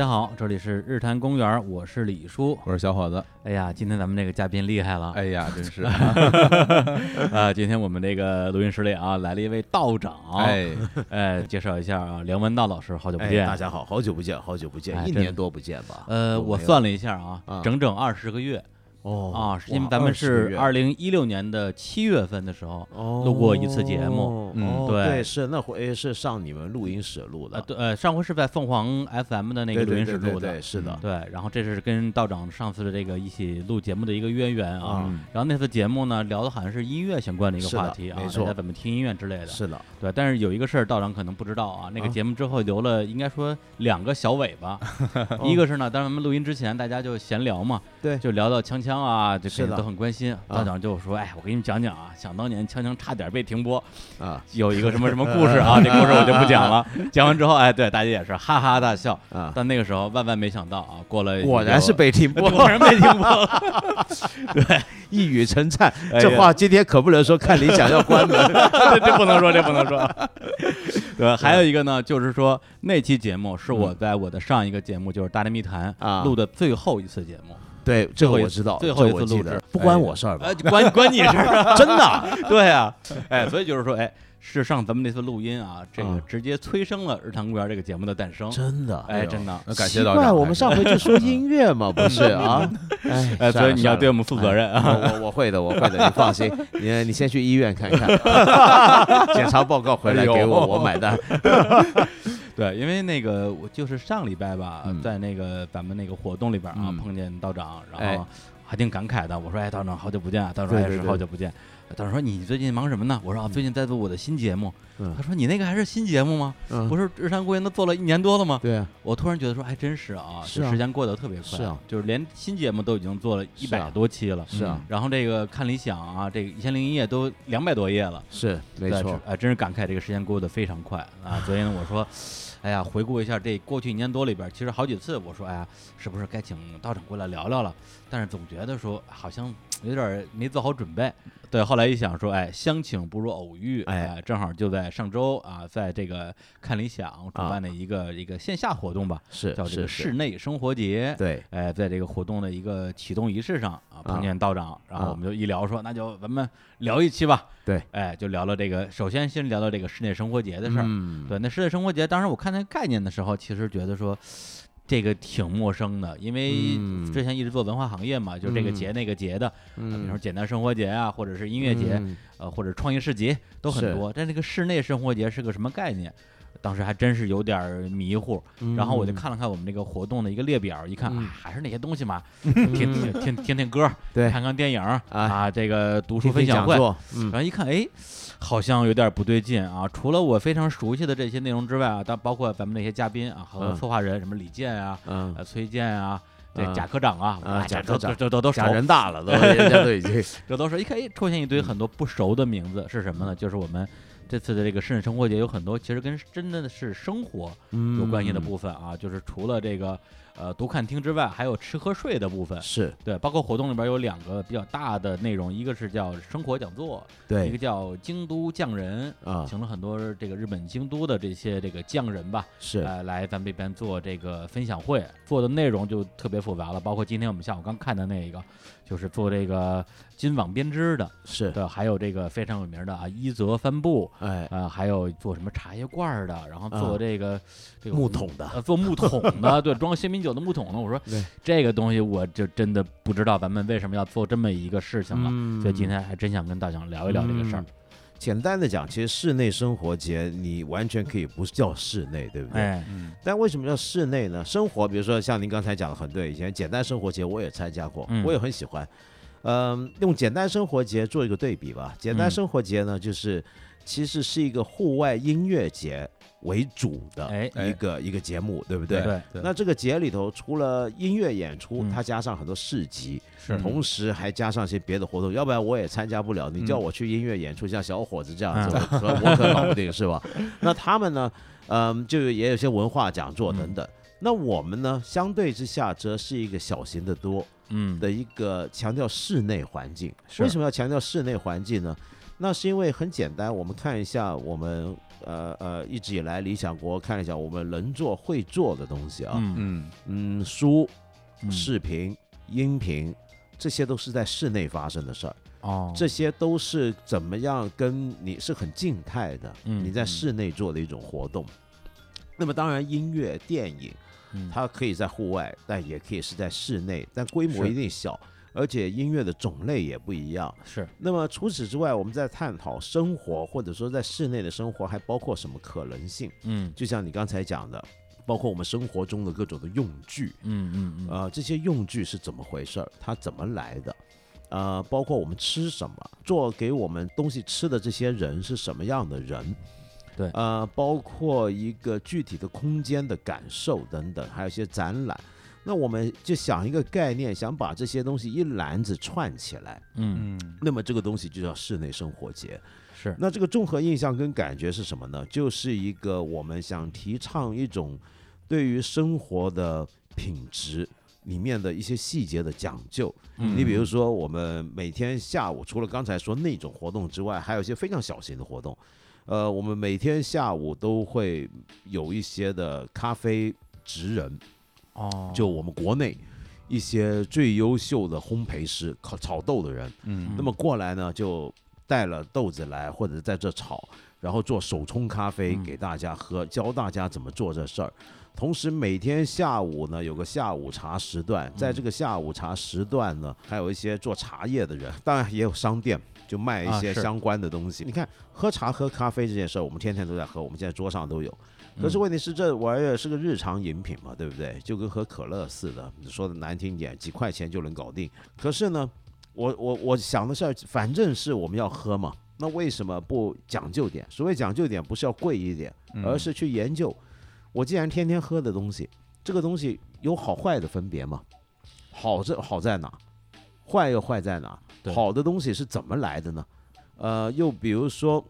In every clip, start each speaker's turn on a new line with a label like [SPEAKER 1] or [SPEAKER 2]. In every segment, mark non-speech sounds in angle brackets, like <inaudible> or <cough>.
[SPEAKER 1] 大家好，这里是日坛公园，我是李叔。
[SPEAKER 2] 我是小伙子。
[SPEAKER 1] 哎呀，今天咱们这个嘉宾厉害了。
[SPEAKER 2] 哎呀，真是 <laughs>
[SPEAKER 1] 啊，今天我们这个录音室里啊，来了一位道长。
[SPEAKER 2] 哎，
[SPEAKER 1] 哎，介绍一下啊，梁文道老师，好久不
[SPEAKER 3] 哎
[SPEAKER 1] 见。
[SPEAKER 3] 大家好，好久不见，好久不见，
[SPEAKER 1] 哎
[SPEAKER 3] 一年多不见吧？
[SPEAKER 1] 呃，我算了一下啊，
[SPEAKER 3] 啊
[SPEAKER 1] 整整二十个月
[SPEAKER 3] 哦
[SPEAKER 1] 啊，是因为咱们
[SPEAKER 3] 20个月
[SPEAKER 1] 是二零一六年的七月份的时候录过一次节目。
[SPEAKER 2] 嗯
[SPEAKER 3] 哦
[SPEAKER 1] 对
[SPEAKER 3] 对，是那回是上你们录音室录的
[SPEAKER 1] 呃，，对，呃，上回是在凤凰 FM 的那个录音室录的。
[SPEAKER 3] 是的，
[SPEAKER 1] 对，然后这是跟道长上次的这个一起录节目的一个渊源啊。
[SPEAKER 3] 嗯
[SPEAKER 1] 然后那次节目呢，聊的好像是音乐相关的一个话题啊，大家怎么听音乐之类的。
[SPEAKER 3] 是的，
[SPEAKER 1] 对，但是有一个事儿，道长可能不知道啊。那个
[SPEAKER 3] 啊
[SPEAKER 1] 节目之后留了，应该说两个小尾巴。<laughs> 一个是呢，当咱们录音之前，大家就闲聊嘛，
[SPEAKER 3] 对
[SPEAKER 1] 就聊到锵锵啊，这肯定都很关心。道长就说：“哎，我给你们讲讲啊，想当年枪枪差点被停播，
[SPEAKER 3] 啊
[SPEAKER 1] 有一个什么什么故事啊，<laughs> 这故事我就不讲了。讲完之后，哎，对，大家也是哈哈大笑。
[SPEAKER 3] 啊，
[SPEAKER 1] 但那个时候万万没想到啊，过了
[SPEAKER 3] 果然是被停播，
[SPEAKER 1] 果然被停播了。<laughs>
[SPEAKER 3] 对一语成谶。这话今天可不能说，看理想要关门。
[SPEAKER 1] 这 <laughs> 这不能说，这不能说。对，还有一个呢，就是说那期节目是我在我的上一个节目，就是《大内密谈》
[SPEAKER 3] 啊
[SPEAKER 1] 录的最后一次节目。
[SPEAKER 3] 对，这个我知道，
[SPEAKER 1] 最后一
[SPEAKER 3] 这我记得
[SPEAKER 1] 次录制
[SPEAKER 3] 不关我事儿吧
[SPEAKER 1] 哎，？关关你事儿啊，<laughs>
[SPEAKER 3] 真的，
[SPEAKER 1] 对啊，哎，所以就是说，哎，是上咱们那次录音啊，这个
[SPEAKER 3] 嗯
[SPEAKER 1] 直接催生了《日坛公园》这个节目的诞生。
[SPEAKER 3] 真的，
[SPEAKER 1] 哎，真的，
[SPEAKER 2] 那感谢道长。
[SPEAKER 3] 我们上回就说音乐嘛，不是啊？<laughs> 哎
[SPEAKER 1] 哎，所以你要对我
[SPEAKER 3] 们
[SPEAKER 1] 们负责任啊。<laughs>
[SPEAKER 3] 我我我会的，我会的，你放心。你你先去医院看看，检查报告回来给我，我买单。
[SPEAKER 1] 对，因为那个我就是上礼拜吧，
[SPEAKER 3] 嗯
[SPEAKER 1] 在那个咱们那个活动里边啊，
[SPEAKER 3] 嗯
[SPEAKER 1] 碰见道长，然
[SPEAKER 3] 哎
[SPEAKER 1] 后还挺感慨的。我说：“哎，道长，好久不见啊！”道长也是
[SPEAKER 3] 对对对
[SPEAKER 1] 好久不见。道长说：“你最近忙什么呢？”我说：“啊，最近在做我的新节目。”
[SPEAKER 3] 嗯
[SPEAKER 1] 他说：“你那个还是新节目吗？
[SPEAKER 3] 嗯
[SPEAKER 1] 不是日坛公园都做了一年多了吗
[SPEAKER 3] 对啊，？”
[SPEAKER 1] 我突然觉得说，还真是啊，
[SPEAKER 3] 是啊
[SPEAKER 1] 这时间过得特别快，
[SPEAKER 3] 是啊
[SPEAKER 1] 就是连新节目都已经做了一百多期了。
[SPEAKER 3] 是啊
[SPEAKER 1] 嗯然后这个看理想啊，这个一千零一夜都两百多页了。
[SPEAKER 3] 是没错
[SPEAKER 1] 啊，呃，真是感慨这个时间过得非常快啊！所以呢，我说，哎呀，回顾一下这过去一年多里边，其实好几次我说，哎呀，是不是该请道长过来聊聊了？但是总觉得说好像有点儿没做好准备。对，后来一想说，哎，相请不如偶遇，
[SPEAKER 3] 哎
[SPEAKER 1] 哎，正好就在上周啊，在这个看理想主
[SPEAKER 3] 啊
[SPEAKER 1] 办的一个、一个线下活动吧，
[SPEAKER 3] 是
[SPEAKER 1] 叫这个室内生活节。
[SPEAKER 3] 对，
[SPEAKER 1] 哎，在这个活动的一个启动仪式上啊，碰
[SPEAKER 3] 啊
[SPEAKER 1] 见道长，然后
[SPEAKER 3] 啊
[SPEAKER 1] 我们就一聊说，那就咱们聊一期吧。
[SPEAKER 3] 对，
[SPEAKER 1] 哎，就聊聊这个，首先先聊聊这个室内生活节的事儿。
[SPEAKER 3] 嗯，
[SPEAKER 1] 对，那室内生活节，当时我看那个概念的时候，其实觉得说。这个挺陌生的，因为
[SPEAKER 3] 嗯。
[SPEAKER 1] 之前一直做文化行业嘛，就是这个
[SPEAKER 3] 嗯。
[SPEAKER 1] 节那个节的，嗯。比如说
[SPEAKER 3] 嗯，
[SPEAKER 1] 简单生活节啊，或者是音乐节，
[SPEAKER 3] 嗯。
[SPEAKER 1] 呃，或者创意市集都很多。但这个室内生活节是个什么概念？当时还真是有点迷糊。然后我就
[SPEAKER 3] 嗯
[SPEAKER 1] 看了看我们这个活动的一个列表，一看、
[SPEAKER 3] 嗯。
[SPEAKER 1] 啊，还是那些东西嘛，听听听听听歌，
[SPEAKER 3] 对。
[SPEAKER 1] 看看电影
[SPEAKER 3] 哎
[SPEAKER 1] 啊，这个读书分享会。然后一看，哎，好像有点不对劲啊！除了我非常熟悉的这些内容之外啊，但包括咱们那些嘉宾啊和
[SPEAKER 3] 嗯。
[SPEAKER 1] 策划人，什么李健啊、
[SPEAKER 3] 嗯。
[SPEAKER 1] 呃崔健啊、这
[SPEAKER 3] 嗯。
[SPEAKER 1] 贾科长啊，
[SPEAKER 3] 啊
[SPEAKER 1] 都
[SPEAKER 3] 贾科长。
[SPEAKER 1] 这都都熟。
[SPEAKER 3] 讲，人大了都，<laughs> 人家都已经。
[SPEAKER 1] 这都是一看哎出现一堆很多不熟的名字是什么呢？就是我们这次的这个生活节有很多其实跟真的是生活有关系的
[SPEAKER 3] 嗯
[SPEAKER 1] 部分啊，就是除了这个呃读看听之外，还有吃喝睡的部分。
[SPEAKER 3] 是
[SPEAKER 1] 对，包括活动里边有两个比较大的内容，一个是叫生活讲座，对一个叫京都匠人，
[SPEAKER 3] 啊，
[SPEAKER 1] 请了很多这个日本京都的这些这个匠人吧，
[SPEAKER 3] 是
[SPEAKER 1] 呃，来咱们这边做这个分享会，做的内容就特别复杂了，包括今天我们下午刚看的那一个，就是做这个金网编织的，
[SPEAKER 3] 是，
[SPEAKER 1] 的，还有这个非常有名的啊伊泽帆布，
[SPEAKER 3] 哎，
[SPEAKER 1] 啊，还有做什么茶叶罐儿的，然后做
[SPEAKER 3] 啊
[SPEAKER 1] 这个、这个
[SPEAKER 3] 木桶的
[SPEAKER 1] 呃，做木桶的，对，装鲜品酒的木桶的。我说这个东西我就真的不知道咱们为什么要做这么一个事情了，
[SPEAKER 3] 嗯
[SPEAKER 1] 所以今天还真想跟大强聊一聊这个事儿
[SPEAKER 3] 嗯。简单的讲，其实室内生活节你完全可以不叫室内，对不对？
[SPEAKER 1] 哎，
[SPEAKER 2] 嗯
[SPEAKER 3] 但为什么叫室内呢？生活，比如说像您刚才讲的很对，以前简单生活节我也参加过，
[SPEAKER 1] 嗯
[SPEAKER 3] 我也很喜欢。嗯，用简单生活节做一个对比吧。简单
[SPEAKER 1] 嗯
[SPEAKER 3] 生活节呢，就是其实是一个户外音乐节为主的
[SPEAKER 1] 哎
[SPEAKER 3] 一个、一个节目，对不对？
[SPEAKER 1] 对
[SPEAKER 2] 对
[SPEAKER 3] 那这个节里头，除了音乐演出，
[SPEAKER 1] 嗯
[SPEAKER 3] 它加上很多市集，
[SPEAKER 1] 是
[SPEAKER 3] 同时还加上一些别的活动，要不然我也参加不了。你叫
[SPEAKER 2] 嗯
[SPEAKER 3] 我去音乐演出，像小伙子这样子，我可我可搞不定，是吧？那他们呢，嗯，就也有些文化讲座等等。那我们呢，相对之下则是一个小型的多
[SPEAKER 1] 嗯
[SPEAKER 3] 的一个强调室内环境。
[SPEAKER 1] 是
[SPEAKER 3] 为什么要强调室内环境呢？那是因为很简单，我们看一下我们呃呃一直以来理想国看一下我们能做会做的东西啊，
[SPEAKER 1] 嗯。
[SPEAKER 2] 嗯。
[SPEAKER 3] 嗯，书、
[SPEAKER 1] 嗯。
[SPEAKER 3] 视频、音频，这些都是在室内发生的事儿。
[SPEAKER 1] 哦，
[SPEAKER 3] 这些都是怎么样跟你是很静态的，
[SPEAKER 1] 嗯
[SPEAKER 3] 你在室内做的一种活动。那么当然，音乐、电影，
[SPEAKER 1] 嗯。
[SPEAKER 3] 它可以在户外，但也可以是在室内，但规模一定小，而且音乐的种类也不一样。
[SPEAKER 1] 是
[SPEAKER 3] 那么除此之外，我们在探讨生活，或者说在室内的生活还包括什么可能性？
[SPEAKER 1] 嗯
[SPEAKER 3] 就像你刚才讲的，包括我们生活中的各种的用具，
[SPEAKER 1] 嗯嗯嗯
[SPEAKER 3] 呃，这些用具是怎么回事儿？它怎么来的？呃，包括我们吃什么，做给我们东西吃的这些人是什么样的人？
[SPEAKER 1] 对
[SPEAKER 3] 呃，包括一个具体的空间的感受等等，还有一些展览。那我们就想一个概念，想把这些东西一篮子串起来，
[SPEAKER 1] 嗯
[SPEAKER 2] 嗯
[SPEAKER 3] 那么这个东西就叫室内生活节。
[SPEAKER 1] 是
[SPEAKER 3] 那这个综合印象跟感觉是什么呢？就是一个我们想提倡一种对于生活的品质里面的一些细节的讲究。
[SPEAKER 1] 嗯
[SPEAKER 3] 你比如说，我们每天下午除了刚才说那种活动之外，还有一些非常小型的活动。呃，我们每天下午都会有一些的咖啡职人，
[SPEAKER 1] 哦
[SPEAKER 3] 就我们国内一些最优秀的烘焙师、烤炒豆的人，
[SPEAKER 2] 嗯
[SPEAKER 3] 那么过来呢，就带了豆子来，或者在这炒，然后做手冲咖啡
[SPEAKER 1] 嗯
[SPEAKER 3] 给大家喝，教大家怎么做这事儿。同时，每天下午呢有个下午茶时段，在这个下午茶时段呢，还有一些做茶叶的人，当然也有商店，就卖一些相关的东西。你看，喝茶喝咖啡这件事儿，我们天天都在喝，我们现在桌上都有。可是
[SPEAKER 1] 嗯
[SPEAKER 3] 问题是，这玩意儿是个日常饮品嘛，对不对？就跟喝可乐似的，你说的难听点，几块钱就能搞定。可是呢，我我我想的是，反正是我们要喝嘛，那为什么不讲究点？所谓讲究点，不是要贵一点，
[SPEAKER 2] 嗯
[SPEAKER 3] 而是去研究。我既然天天喝的东西，这个东西有好坏的分别吗？好这好在哪？坏又坏在哪？好的东西是怎么来的呢？呃，又比如说，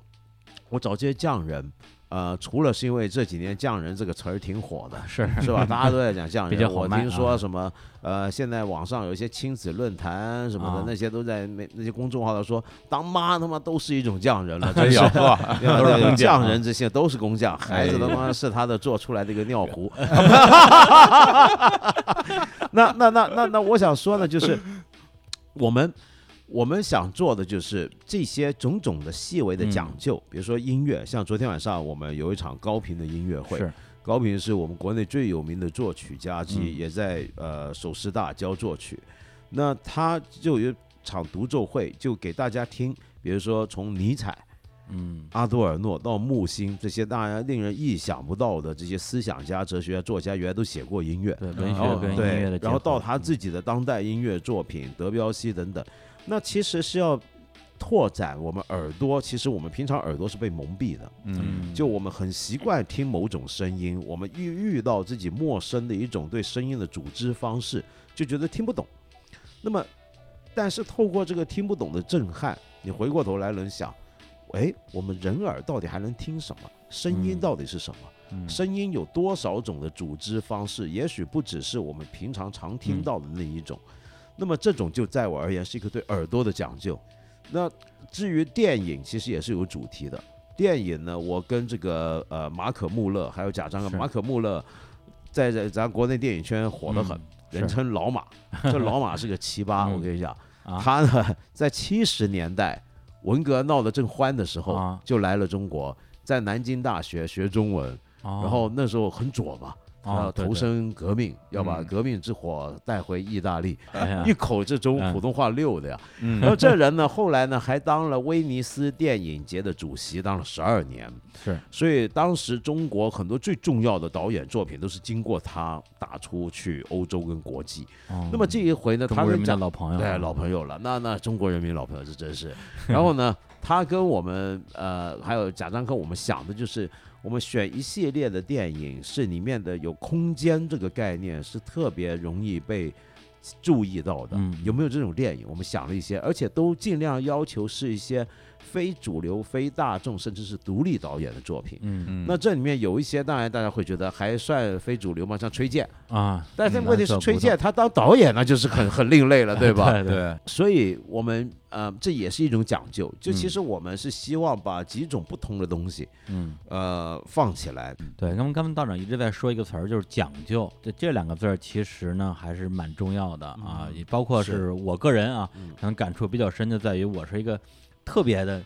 [SPEAKER 3] 我找这些匠人，呃，除了是因为这几年匠人这个词儿挺火的，
[SPEAKER 1] 是
[SPEAKER 3] 是吧？大家都在讲匠
[SPEAKER 1] 比
[SPEAKER 3] 人。我听说
[SPEAKER 1] 啊
[SPEAKER 3] 什么呃，现在网上有一些亲子论坛什么的，
[SPEAKER 1] 啊
[SPEAKER 3] 那些都在那那些公众号上说，当妈他妈都是一种匠人了，
[SPEAKER 2] 真
[SPEAKER 3] 真是
[SPEAKER 2] 匠
[SPEAKER 3] 匠人这些都是工匠，孩子他
[SPEAKER 2] 哎
[SPEAKER 3] 妈是他的做出来的一个尿壶。<laughs> 那那那那那，我想说呢，就是我们我们想做的就是这些种种的细微的讲
[SPEAKER 1] 嗯
[SPEAKER 3] 究，比如说音乐，像昨天晚上我们有一场高频的音乐会，高频是我们国内最有名的作曲家之一，
[SPEAKER 1] 嗯。
[SPEAKER 3] 也在呃首师大教作曲。那他就有一场独奏会，就给大家听，比如说从尼采、
[SPEAKER 1] 嗯。
[SPEAKER 3] 阿多尔诺到木星这些大家令人意想不到的这些思想家、哲学家、作家，原来都写过音乐。
[SPEAKER 1] 对文
[SPEAKER 2] 然
[SPEAKER 1] 学跟音乐
[SPEAKER 3] 对
[SPEAKER 1] 的，
[SPEAKER 3] 然后到他自己的当代音乐作品，德彪西等等，那其实是要拓展我们耳朵。其实我们平常耳朵是被蒙蔽的，
[SPEAKER 2] 嗯
[SPEAKER 3] 就我们很习惯听某种声音，我们遇遇到自己陌生的一种对声音的组织方式，就觉得听不懂。那么，但是透过这个听不懂的震撼，你回过头来能想，哎，我们人耳到底还能听什么？声音
[SPEAKER 1] 嗯
[SPEAKER 3] 到底是什么？
[SPEAKER 1] 嗯
[SPEAKER 3] 声音有多少种的组织方式？也许不只是我们平常常听到的那一种。那么这种就在我而言是一个对耳朵的讲究。那至于电影，其实也是有主题的。电影呢，我跟这个呃马可穆勒还有贾樟柯，马可穆勒在在咱国内电影圈火得很，
[SPEAKER 1] 嗯
[SPEAKER 3] 人称老马。<laughs> 这老马是个奇葩，
[SPEAKER 1] 嗯
[SPEAKER 3] 我跟你讲，
[SPEAKER 1] 啊
[SPEAKER 3] 他呢在七十年代文革闹得正欢的时候，
[SPEAKER 1] 啊
[SPEAKER 3] 就来了中国，在南京大学学中文，
[SPEAKER 1] 然
[SPEAKER 3] 然后那时候很左嘛，要投身革命，要把
[SPEAKER 2] 嗯
[SPEAKER 3] 革命之火带回意大利，<laughs> <laughs> 一口这中
[SPEAKER 1] 嗯。
[SPEAKER 3] 普通话溜的呀。
[SPEAKER 2] 嗯。
[SPEAKER 3] 然后这人呢，后来呢还当了威尼斯电影节的主席，当了十二年。
[SPEAKER 1] 是。
[SPEAKER 3] 所以当时中国很多最重要的导演作品都是经过他打出去欧洲跟国际。那么这一回呢，他跟讲
[SPEAKER 1] 老朋友。啊，
[SPEAKER 3] 对老朋友了，那那中国人民老朋友这真是。<laughs> 然后呢，他跟我们呃还有贾樟柯，我们想的就是我们选一系列的电影，是里面的有空间这个概念是特别容易被注意到的。
[SPEAKER 1] 嗯
[SPEAKER 3] 有没有这种电影？我们想了一些，而且都尽量要求是一些非主流、非大众，甚至是独立导演的作品。
[SPEAKER 1] 嗯
[SPEAKER 2] 嗯，
[SPEAKER 3] 那这里面有一些，当然大家会觉得还算非主流嘛，像崔健。
[SPEAKER 1] 啊，
[SPEAKER 3] 但是
[SPEAKER 2] 嗯
[SPEAKER 3] 问题是，崔健他当导演那就是很很另类了，对吧？<laughs>
[SPEAKER 1] 对对
[SPEAKER 2] 对，
[SPEAKER 3] 所以我们呃，这也是一种讲究。就
[SPEAKER 1] 嗯
[SPEAKER 3] 其实我们是希望把几种不同的东西
[SPEAKER 1] 嗯。
[SPEAKER 3] 呃放起来。
[SPEAKER 1] 对，那么刚刚道长一直在说一个词儿，就是讲究。这这两个字儿其实呢还是蛮重要的啊，也包括
[SPEAKER 3] 是
[SPEAKER 1] 是我个人啊，
[SPEAKER 3] 嗯
[SPEAKER 1] 可能感触比较深，的在于我是一个特别的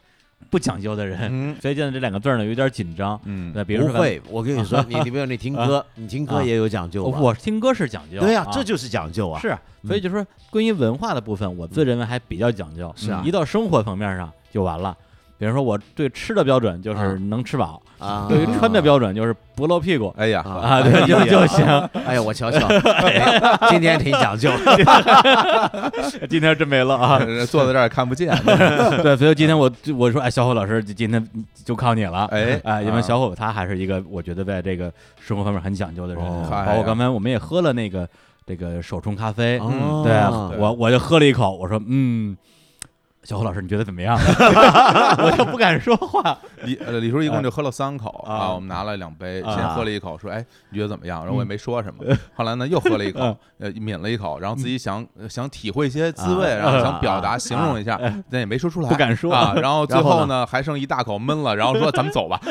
[SPEAKER 1] 不讲究的人，
[SPEAKER 2] 嗯 <laughs>
[SPEAKER 1] 所以见到这两个字儿呢有点紧张。
[SPEAKER 2] 嗯，
[SPEAKER 1] 对，比如说
[SPEAKER 3] 不会，我跟你说，你你比如你听歌，你听歌
[SPEAKER 1] 啊
[SPEAKER 3] 也有讲究吧。
[SPEAKER 1] 我听歌是讲究，
[SPEAKER 3] 对呀
[SPEAKER 1] 啊，，
[SPEAKER 3] 这就是讲究啊。
[SPEAKER 1] 是啊，所以就说关于文化的部分，我自认为还比较讲究。
[SPEAKER 3] 是啊
[SPEAKER 1] 一到生活层面上就完了。比如说我对吃的标准就是
[SPEAKER 3] 啊。
[SPEAKER 1] 能吃饱，
[SPEAKER 3] 啊，
[SPEAKER 1] 对于穿的标准就是不露屁股。
[SPEAKER 2] 哎呀，
[SPEAKER 3] 啊
[SPEAKER 1] 啊，对就 <laughs> 就行。
[SPEAKER 3] 哎呀，我瞧瞧，哎 <laughs> 今天挺讲究。<laughs>
[SPEAKER 1] 今天真没了啊！
[SPEAKER 2] 坐在这儿看不见，
[SPEAKER 1] 对，所以今天我就我说，哎，小虎老师，今天就靠你了。
[SPEAKER 2] 哎
[SPEAKER 1] 哎，因为
[SPEAKER 2] 啊
[SPEAKER 1] 小虎他还是一个我觉得在这个生活方面很讲究的人，
[SPEAKER 3] 哦
[SPEAKER 1] 包括刚才我们也喝了那个这个手冲咖啡，
[SPEAKER 3] 哦
[SPEAKER 1] 对
[SPEAKER 2] 对
[SPEAKER 1] 我我就喝了一口，我说嗯，小胡老师你觉得怎么样？<laughs> 我就不敢说话。
[SPEAKER 2] 李呃李叔一共就喝了三口
[SPEAKER 1] 啊。
[SPEAKER 2] 啊，我们拿了两杯，
[SPEAKER 1] 啊。
[SPEAKER 2] 先喝了一口，说哎你觉得怎么样？然后我也
[SPEAKER 1] 嗯。
[SPEAKER 2] 没说什么，后来呢又喝了一口
[SPEAKER 1] 嗯，<laughs>
[SPEAKER 2] 呃抿了一口，然后自己想呃想体会一些滋味，然后想表达形容一下，但也没说出来，
[SPEAKER 1] 不敢说
[SPEAKER 2] 啊。然后最
[SPEAKER 3] 后
[SPEAKER 2] 后呢还剩一大口闷了，然后说咱们走吧，<laughs>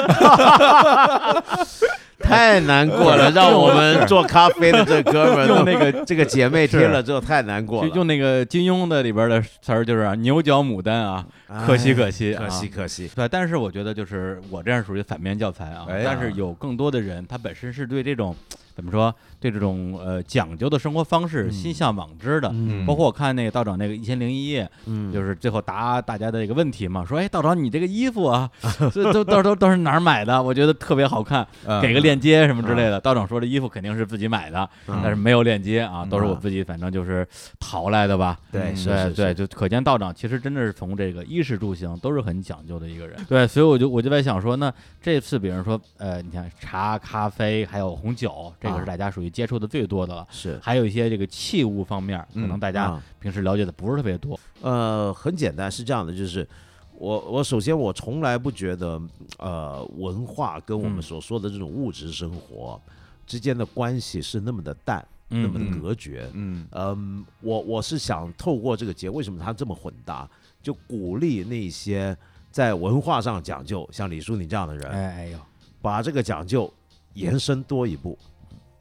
[SPEAKER 3] 太难过了，<laughs> 让我们做咖啡的这哥们儿 <laughs>
[SPEAKER 1] 用那个
[SPEAKER 3] 这个姐妹听了 <laughs> 之后太难过
[SPEAKER 1] 就
[SPEAKER 3] 了。
[SPEAKER 1] 用那个金庸的里边的词儿，就是啊牛角牡丹啊，可惜可惜，
[SPEAKER 3] 可惜
[SPEAKER 1] 啊
[SPEAKER 3] 可惜。
[SPEAKER 1] 对，但是我觉得就是我这样属于反面教材啊。但是有更多的人，他本身是对这种怎么说，对这种呃讲究的生活方式心向往之的。
[SPEAKER 3] 嗯
[SPEAKER 1] 包括我看那个道长那个《一千零一夜》，
[SPEAKER 3] 嗯
[SPEAKER 1] 就是最后答大家的一个问题嘛，说哎，道长你这个衣服啊，<laughs> 这都都都都是哪儿买的？我觉得特别好看，
[SPEAKER 2] 嗯
[SPEAKER 1] 给个链接什么之类的。道长说这衣服肯定是自己买的，
[SPEAKER 3] 嗯
[SPEAKER 1] 但是没有链接啊，都是我
[SPEAKER 3] 嗯
[SPEAKER 1] 自己反正就是淘来的吧。
[SPEAKER 3] 对
[SPEAKER 2] 嗯
[SPEAKER 1] 对对，就可见道长其实真的是从这个衣食住行都是很讲究的一个人。对，所以我就我就在想说，那这次比如说，呃，你看茶、咖啡还有红酒，这个是
[SPEAKER 3] 啊
[SPEAKER 1] 大家属于接触的最多的了。
[SPEAKER 3] 是
[SPEAKER 1] 还有一些这个器物方面，可能
[SPEAKER 2] 嗯
[SPEAKER 1] 大家
[SPEAKER 3] 啊
[SPEAKER 1] 平时了解的不是特别多。
[SPEAKER 3] 呃，很简单，是这样的，就是我我首先我从来不觉得呃文化跟我们
[SPEAKER 1] 嗯
[SPEAKER 3] 所说的这种物质生活之间的关系是那么的淡，那么
[SPEAKER 1] 嗯
[SPEAKER 3] 的
[SPEAKER 2] 嗯
[SPEAKER 3] 隔绝。
[SPEAKER 2] 嗯
[SPEAKER 3] 嗯，我我是想透过这个节，为什么它这么混搭，就鼓励那些在文化上讲究，像李叔你这样的人，
[SPEAKER 1] 哎哎呦，
[SPEAKER 3] 把这个讲究延伸多一步，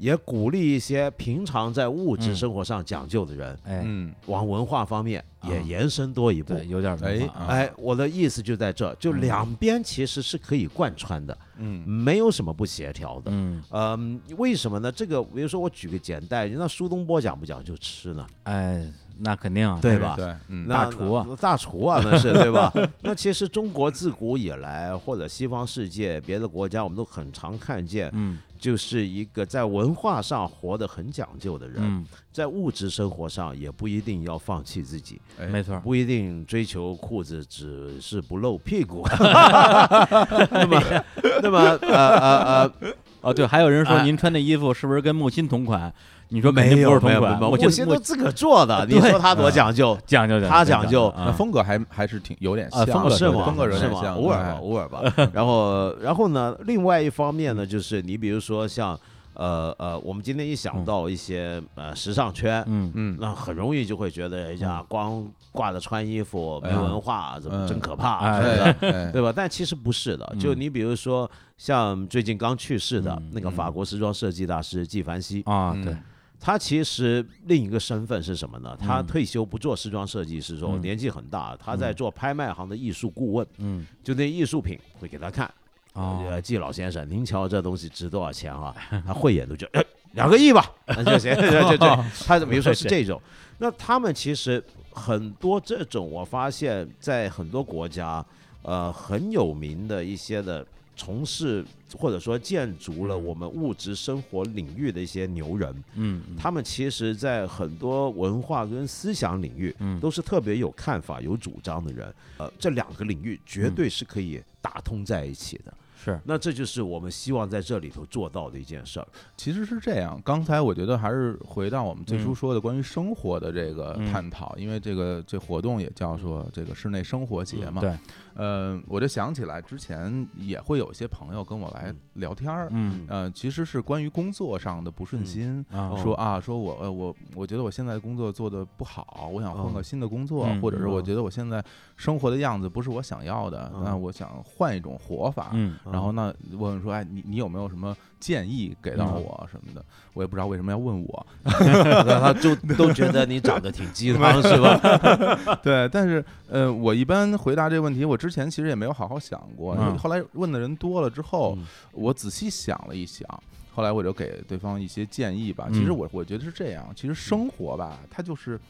[SPEAKER 3] 也鼓励一些平常在物质
[SPEAKER 1] 嗯
[SPEAKER 3] 生活上讲究的人，
[SPEAKER 1] 哎，
[SPEAKER 2] 嗯
[SPEAKER 3] 往文化方面也
[SPEAKER 1] 啊
[SPEAKER 3] 延伸多一步。
[SPEAKER 1] 对，有点文化啊。
[SPEAKER 3] 哎，我的意思就在这，就
[SPEAKER 1] 嗯
[SPEAKER 3] 两边其实是可以贯穿的，
[SPEAKER 2] 嗯
[SPEAKER 3] 没有什么不协调的。
[SPEAKER 1] 嗯，
[SPEAKER 3] 呃，为什么呢？这个比如说我举个简单，那苏东坡讲不讲究吃呢？
[SPEAKER 1] 哎，那肯定啊，
[SPEAKER 3] 对吧
[SPEAKER 2] 对嗯
[SPEAKER 1] 大厨啊，
[SPEAKER 3] 大厨啊，那是 <laughs> 对吧？那其实中国自古以来，或者西方世界别的国家，我们都很常看见，
[SPEAKER 1] 嗯
[SPEAKER 3] 就是一个在文化上活得很讲究的人，
[SPEAKER 1] 嗯，
[SPEAKER 3] 在物质生活上也不一定要放弃自己，
[SPEAKER 2] 哎
[SPEAKER 1] 没错。
[SPEAKER 3] 不一定追求裤子只是不露屁股。<laughs> 那么，那么呃呃呃，
[SPEAKER 1] 哦，对，还有人说
[SPEAKER 3] 哎
[SPEAKER 1] 您穿的衣服是不是跟木心同款？你说肯定
[SPEAKER 3] 没
[SPEAKER 1] 不是同款，
[SPEAKER 3] 有没有没有，
[SPEAKER 1] 木
[SPEAKER 3] 木
[SPEAKER 1] 心
[SPEAKER 3] 都自个儿做的，<laughs> 你说他多讲究？
[SPEAKER 1] 讲究讲究，
[SPEAKER 3] 他讲究
[SPEAKER 2] 风格还还是挺有点
[SPEAKER 1] 啊
[SPEAKER 2] 像的，
[SPEAKER 1] 风格
[SPEAKER 3] 是吗？
[SPEAKER 2] 风格有
[SPEAKER 3] 是吗？
[SPEAKER 2] 点像，
[SPEAKER 3] 偶尔吧，
[SPEAKER 2] 哎
[SPEAKER 3] 偶尔吧。然后，然后呢？另外一方面呢，就是你比如说像，呃呃，我们今天一想到一些呃时尚圈，
[SPEAKER 1] 嗯
[SPEAKER 2] 嗯
[SPEAKER 3] 那很容易就会觉得，哎呀，光挂着穿衣服没
[SPEAKER 2] 哎
[SPEAKER 3] 文化，怎么
[SPEAKER 2] 嗯
[SPEAKER 3] 真可怕，
[SPEAKER 1] 哎
[SPEAKER 3] 是不是？
[SPEAKER 2] 哎
[SPEAKER 3] 对吧？但其实不是的，就
[SPEAKER 1] 嗯
[SPEAKER 3] 你比如说像最近刚去世的
[SPEAKER 1] 嗯
[SPEAKER 3] 那个法国时装设计大师纪梵希，
[SPEAKER 1] 啊，
[SPEAKER 2] 嗯
[SPEAKER 1] 对，
[SPEAKER 3] 他其实另一个身份是什么呢？他
[SPEAKER 1] 嗯
[SPEAKER 3] 退休不做时装设计师之后，
[SPEAKER 1] 嗯。
[SPEAKER 3] 年纪很大，他在做拍卖行的艺术顾问，
[SPEAKER 1] 嗯。
[SPEAKER 3] 就那艺术品会给他看。
[SPEAKER 1] 哦。
[SPEAKER 3] 呃，季老先生，您瞧这东西值多少钱啊？<laughs> 他慧眼都觉得，哎，两个亿吧，<laughs> 那就行，<laughs> 就就就，他比如说是这种，那他们其实很多这种，我发现在很多国家，呃，很有名的一些的从事或者说建筑了我们物质生活领域的一些牛人，
[SPEAKER 1] 嗯
[SPEAKER 3] 他们其实在很多文化跟思想领域
[SPEAKER 1] 嗯
[SPEAKER 3] 都是特别有看法、有主张的人。呃，这两个领域绝对是可以打通在一起的。
[SPEAKER 1] 是，
[SPEAKER 3] 那这就是我们希望在这里头做到的一件事儿。
[SPEAKER 2] 其实是这样，刚才我觉得还是回到我们最初
[SPEAKER 1] 嗯
[SPEAKER 2] 说的关于生活的这个
[SPEAKER 1] 嗯
[SPEAKER 2] 探讨，因为这个这活动也叫做这个室内生活节嘛。
[SPEAKER 1] 对，
[SPEAKER 2] 呃，我就想起来之前也会有一些朋友跟我来
[SPEAKER 3] 嗯
[SPEAKER 2] 聊天儿，
[SPEAKER 1] 嗯。
[SPEAKER 2] 呃，其实是关于工作上的不顺
[SPEAKER 3] 嗯。
[SPEAKER 2] 心。
[SPEAKER 1] 啊。
[SPEAKER 2] 说啊，说我呃我我觉得我现在工作做的不好，我想换
[SPEAKER 3] 哦。
[SPEAKER 2] 个新的工作，
[SPEAKER 1] 嗯
[SPEAKER 2] 或者是我
[SPEAKER 3] 哦
[SPEAKER 2] 觉得我现在生活的样子不是我想要的，那
[SPEAKER 3] 嗯
[SPEAKER 2] 我想换一种活法。
[SPEAKER 1] 嗯。
[SPEAKER 2] 然后呢，问说，哎，你你有没有什么建议给到
[SPEAKER 1] 嗯
[SPEAKER 2] 我什么的？我也不知道为什么要问我。
[SPEAKER 3] 那他就都觉得你长得挺鸡汤 <laughs> 是吧？<laughs>
[SPEAKER 2] 对，但是呃，我一般回答这个问题，我之前其实也没有好好想过。
[SPEAKER 1] 嗯
[SPEAKER 2] 后来问的人多了之后，
[SPEAKER 3] 嗯
[SPEAKER 2] 我仔细想了一想，后来我就给对方一些建议吧。其实
[SPEAKER 1] 嗯
[SPEAKER 2] 我我觉得是这样，其实生活吧，它就是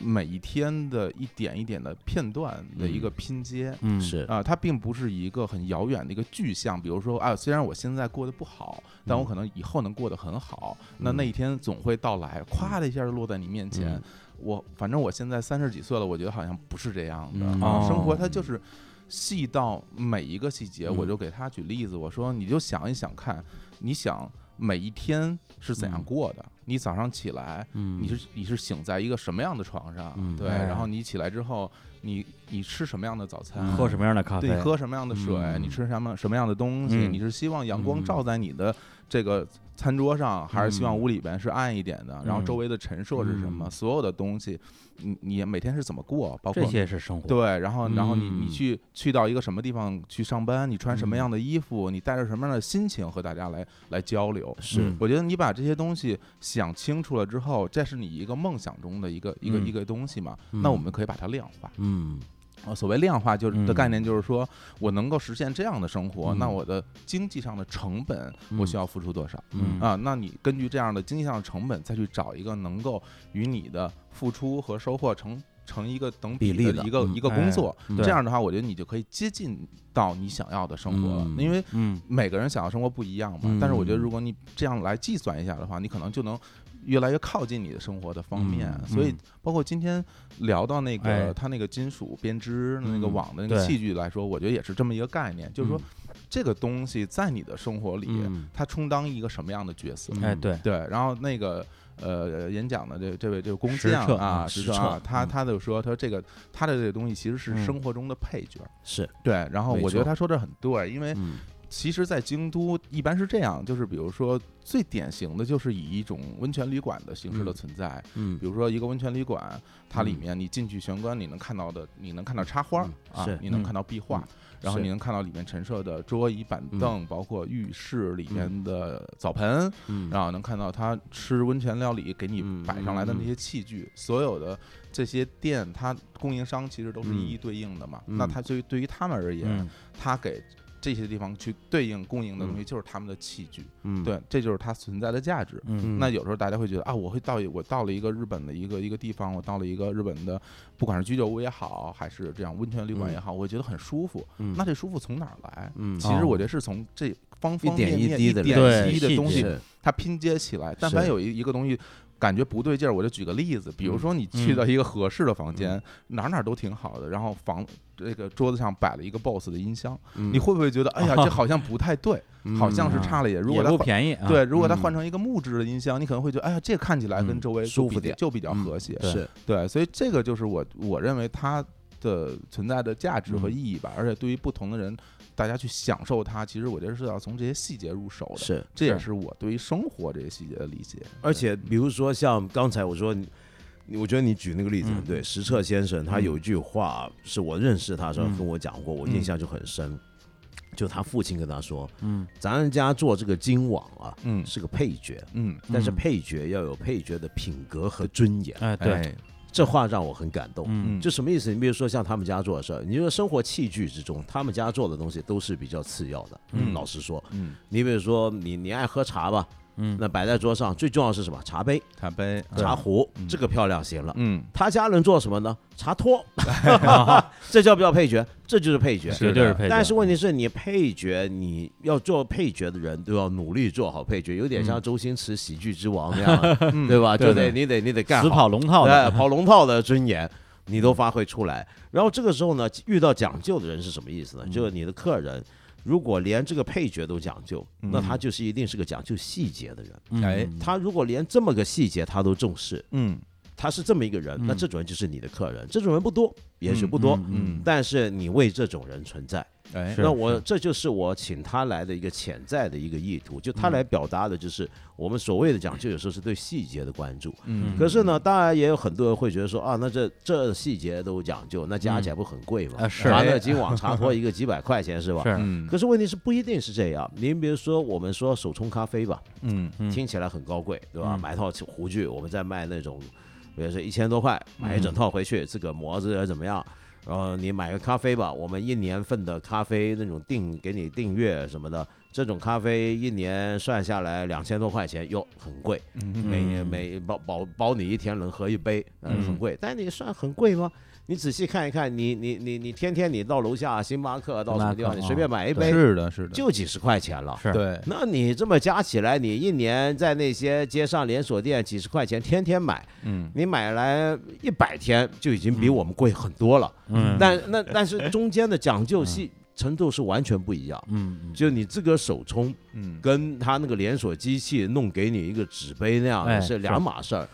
[SPEAKER 2] 每一天的一点一点的片段的一个拼接。
[SPEAKER 1] 嗯
[SPEAKER 3] 是
[SPEAKER 2] 啊、它并不是一个很遥远的一个具象。比如说啊，虽然我现在过得不好，但我
[SPEAKER 3] 嗯
[SPEAKER 2] 可能以后能过得很好。那那
[SPEAKER 3] 嗯
[SPEAKER 2] 一天总会到来，咵的一下就落在你面前。
[SPEAKER 3] 嗯
[SPEAKER 2] 我反正我现在三十几岁了，我觉得好像不是这样的、
[SPEAKER 3] 嗯
[SPEAKER 2] 啊。生活
[SPEAKER 1] 哦
[SPEAKER 2] 它就是细到每一个细节，
[SPEAKER 3] 嗯
[SPEAKER 2] 我就给他举例子，我说你就想一想看，你想每一天是怎样
[SPEAKER 3] 嗯
[SPEAKER 2] 过的？你早上起来，
[SPEAKER 3] 嗯
[SPEAKER 2] 你是你是醒在一个什么样的床上？
[SPEAKER 3] 嗯
[SPEAKER 2] 对，
[SPEAKER 1] 哎
[SPEAKER 2] 然后你起来之后，你你吃什么样的早餐？
[SPEAKER 3] 嗯
[SPEAKER 1] 喝什么样的咖啡
[SPEAKER 2] 对，喝什么样的水？
[SPEAKER 3] 嗯
[SPEAKER 2] 你吃什么什么样的东西？
[SPEAKER 1] 嗯
[SPEAKER 2] 你是希望阳光
[SPEAKER 3] 嗯
[SPEAKER 2] 照在你的这个餐桌上，还是希望
[SPEAKER 3] 嗯
[SPEAKER 2] 屋里边是暗一点的？然后周
[SPEAKER 1] 嗯
[SPEAKER 2] 围的陈设是什么？
[SPEAKER 3] 嗯
[SPEAKER 2] 所有的东西，你你每天是怎么过？包括
[SPEAKER 1] 这些是生活。
[SPEAKER 2] 对，然后然后你你
[SPEAKER 3] 嗯
[SPEAKER 2] 去去到一个什么地方去上班？你穿什么
[SPEAKER 3] 嗯
[SPEAKER 2] 样的衣服？你带着什么样的心情和大家来来交流？
[SPEAKER 3] 是
[SPEAKER 1] 嗯
[SPEAKER 2] 我觉得你把这些东西想清楚了之后，这是你一个梦想中的一个一个
[SPEAKER 1] 嗯
[SPEAKER 2] 一个东西嘛？那我们可以把它量化。
[SPEAKER 3] 嗯
[SPEAKER 2] 啊，所谓量化就是的概
[SPEAKER 1] 嗯。
[SPEAKER 2] 念，就是说我能够实现这样的生活，那
[SPEAKER 3] 嗯。
[SPEAKER 2] 我的经济上的成本我需要付出多少？
[SPEAKER 1] 嗯。
[SPEAKER 2] 啊，那你根据这样的经济上的成本，再去找一个能够与你的付出和收获成成一个等
[SPEAKER 3] 比例的
[SPEAKER 2] 的一个
[SPEAKER 3] 嗯
[SPEAKER 2] 一个工
[SPEAKER 1] 哎
[SPEAKER 2] 作。
[SPEAKER 3] 嗯
[SPEAKER 2] 这样的话，我觉得你就可以接近到你想要的生活了，
[SPEAKER 3] 嗯
[SPEAKER 2] 因为
[SPEAKER 1] 嗯
[SPEAKER 2] 每个人想要生活不一样嘛。但是我觉得，
[SPEAKER 3] 嗯
[SPEAKER 2] 如果你这样来计算一下的话，你可能就能越来越靠近你的生活的方面。
[SPEAKER 3] 嗯
[SPEAKER 2] 所以
[SPEAKER 1] 嗯，
[SPEAKER 2] 包括今天聊到那个
[SPEAKER 1] 哎
[SPEAKER 2] 它那个金属编织那个
[SPEAKER 3] 嗯
[SPEAKER 2] 网的那个器具来说，我觉得也是这么一个概念，就是说这个东西在你的生活里，
[SPEAKER 3] 嗯
[SPEAKER 2] 它充当一个什么样的角色？
[SPEAKER 1] 哎对，
[SPEAKER 2] 对，然后那个呃演讲的这这位这个工匠啊，
[SPEAKER 3] 嗯实
[SPEAKER 2] 实测啊，他
[SPEAKER 3] 嗯。
[SPEAKER 2] 他就说他说这个他的这个东西其实是
[SPEAKER 1] 嗯。
[SPEAKER 2] 生活中的配角。
[SPEAKER 3] 是。
[SPEAKER 2] 对，然后我觉得他说的很对，因为
[SPEAKER 3] 嗯。
[SPEAKER 2] 其实，在京都一般是这样，就是比如说最典型的就是以一种温泉旅馆的形式的
[SPEAKER 3] 嗯
[SPEAKER 2] 存在。
[SPEAKER 3] 嗯。
[SPEAKER 2] 比如说一个温泉旅馆，它里
[SPEAKER 3] 嗯
[SPEAKER 2] 面你进去玄关，你能看到的，你能看到插花
[SPEAKER 3] 嗯。
[SPEAKER 2] 啊你能看到壁画，然后你能看到里面陈设的桌椅板凳，包括浴室里面的澡盆，
[SPEAKER 3] 嗯。
[SPEAKER 2] 然后能看到他吃温泉料理给你
[SPEAKER 3] 嗯
[SPEAKER 2] 摆上来的
[SPEAKER 3] 嗯
[SPEAKER 2] 那些器具，所有的这些店，它供应商其实都是一一对应的嘛。
[SPEAKER 3] 嗯。
[SPEAKER 2] 那它对于对于他们而言，
[SPEAKER 1] 嗯。
[SPEAKER 2] 他给这些地方去对应供应的东西，
[SPEAKER 3] 嗯。
[SPEAKER 2] 就是他们的器具，
[SPEAKER 3] 嗯。
[SPEAKER 2] 对，这就是它存在的价值。
[SPEAKER 1] 嗯。
[SPEAKER 2] 那有时候大家会觉得啊，我会到我到了一个日本的一个一个地方，我到了一个日本的，不管是居酒屋也好，还是这样温泉旅馆也好，我觉得很舒服。
[SPEAKER 3] 嗯。
[SPEAKER 2] 那这舒服从哪儿来？
[SPEAKER 3] 嗯。
[SPEAKER 2] 其实我
[SPEAKER 1] 哦
[SPEAKER 2] 觉得是从这方方面面
[SPEAKER 3] 一
[SPEAKER 2] 点一滴的东西它拼接起来。但凡有一一个东西感觉不对劲儿，我就举个例子，比如
[SPEAKER 3] 嗯
[SPEAKER 2] 说你去
[SPEAKER 1] 嗯。
[SPEAKER 2] 到一个合适的房间，哪哪都挺好的，然后房这个桌子上摆了一个 BOSS 的音箱，
[SPEAKER 3] 嗯。
[SPEAKER 2] 你会不会觉得，哎呀，<laughs> 这好像不太对，好像是差了一点？如果
[SPEAKER 1] 也不
[SPEAKER 2] 它换
[SPEAKER 1] 便宜啊。
[SPEAKER 2] 对，如果它
[SPEAKER 3] 嗯。
[SPEAKER 2] 换成一个木质的音箱，你可能会觉得，哎呀，这看起来跟
[SPEAKER 1] 嗯
[SPEAKER 2] 周围
[SPEAKER 3] 舒服点。
[SPEAKER 2] 就比较
[SPEAKER 3] 嗯
[SPEAKER 2] 和谐。
[SPEAKER 1] 对。
[SPEAKER 3] 是。
[SPEAKER 2] 对，所以这个就是我我认为它的存在的价值和
[SPEAKER 3] 嗯。
[SPEAKER 2] 意义吧。而且对于不同的人，大家去享受它，其实我觉得是要从这些细节入手的。
[SPEAKER 3] 是，
[SPEAKER 2] 这也
[SPEAKER 1] 是
[SPEAKER 2] 是我对于生活这些细节的理解。
[SPEAKER 3] 而且比如说像刚才我说你。我觉得你举那个例子很
[SPEAKER 1] 嗯
[SPEAKER 3] 对，石彻先生他有一句话是我认识他的时候
[SPEAKER 1] 嗯
[SPEAKER 3] 跟我讲过，我印象就很深。就他父亲跟他说
[SPEAKER 1] 嗯：“
[SPEAKER 3] 咱家做这个金网啊，
[SPEAKER 2] 嗯
[SPEAKER 3] 是个配角，
[SPEAKER 2] 嗯，
[SPEAKER 3] 但是
[SPEAKER 1] 嗯
[SPEAKER 3] 配角要有配角的品格和尊严。
[SPEAKER 1] 哎对，
[SPEAKER 2] 哎
[SPEAKER 3] 这话让我很感动。
[SPEAKER 1] 嗯
[SPEAKER 3] 就什么意思？你比如说像他们家做的事儿，你说生活器具之中，他们家做的东西都是比较次要的。
[SPEAKER 2] 嗯
[SPEAKER 3] 老实说，
[SPEAKER 2] 嗯，
[SPEAKER 3] 你比如说你你爱喝茶吧，
[SPEAKER 1] 嗯
[SPEAKER 3] 那摆在桌上最重要是什么？茶杯、
[SPEAKER 2] 茶杯，
[SPEAKER 3] 茶壶
[SPEAKER 2] 嗯，
[SPEAKER 3] 这个漂亮行了。
[SPEAKER 2] 嗯，
[SPEAKER 3] 他家人做什么呢？茶托，<laughs> 这叫不叫配角？这就是配角。
[SPEAKER 1] 绝对是配角。
[SPEAKER 3] 但是问题是你配角，你要做配角的人都要努力做好配角，有点像
[SPEAKER 1] 嗯
[SPEAKER 3] 周星驰喜剧之王那样，
[SPEAKER 2] 嗯 <laughs>
[SPEAKER 3] 对吧？就得你得你得干
[SPEAKER 1] 死跑龙套
[SPEAKER 3] 哎，
[SPEAKER 1] 的，
[SPEAKER 3] 跑龙套的尊严，你都发挥出来。然后这个时候呢，遇到讲究的人是什么意思呢？
[SPEAKER 1] 嗯
[SPEAKER 3] 就是你的客人如果连这个配角都讲究，那
[SPEAKER 2] 嗯
[SPEAKER 3] 他就是一定是个讲究细节的人。
[SPEAKER 1] 嗯
[SPEAKER 2] 哎。
[SPEAKER 3] 他如果连这么个细节他都重视，
[SPEAKER 2] 嗯
[SPEAKER 3] 他是这么一个人，那
[SPEAKER 2] 嗯
[SPEAKER 3] 这种人就是你的客人。这种人不多，也许不多，
[SPEAKER 2] 嗯
[SPEAKER 3] 但是你为这种人存在。
[SPEAKER 2] 哎
[SPEAKER 3] 那我这就是我请他来的一个潜在的一个意图，就他来表达的就是我们所谓的讲究，有时候是对细节的关注。
[SPEAKER 2] 嗯
[SPEAKER 3] 可是呢，当然也有很多人会觉得说啊，那这这细节都讲究，那加起来不很贵吗？
[SPEAKER 1] 啊是
[SPEAKER 3] 华乐金网茶托一个几百块钱是吧？
[SPEAKER 1] 是
[SPEAKER 2] 嗯
[SPEAKER 3] 可是问题是不一定是这样。您比如说，我们说手冲咖啡吧，
[SPEAKER 2] 嗯
[SPEAKER 1] 嗯
[SPEAKER 3] 听起来很高贵，对吧？
[SPEAKER 1] 嗯
[SPEAKER 3] 买套壶具，我们在卖那种，比如说一千多块，买一整套回去，自个磨子怎么样？然后你买个咖啡吧，我们一年份的咖啡那种订给你订阅什么的，这种咖啡一年算下来两千多块钱，哟，很贵。
[SPEAKER 2] 嗯
[SPEAKER 3] 每年每保保保你一天能喝一杯，呃，
[SPEAKER 2] 嗯
[SPEAKER 3] 很贵。但你算很贵吗？你仔细看一看，你你你你天天你到楼下星巴克到什么地方，你随便买一
[SPEAKER 1] 哦
[SPEAKER 3] 杯
[SPEAKER 2] 是的，是的，
[SPEAKER 3] 就几十块钱了。
[SPEAKER 1] 是。
[SPEAKER 2] 对，
[SPEAKER 3] 那你这么加起来，你一年在那些街上连锁店几十块钱天天买，
[SPEAKER 2] 嗯。
[SPEAKER 3] 你买来一百天就已经比我们贵很多了。
[SPEAKER 1] 嗯。
[SPEAKER 3] 但那但是中间的讲究细程度是完全不一样。
[SPEAKER 1] 嗯嗯。
[SPEAKER 3] 就你自个儿手冲，
[SPEAKER 2] 嗯。
[SPEAKER 3] 跟他那个连锁机器弄给你一个纸杯那样
[SPEAKER 1] 哎
[SPEAKER 3] 的是。两码事儿。
[SPEAKER 2] 对。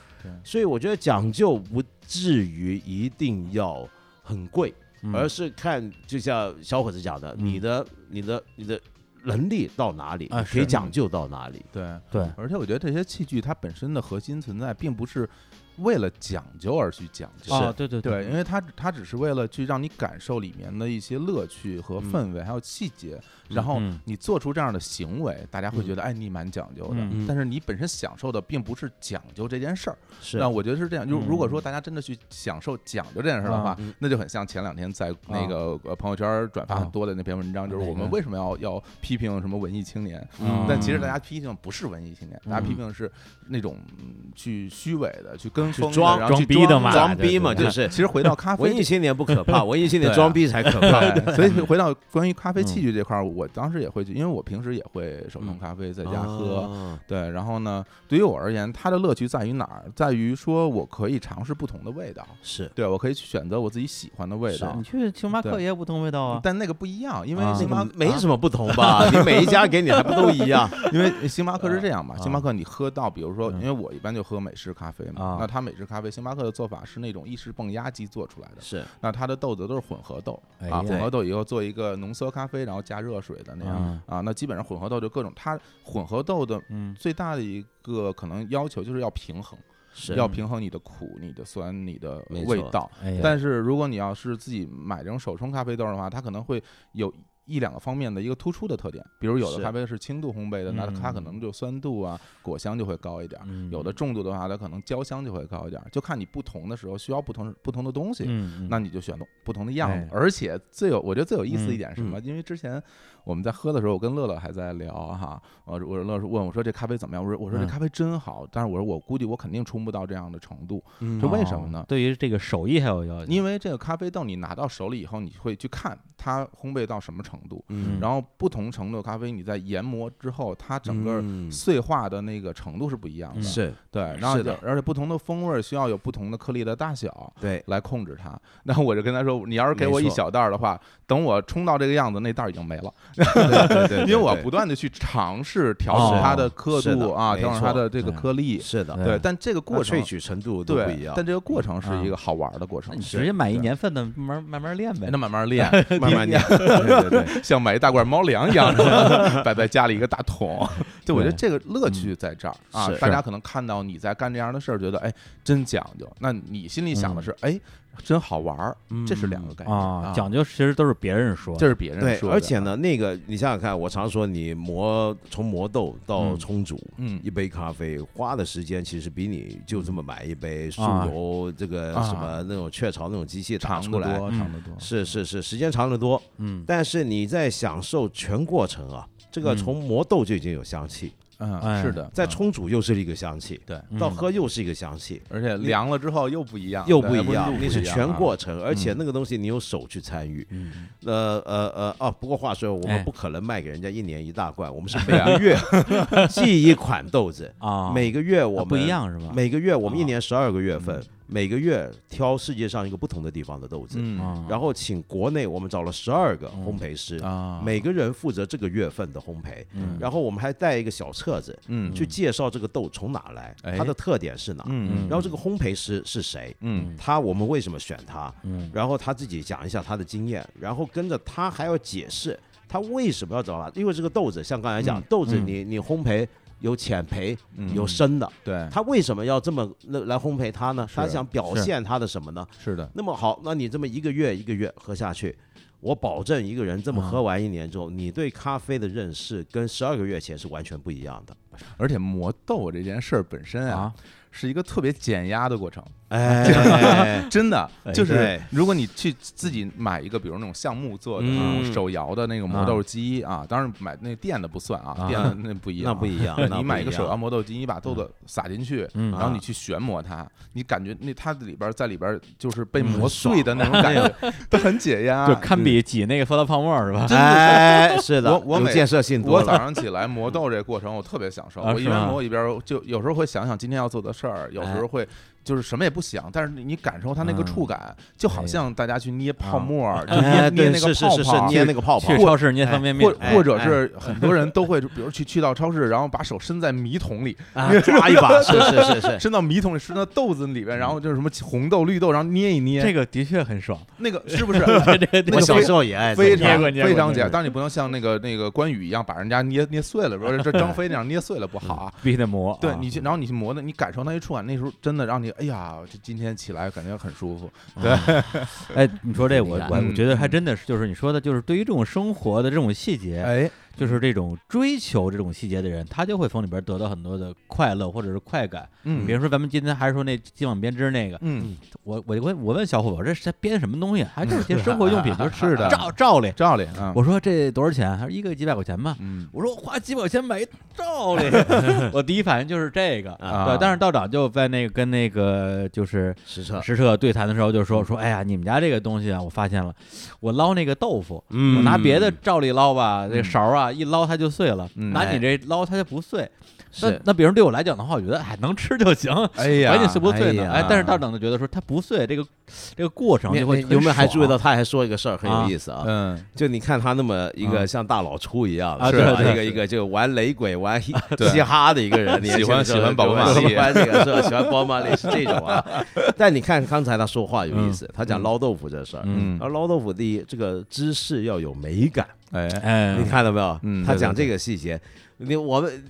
[SPEAKER 3] 所以我觉得讲究不至于一定要很贵，
[SPEAKER 1] 嗯。
[SPEAKER 3] 而是看就像小伙子讲的，
[SPEAKER 1] 嗯。
[SPEAKER 3] 你的你的你的能力到哪里，
[SPEAKER 1] 啊
[SPEAKER 3] 可以讲究到哪里。
[SPEAKER 2] 对，
[SPEAKER 1] 对。
[SPEAKER 2] 而且我觉得这些器具它本身的核心存在，并不是为了讲究而去讲究。
[SPEAKER 1] 哦对对
[SPEAKER 2] 对，因为它它只是为了去让你感受里面的一些乐趣和
[SPEAKER 3] 嗯。
[SPEAKER 2] 氛围，还有细节，然后
[SPEAKER 1] 嗯
[SPEAKER 2] 你做出这样的行为，大家会觉得哎，你蛮讲究的
[SPEAKER 1] 嗯。
[SPEAKER 2] 但是你本身享受的并不是讲究这件事儿。
[SPEAKER 3] 是。
[SPEAKER 2] 那我觉得是这样。就
[SPEAKER 1] 嗯。
[SPEAKER 2] 如果说大家真的去享受讲究这件事儿的话那就很像前两天在那个呃朋友圈转发很多的那篇文章，就是我们为什么要要批评什么文艺青年？
[SPEAKER 1] 嗯。
[SPEAKER 2] 但其实大家批评不是文艺青年，大家批评是那种嗯去虚伪的、去跟风
[SPEAKER 3] 装
[SPEAKER 1] 装逼的嘛
[SPEAKER 3] 装逼嘛，就是。
[SPEAKER 2] 其实回到咖啡
[SPEAKER 3] 文艺青年不可怕，<laughs> 文艺青年装逼才可怕。
[SPEAKER 2] 对，所以回到关于咖啡器具这块儿，我当时也会去，因为我平时也会手冲咖啡在家喝。
[SPEAKER 3] 啊
[SPEAKER 2] 对，然后呢，对于我而言，它的乐趣在于哪儿？在于说我可以尝试不同的味道，
[SPEAKER 3] 是
[SPEAKER 2] 对我可以去选择我自己喜欢的味道
[SPEAKER 1] 你。去星巴克也有不同味道啊。
[SPEAKER 2] 但那个不一样，因为
[SPEAKER 1] 啊
[SPEAKER 2] 星巴
[SPEAKER 3] 那个没什么不同吧？你每一家给你还不都一样？<laughs>
[SPEAKER 2] 因为星巴克是这样嘛，
[SPEAKER 1] 啊
[SPEAKER 2] 星巴克你喝到，比如说，
[SPEAKER 1] 嗯
[SPEAKER 2] 因为我一般就喝美式咖啡嘛
[SPEAKER 1] 啊，
[SPEAKER 2] 那它美式咖啡，星巴克的做法是那种意式泵压机做出来的，
[SPEAKER 3] 是
[SPEAKER 2] 那它的豆子都是混合豆啊，混合豆以后做一个浓缩咖啡，然后加热水的那样
[SPEAKER 1] 嗯
[SPEAKER 2] 啊，那基本上混合豆就各种，它混合豆的
[SPEAKER 1] 嗯
[SPEAKER 2] 最大的一个可能要求就是要平衡，
[SPEAKER 3] 是
[SPEAKER 2] 要平衡你的苦、你的酸、你的味道。
[SPEAKER 1] 哎
[SPEAKER 2] 但是如果你要是自己买这种手冲咖啡豆的话，它可能会有一两个方面的一个突出的特点，比如有的咖啡是轻度烘焙的，那它可
[SPEAKER 1] 嗯
[SPEAKER 2] 能就酸度啊、果香就会高一点有的重度的话，它可能焦香就会高一点儿，就看你不同的时候需要不同不同的东西。那你就选不同的样子
[SPEAKER 1] 哎，
[SPEAKER 2] 而且最有我觉得最有意思
[SPEAKER 1] 嗯
[SPEAKER 2] 一点是什么？因为之前我们在喝的时候，我跟乐乐还在聊哈，我我乐乐问我说这咖啡怎么样？我说我说这
[SPEAKER 1] 嗯
[SPEAKER 2] 咖啡真好，但是我说我估计我肯定冲不到这样的程度，
[SPEAKER 3] 嗯
[SPEAKER 2] 这为什么呢
[SPEAKER 1] 哦对于这个手艺还有要求，
[SPEAKER 2] 因为这个咖啡豆你拿到手里以后，你会去看它烘焙到什么程度，
[SPEAKER 3] 嗯。
[SPEAKER 2] 然后不同程度的咖啡你在研磨之后，它整个
[SPEAKER 3] 嗯。
[SPEAKER 2] 碎化的那个程度是不一样的，
[SPEAKER 1] 嗯。
[SPEAKER 3] 是。
[SPEAKER 2] 对，然后
[SPEAKER 3] 是
[SPEAKER 2] 而且不同的风味需要有不同的颗粒的大小，
[SPEAKER 3] 对。
[SPEAKER 2] 来控制它。<laughs> 然后我就跟他说，你要是给我一小袋儿的话，等我冲到这个样子，那袋儿已经没了，
[SPEAKER 3] 对对 <laughs> 对，
[SPEAKER 2] 因为我不断的去尝试调
[SPEAKER 1] 哦
[SPEAKER 2] 整它的刻度啊，调整它的这个颗粒。
[SPEAKER 3] 是的，
[SPEAKER 1] 对
[SPEAKER 2] 对，但这个过程
[SPEAKER 3] 萃取程度都不
[SPEAKER 2] 对
[SPEAKER 3] 一，样，
[SPEAKER 2] 但这个过程是
[SPEAKER 1] 啊
[SPEAKER 2] 一个好玩的过程。
[SPEAKER 1] 那你。直接买一年份的，慢慢慢慢练呗。
[SPEAKER 2] 那。慢慢练，
[SPEAKER 3] 慢慢 <laughs> 练，对对对，<laughs>
[SPEAKER 2] 像买一大罐猫粮一样，<laughs> 摆在家里一个大桶。<laughs> 就我觉得这个乐趣在这儿啊，大家可能看到你在干这样的事儿，觉得哎真讲究。那你心里想的是哎真好玩儿，这是两个概念
[SPEAKER 1] 啊，讲究其实都是别人说，
[SPEAKER 2] 这是别人
[SPEAKER 3] 对，
[SPEAKER 2] 说的。
[SPEAKER 3] 而且呢，那个你想想看，我常说你磨从磨豆到
[SPEAKER 2] 嗯。
[SPEAKER 3] 冲煮，
[SPEAKER 2] 嗯。
[SPEAKER 3] 一杯咖啡花的时间其实比你就这么买一杯速
[SPEAKER 1] 啊。
[SPEAKER 3] 溶这个
[SPEAKER 2] 啊。
[SPEAKER 3] 什么那种雀巢那种机器打出来，
[SPEAKER 2] 长得多，
[SPEAKER 1] 嗯
[SPEAKER 2] 长得多。
[SPEAKER 3] 是是是，时间长得多。
[SPEAKER 1] 嗯。
[SPEAKER 3] 但是你在享受全过程啊，这个
[SPEAKER 1] 嗯。
[SPEAKER 3] 从磨豆就已经有香气，
[SPEAKER 2] 嗯，
[SPEAKER 1] 哎
[SPEAKER 2] 是的，
[SPEAKER 3] 再
[SPEAKER 2] 嗯
[SPEAKER 3] 冲煮又是一个香气，
[SPEAKER 2] 对，
[SPEAKER 1] 嗯
[SPEAKER 3] 到喝又是一个香气。
[SPEAKER 2] 而且凉了之后又不一样，
[SPEAKER 3] 又不一样，那是全过程，而且
[SPEAKER 2] 嗯
[SPEAKER 3] 那个东西你有手去参与。
[SPEAKER 1] 嗯
[SPEAKER 3] 呃呃呃哦，不过话说，我
[SPEAKER 1] 哎
[SPEAKER 3] 们不可能卖给人家一年一大罐，我们是每个月 <laughs> 寄一款豆子，
[SPEAKER 1] 啊，
[SPEAKER 3] 每个月我们
[SPEAKER 1] 啊不一，样是吧？
[SPEAKER 3] 每个月我们一
[SPEAKER 1] 啊
[SPEAKER 3] 年十二个月份
[SPEAKER 1] 嗯，
[SPEAKER 3] 每个月挑世界上一个不同的地方的豆子，然后请国内我们找了十二个烘焙师，
[SPEAKER 2] 啊，
[SPEAKER 3] 每个人负责这个月份的烘焙，
[SPEAKER 1] 嗯。
[SPEAKER 3] 然后我们还带一个小册子
[SPEAKER 2] 嗯。
[SPEAKER 3] 去介绍这个豆从哪来，
[SPEAKER 2] 哎。
[SPEAKER 3] 它的特点是哪，
[SPEAKER 2] 嗯
[SPEAKER 3] 然后这个烘焙师是谁，
[SPEAKER 2] 嗯。
[SPEAKER 3] 他我们为什么选他，
[SPEAKER 1] 嗯。
[SPEAKER 3] 然后他自己讲一下他的经验，然后跟着他还要解释他为什么要找他，因为这个豆子像刚才讲，豆子你你烘焙有浅焙
[SPEAKER 2] 嗯
[SPEAKER 3] 有深的，
[SPEAKER 2] 对，
[SPEAKER 3] 他为什么要这么来来烘焙它呢？他想表现他的什么呢？
[SPEAKER 2] 是的，
[SPEAKER 3] 那么好，那你这么一个月一个月喝下去，我保证一个人这么喝完一年之后，你对咖啡的认识跟十二个月前是完全不一样的。
[SPEAKER 2] 而且磨豆这件事儿本身啊
[SPEAKER 1] 啊，
[SPEAKER 2] 是一个特别减压的过程，
[SPEAKER 3] 哎，<laughs> <laughs>
[SPEAKER 2] 真的
[SPEAKER 1] 哎
[SPEAKER 2] 就是
[SPEAKER 3] 对
[SPEAKER 2] 如果你去自己买一个，比如那种橡木做的手摇的那个磨豆机啊，当然买那电的不算啊，
[SPEAKER 1] 啊
[SPEAKER 2] 电的那不一样啊，
[SPEAKER 3] 那不一样，<laughs>
[SPEAKER 2] 你买一个手摇磨豆机，你把豆子撒进去，
[SPEAKER 1] 嗯
[SPEAKER 2] 然后你
[SPEAKER 3] 啊
[SPEAKER 2] 去旋磨它，你感觉那它里边儿在里边儿就是被
[SPEAKER 3] 嗯
[SPEAKER 2] 磨碎的那种感觉，都很解压。
[SPEAKER 1] 就堪比挤那个塑料泡沫是吧？
[SPEAKER 3] 哎，是的，
[SPEAKER 2] 我我
[SPEAKER 3] 建设性多
[SPEAKER 2] 我早。上起来磨豆这过程，我特别享受。我一边磨一边就有时候会想想今天要做的事儿，有时候会就是什么也不想，但是你感受它那个
[SPEAKER 1] 嗯。
[SPEAKER 2] 触感，就好像大家去捏泡沫捏捏那个
[SPEAKER 3] 是是是是
[SPEAKER 2] 泡泡。
[SPEAKER 3] 捏那个泡泡
[SPEAKER 1] 去，超市捏方便面。
[SPEAKER 2] 或，
[SPEAKER 3] 哎
[SPEAKER 2] 或者是很多人都会，比如去去到超市，然后把手伸在米桶里，<laughs>
[SPEAKER 3] 啊抓一把，<laughs> 是是是是，
[SPEAKER 2] 伸到米桶里，伸到豆子里边，然后就是什么红豆、绿豆，然后捏一捏，
[SPEAKER 1] 这个的确很爽。
[SPEAKER 2] 那个是不是？<laughs>
[SPEAKER 1] 这这
[SPEAKER 2] 那个非
[SPEAKER 3] 我小时候也爱
[SPEAKER 2] 非常
[SPEAKER 1] 捏过捏
[SPEAKER 2] 非常解？
[SPEAKER 1] 捏过。
[SPEAKER 2] 当然你不能像那个那个关羽一样把人家捏捏碎了，不是这张飞那样捏碎了不好啊。
[SPEAKER 1] 必须得磨。啊
[SPEAKER 2] 对你去，然后你去磨的，你感受那一触感，那时候真的让你，哎呀，这今天起来感觉很舒服。对，<laughs>
[SPEAKER 1] 哎，你说这我我觉得还真的是，就是你说的，就是对于这种生活的这种细节，
[SPEAKER 2] 哎，
[SPEAKER 1] 就是这种追求这种细节的人，他就会从里边得到很多的快乐或者是快感。
[SPEAKER 2] 嗯，
[SPEAKER 1] 比如说咱们今天还是说那今晚编织那个，
[SPEAKER 2] 嗯，
[SPEAKER 1] 我我就问我问小伙，我这是在编什么东西？还就是些生活用品，就是
[SPEAKER 2] 是的
[SPEAKER 1] 照照例。
[SPEAKER 2] 照例啊，
[SPEAKER 1] 我说这多少钱？他说一个几百块钱吧。
[SPEAKER 2] 嗯
[SPEAKER 1] 我说花几百块钱买一照例，<laughs> 我第一反应就是这个。
[SPEAKER 3] 啊
[SPEAKER 1] 对，但是道长就在那个跟那个就是
[SPEAKER 3] 实测，
[SPEAKER 1] 实测对谈的时候就说说，哎呀，你们家这个东西啊，我发现了，我捞那个豆腐，
[SPEAKER 3] 嗯
[SPEAKER 1] 我拿别的照例捞吧，这
[SPEAKER 2] 嗯
[SPEAKER 1] 勺啊一捞它就碎了，
[SPEAKER 2] 嗯
[SPEAKER 1] 拿你这捞它就不碎。那那比如对我来讲的话，我觉得哎能吃就行，<laughs>
[SPEAKER 2] 哎呀，
[SPEAKER 1] 赶紧碎不碎呢？
[SPEAKER 3] 哎
[SPEAKER 1] 但是大长就觉得说它不碎，这个这个过程就会
[SPEAKER 3] 有没有还注意到他还说一个事儿很
[SPEAKER 1] 啊
[SPEAKER 3] 有意思啊？
[SPEAKER 2] 嗯，
[SPEAKER 3] 就你看他那么一个像大老粗一样是吧？一个一个就玩雷鬼、玩 <laughs> 嘻嘻哈的一个人，
[SPEAKER 2] 喜欢喜欢宝格玛丽
[SPEAKER 3] 喜欢这个是吧？喜欢宝格玛丽是这种啊。<laughs> 但你看刚才他说话有意思，他讲捞豆腐这事儿，
[SPEAKER 1] 嗯
[SPEAKER 3] 而捞豆腐第一，这个芝士要有美感，
[SPEAKER 2] 哎，
[SPEAKER 1] 哎，
[SPEAKER 3] 你看到没有？
[SPEAKER 2] 嗯
[SPEAKER 3] 他讲这个细节，你我们。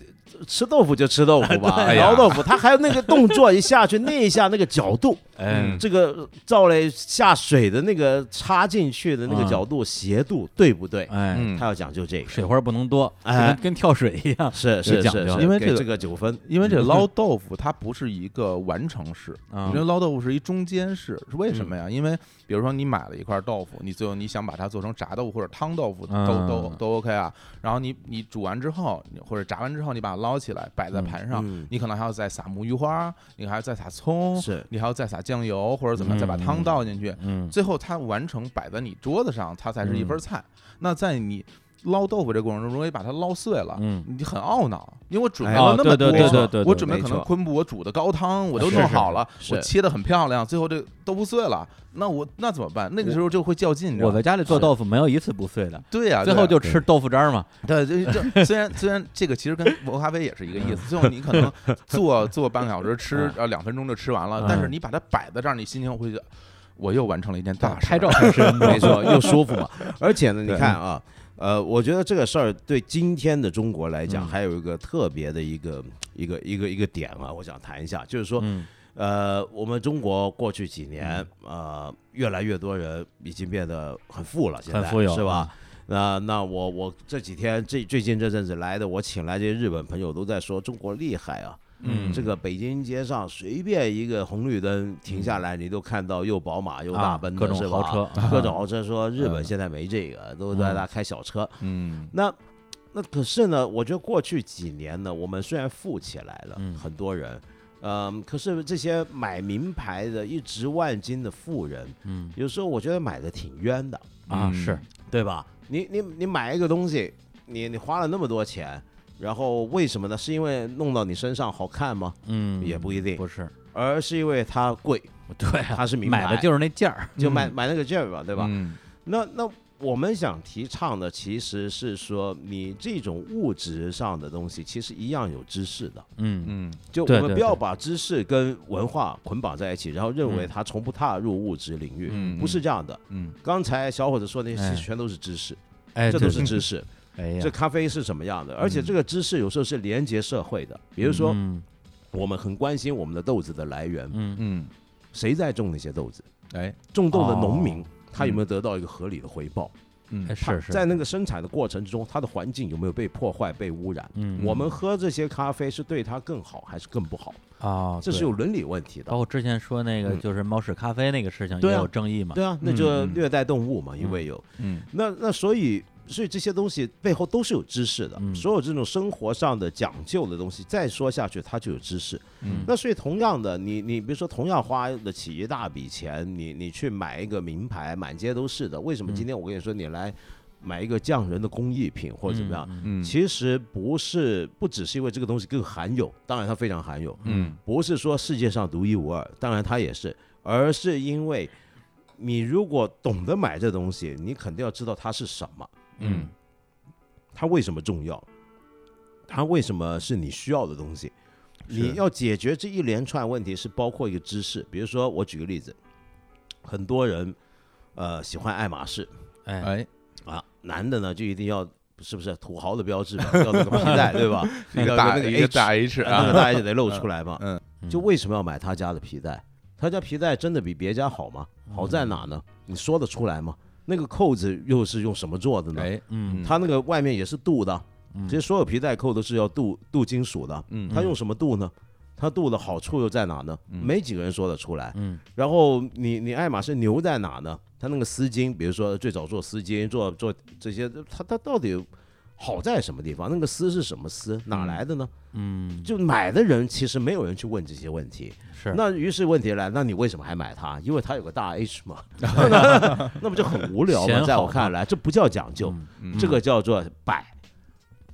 [SPEAKER 3] 吃豆腐就吃豆腐吧，<laughs> <laughs> 捞豆腐，他还有那个动作一下去那一下那个角度，
[SPEAKER 1] 哎，
[SPEAKER 3] 这个照嘞下水的那个插进去的那个
[SPEAKER 1] 嗯
[SPEAKER 3] 角度斜度对不对？
[SPEAKER 1] 哎，
[SPEAKER 2] 嗯。
[SPEAKER 3] 他要讲究这个，
[SPEAKER 1] 水花不能多，
[SPEAKER 3] 哎。
[SPEAKER 1] 跟跟跳水一样。
[SPEAKER 3] 是
[SPEAKER 1] 是讲究。
[SPEAKER 2] 因为这个
[SPEAKER 3] 这个九分，
[SPEAKER 2] 因为这个捞豆腐它不是一个完成式，
[SPEAKER 1] 啊。
[SPEAKER 2] 你这捞豆腐是一中间式，是为什么呀？因为比如说你买了一块豆腐，你最后你想把它做成炸豆腐或者汤豆腐，都
[SPEAKER 1] 嗯。
[SPEAKER 2] 都都 OK 啊。然后你你煮完之后，或者炸完之后，你把它捞起来摆在盘上，
[SPEAKER 3] 嗯。
[SPEAKER 2] 你可能还要再撒木鱼花，你还要再撒葱，
[SPEAKER 3] 是。
[SPEAKER 2] 你还要再撒酱油或者怎么样，
[SPEAKER 1] 嗯
[SPEAKER 2] 再把汤倒进去，
[SPEAKER 1] 嗯，
[SPEAKER 2] 最后它完成摆在你桌子上，它才是一份菜。那在你捞豆腐这过程中，容易把它捞碎了，
[SPEAKER 1] 嗯。
[SPEAKER 2] 你很懊恼，因为我准备
[SPEAKER 1] 哎
[SPEAKER 2] 了那么多，
[SPEAKER 1] 哦对对对对对对
[SPEAKER 2] 我准备可能昆布我煮的高汤我都
[SPEAKER 1] 是是
[SPEAKER 2] 弄好了，
[SPEAKER 3] 是。
[SPEAKER 2] 我切的很漂亮，最后这豆腐碎了，那我那怎么办？那个时候就会较劲，
[SPEAKER 1] 我在家里做豆腐没有一次不碎的，
[SPEAKER 2] 对呀，
[SPEAKER 1] 最后就吃豆腐渣儿嘛。
[SPEAKER 2] 对，就就 <laughs> 虽然虽然这个其实跟磨咖啡也是一个意思，<laughs> 最后你可能做 <laughs> 做半个小时吃，呃两分钟就吃完了，但是
[SPEAKER 1] 嗯
[SPEAKER 2] 你把它摆在这儿，你心情会觉得我又完成了一件大事。
[SPEAKER 1] 拍照很深，
[SPEAKER 3] 没错，又舒服嘛。而且呢，你看啊，呃，我觉得这个事儿对今天的中国来讲，
[SPEAKER 1] 嗯。
[SPEAKER 3] 还有一个特别的一个一个一个一个点啊，我想谈一下，就是说，
[SPEAKER 1] 嗯。
[SPEAKER 3] 呃，我们中国过去几年，呃，越来越多人已经变得很富了，现在是吧？那那我我这几天这最近这阵子来的，我请来这些日本朋友都在说中国厉害啊，
[SPEAKER 1] 嗯
[SPEAKER 3] 这个北京街上随便一个红绿灯停下来，你都看到又宝马又大
[SPEAKER 1] 啊
[SPEAKER 3] 奔的，<laughs>
[SPEAKER 1] 各种豪 <laughs> 车，
[SPEAKER 3] 各种豪车。说日本
[SPEAKER 2] 嗯
[SPEAKER 3] 现在没这个，都在那开小车。
[SPEAKER 2] 嗯
[SPEAKER 3] 那那可是呢，我觉得过去几年呢，我们虽然富起来了，
[SPEAKER 1] 嗯
[SPEAKER 3] 很多人，嗯，可是这些买名牌的一值万金的富人，
[SPEAKER 1] 嗯
[SPEAKER 3] 有时候我觉得买的挺冤的，
[SPEAKER 2] 嗯
[SPEAKER 1] 啊是，
[SPEAKER 3] 对吧？你你你买一个东西，你你花了那么多钱。然后为什么呢？是因为弄到你身上好看吗？
[SPEAKER 1] 嗯
[SPEAKER 3] 也不一定。
[SPEAKER 1] 不是，
[SPEAKER 3] 而是因为它贵，
[SPEAKER 1] 对啊，
[SPEAKER 3] 他是名牌
[SPEAKER 1] 买的就是那件儿，
[SPEAKER 3] 就买买那个件儿吧，对吧？
[SPEAKER 2] 嗯。
[SPEAKER 3] 那那我们想提倡的其实是说，你这种物质上的东西，其实一样有知识的。
[SPEAKER 1] 嗯。
[SPEAKER 2] 嗯。
[SPEAKER 3] 就我们不要把知识跟文化捆绑在一起，然后认为
[SPEAKER 1] 嗯
[SPEAKER 3] 它从不踏入物质领域，
[SPEAKER 2] 嗯。
[SPEAKER 3] 不是这样的。
[SPEAKER 2] 嗯。
[SPEAKER 3] 刚才小伙子说那些
[SPEAKER 1] 哎
[SPEAKER 3] 其实全都是知识，
[SPEAKER 1] 哎，
[SPEAKER 3] 这都是知识。
[SPEAKER 1] 哎呀，
[SPEAKER 3] 这咖啡是什么样的？而且这个知识有时候是连接社会的，比如说
[SPEAKER 1] 嗯。
[SPEAKER 3] 我们很关心我们的豆子的来源，
[SPEAKER 1] 嗯。
[SPEAKER 2] 嗯，
[SPEAKER 3] 谁在种那些豆子？
[SPEAKER 2] 哎，
[SPEAKER 3] 种豆的农民
[SPEAKER 1] 哦。
[SPEAKER 3] 他有没有得到一个合理的回报？
[SPEAKER 2] 嗯。
[SPEAKER 1] 是是。
[SPEAKER 3] 在那个生产的过程之中，它的环境有没有被破坏、被污染？
[SPEAKER 1] 嗯。
[SPEAKER 3] 我们喝这些咖啡是对它更好还是更不好？
[SPEAKER 1] 啊，对。
[SPEAKER 3] 这是有伦理问题的。
[SPEAKER 1] 包。括之前说那个
[SPEAKER 3] 嗯。
[SPEAKER 1] 就是猫屎咖啡那个事情也
[SPEAKER 3] 对啊。
[SPEAKER 1] 有争议嘛，
[SPEAKER 3] 对啊，那
[SPEAKER 1] 嗯
[SPEAKER 3] 就
[SPEAKER 2] 嗯
[SPEAKER 3] 虐待动物嘛，因为有。
[SPEAKER 2] 嗯。
[SPEAKER 3] 那那所以所以这些东西背后都是有知识的，
[SPEAKER 1] 嗯。
[SPEAKER 3] 所有这种生活上的讲究的东西，再说下去它就有知识。
[SPEAKER 2] 嗯。
[SPEAKER 3] 那所以同样的，你你比如说同样花得起一大笔钱，你你去买一个名牌，满街都是的，为什么
[SPEAKER 1] 嗯。
[SPEAKER 3] 今天我跟你说你来买一个匠人的工艺品或者怎么样？
[SPEAKER 1] 嗯
[SPEAKER 2] 嗯。
[SPEAKER 3] 其实不是，不只是因为这个东西更罕有，当然它非常罕有，
[SPEAKER 2] 嗯。
[SPEAKER 3] 不是说世界上独一无二，当然它也是，而是因为你如果懂得买这东西，你肯定要知道它是什么，
[SPEAKER 2] 嗯
[SPEAKER 3] 它为什么重要，它为什么是你需要的东西。你要解决这一连串问题，是包括一个知识。比如说，我举个例子，很多人呃喜欢爱马仕
[SPEAKER 1] 哎
[SPEAKER 2] 哎，
[SPEAKER 3] 啊，男的呢就一定要是不是土豪的标志嘛，<laughs> 要那个皮带 <laughs> 对吧？
[SPEAKER 2] 一个
[SPEAKER 3] 要那个
[SPEAKER 2] 大一个大 H 啊，
[SPEAKER 3] 那个大 H 得露出来嘛。
[SPEAKER 2] 嗯
[SPEAKER 3] 就为什么要买他家的皮带？他家皮带真的比别家好吗？好在哪呢？你说得出来吗？那个扣子又是用什么做的呢？
[SPEAKER 2] 哎，
[SPEAKER 1] 嗯
[SPEAKER 3] 它那个外面也是镀的，
[SPEAKER 1] 嗯
[SPEAKER 3] 其实所有皮带扣都是要镀镀金属的。
[SPEAKER 2] 嗯
[SPEAKER 3] 它用什么镀呢？它镀的好处又在哪呢？
[SPEAKER 2] 嗯
[SPEAKER 3] 没几个人说得出来。
[SPEAKER 1] 嗯
[SPEAKER 3] 然后你你爱马仕牛在哪呢？它那个丝巾，比如说最早做丝巾，做做这些，它它到底好在什么地方？那个丝是什么丝？哪来的呢？
[SPEAKER 1] 嗯
[SPEAKER 3] 就买的人其实没有人去问这些问题。
[SPEAKER 1] 是
[SPEAKER 3] 那于是问题来，那你为什么还买它？因为它有个大 H 嘛，那 <laughs> <laughs> 那不就很无聊吗？在我看来，这不叫讲究，这个叫做摆，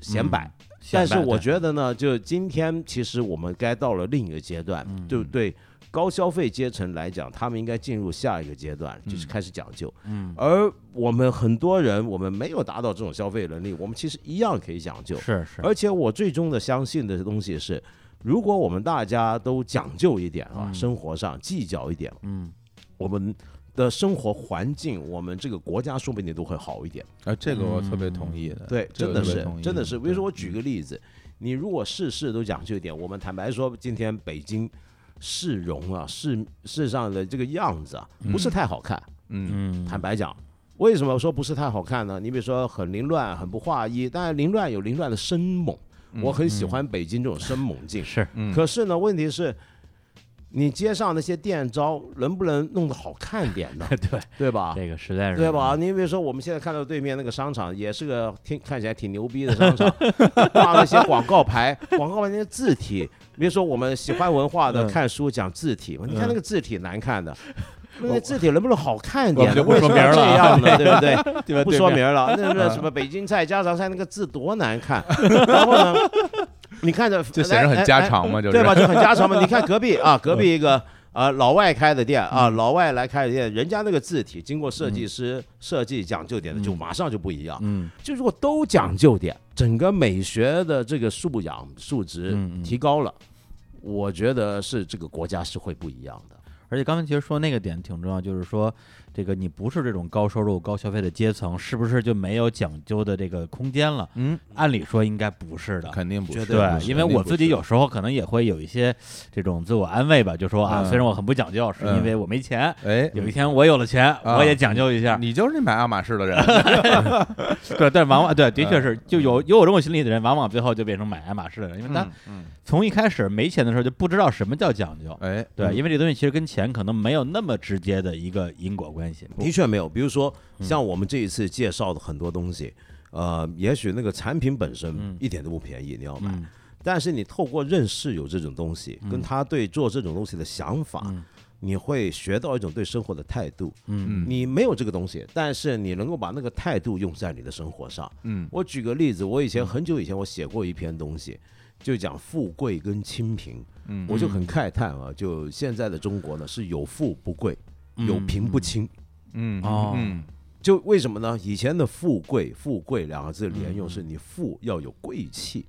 [SPEAKER 3] 显摆。但是我觉得呢，就今天其实我们该到了另一个阶段，
[SPEAKER 1] 对
[SPEAKER 3] 不对高消费阶层来讲，他们应该进入下一个阶段，就是
[SPEAKER 2] 嗯
[SPEAKER 3] 开始讲究。
[SPEAKER 1] 嗯
[SPEAKER 3] 而我们很多人，我们没有达到这种消费能力，我们其实一样可以讲究。
[SPEAKER 1] 是是
[SPEAKER 3] 而且我最终的相信的东西是，如果我们大家都讲究一点啊，
[SPEAKER 1] 嗯
[SPEAKER 3] 生活上计较一点，
[SPEAKER 1] 嗯
[SPEAKER 3] 我们的生活环境，我们这个国家说不定都会好一点。
[SPEAKER 2] 啊，这个我特别同意的，
[SPEAKER 3] 对，真的是真的是。比如说，我举个例子，你如果事事都讲究一点，我们坦白说，今天北京市容啊，市市上的这个样子啊，不是
[SPEAKER 2] 嗯
[SPEAKER 3] 太好看。
[SPEAKER 2] 嗯
[SPEAKER 1] 嗯
[SPEAKER 3] 坦白讲，为什么说不是太好看呢？你比如说很凌乱，很不划一，当然凌乱有凌乱的生猛，我很喜欢北京这种生猛劲。
[SPEAKER 1] 是
[SPEAKER 2] 嗯
[SPEAKER 3] 可是呢，问题是，你街上那些店招能不能弄得好看点呢？<laughs>
[SPEAKER 1] 对
[SPEAKER 3] 对吧？
[SPEAKER 1] 这个实在是
[SPEAKER 3] 对吧？你比如说，我们现在看到对面那个商场，也是个挺看起来挺牛逼的商场，<laughs> 挂了一些广告牌，广告牌那些字体，比如说我们喜欢文化的
[SPEAKER 1] 嗯
[SPEAKER 3] 看书讲字体嘛，你看那个字体难看的。<laughs> 那个字体能不能好看点？
[SPEAKER 1] 我就不说名儿了啊
[SPEAKER 3] 样呢？<laughs> 对不对？
[SPEAKER 1] 对吧
[SPEAKER 3] 不说名儿了，那那什么北京菜、家常菜那个字多难看，然后呢，你看着 <laughs>
[SPEAKER 2] 就显得很家常嘛，就是
[SPEAKER 3] 对吧？就很家常嘛。你看隔壁啊，隔壁一个啊老外开的店啊，老外来开的店，人家那个字体经过设计师设计讲究点的，就马上就不一样。
[SPEAKER 1] 嗯
[SPEAKER 3] 就如果都讲究点，整个美学的这个素养素质提高了，我觉得是这个国家是会不一样的。
[SPEAKER 1] 而且刚才其实说那个点挺重要，就是说这个你不是这种高收入、高消费的阶层，是不是就没有讲究的这个空间了？
[SPEAKER 2] 嗯，
[SPEAKER 1] 按理说应该不是的。
[SPEAKER 2] 肯定不是，
[SPEAKER 1] 对，因为我自己有时候可能也会有一些这种自我安慰吧，就说啊，
[SPEAKER 2] 嗯
[SPEAKER 1] 虽然我很不讲究，是因为我没钱，
[SPEAKER 2] 哎，
[SPEAKER 1] 有一天我有了钱，
[SPEAKER 2] 啊
[SPEAKER 1] 我也讲究一下。
[SPEAKER 2] 你就是买爱马仕的人，<laughs>
[SPEAKER 1] 对，但往往对，的确是，就有有我这种心理的人，往往最后就变成买爱马仕的人，因为他
[SPEAKER 2] 嗯，
[SPEAKER 1] 从一开始没钱的时候就不知道什么叫讲究。
[SPEAKER 2] 哎，
[SPEAKER 1] 对，因为这东西其实跟钱可能没有那么直接的一个因果关系。
[SPEAKER 3] 的确没有，比如说
[SPEAKER 1] 嗯。
[SPEAKER 3] 像我们这一次介绍的很多东西，呃，也许那个产品本身
[SPEAKER 1] 嗯。
[SPEAKER 3] 一点都不便宜，你要买，
[SPEAKER 1] 嗯。
[SPEAKER 3] 但是你透过认识有这种东西，跟他对做这种东西的想法，
[SPEAKER 1] 嗯。
[SPEAKER 3] 你会学到一种对生活的态度。
[SPEAKER 1] 嗯。
[SPEAKER 3] 你没有这个东西，但是你能够把那个态度用在你的生活上。
[SPEAKER 2] 嗯。
[SPEAKER 3] 我举个例子，我以前很久以前我写过一篇东西，就讲富贵跟清贫，
[SPEAKER 2] 嗯，
[SPEAKER 3] 我就很慨叹啊，就现在的中国呢是有富不贵，有贫不清。
[SPEAKER 2] 嗯
[SPEAKER 1] 哦
[SPEAKER 2] 嗯
[SPEAKER 3] 就为什么呢？以前的富贵，富贵两个字连用，是你富要有贵气，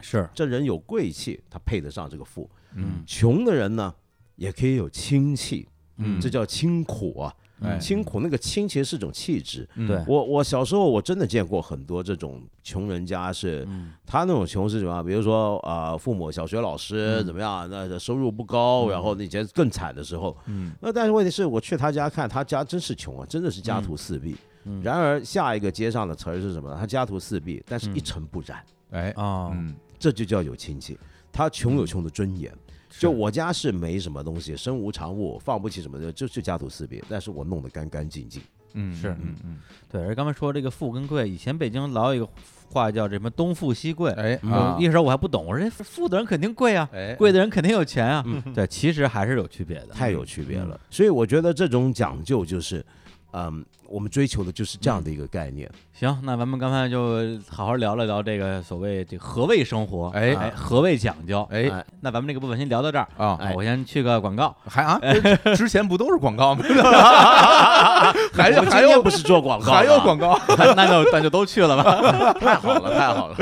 [SPEAKER 1] 是，
[SPEAKER 3] 这人有贵气，他配得上这个富。
[SPEAKER 2] 嗯
[SPEAKER 3] 穷的人呢，也可以有清气，
[SPEAKER 2] 嗯
[SPEAKER 3] 这叫清苦啊。
[SPEAKER 2] 哎。
[SPEAKER 3] 清苦那个清其实是种气质。
[SPEAKER 2] 嗯。
[SPEAKER 1] 对。
[SPEAKER 3] 我我小时候我真的见过很多这种穷人家是，
[SPEAKER 1] 嗯。
[SPEAKER 3] 他那种穷是什么？比如说啊、呃父母小学老师怎么样？那收入不高，然后那以前更惨的时候，
[SPEAKER 2] 嗯。
[SPEAKER 3] 那但是问题是我去他家看，他家真是穷啊，真的是家徒四壁。
[SPEAKER 1] 嗯。
[SPEAKER 3] 然而下一个街上的词儿是什么？呢？他家徒四壁，但是一尘不染，
[SPEAKER 2] 哎。
[SPEAKER 1] 啊，
[SPEAKER 2] 嗯。
[SPEAKER 3] 这就叫有亲戚。他穷有穷的尊严。就我家是没什么东西，身无长物，放不起什么的，就就家徒四壁。但是我弄得干干净净。
[SPEAKER 2] 嗯
[SPEAKER 1] 是
[SPEAKER 2] 嗯嗯
[SPEAKER 1] 对，而刚才说这个富跟贵，以前北京老有一个话叫什么东富西贵，
[SPEAKER 3] 嗯。
[SPEAKER 2] 哎啊。
[SPEAKER 1] 一时候我还不懂，我说这富的人肯定贵啊，
[SPEAKER 2] 哎。
[SPEAKER 1] 贵的人肯定有钱啊，对，其实还是有区别的，
[SPEAKER 3] 太有区别了。所以我觉得这种讲究就是，嗯，我们追求的就是这样的一个概念。
[SPEAKER 1] 行，那咱们刚才就好好聊了聊这个所谓这何谓生活，
[SPEAKER 2] 哎
[SPEAKER 1] 哎，何谓讲究，
[SPEAKER 2] 哎
[SPEAKER 3] 哎
[SPEAKER 1] 那咱们这个部分先聊到这儿，
[SPEAKER 2] 啊
[SPEAKER 3] 哎
[SPEAKER 1] 我先去个广告，
[SPEAKER 2] 还啊，这之前不都是广告吗？<laughs> 还还有
[SPEAKER 3] 不是做广告，
[SPEAKER 2] 还有广，告，
[SPEAKER 1] 那就那就都去了吧。
[SPEAKER 3] 太好了，太好了。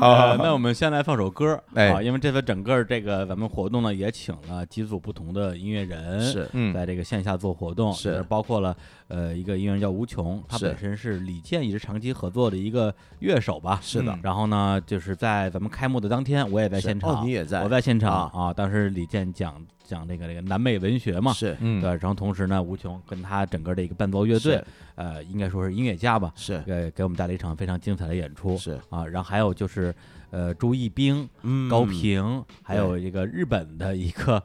[SPEAKER 3] <laughs>
[SPEAKER 1] 呃，那我们先来放首歌
[SPEAKER 2] 哎。
[SPEAKER 1] 啊，因为这次整个这个咱们活动呢，也请了几组不同的音乐人，
[SPEAKER 3] 是
[SPEAKER 2] 嗯。
[SPEAKER 1] 在这个线下做活动，
[SPEAKER 3] 是。
[SPEAKER 1] 也包括了呃一个音乐人叫吴琼，他本身是李健一直长期合作的一个乐手吧，
[SPEAKER 3] 是的。
[SPEAKER 2] 嗯
[SPEAKER 1] 然后呢，就是在咱们开幕的当天，我也在现场，
[SPEAKER 3] 哦你也在。
[SPEAKER 1] 我在现场
[SPEAKER 3] 啊。
[SPEAKER 1] 啊。当时李健讲讲这个这个南美文学嘛，
[SPEAKER 3] 是
[SPEAKER 2] 嗯
[SPEAKER 1] 对，然后同时呢，吴琼跟他整个的一个伴奏乐队，呃，应该说是音乐家吧，
[SPEAKER 3] 是
[SPEAKER 1] 给给我们带来一场非常精彩的演出
[SPEAKER 3] 是，
[SPEAKER 1] 啊。然后还有就是呃朱一冰、
[SPEAKER 3] 嗯
[SPEAKER 1] 高平，还有一个日本的一个，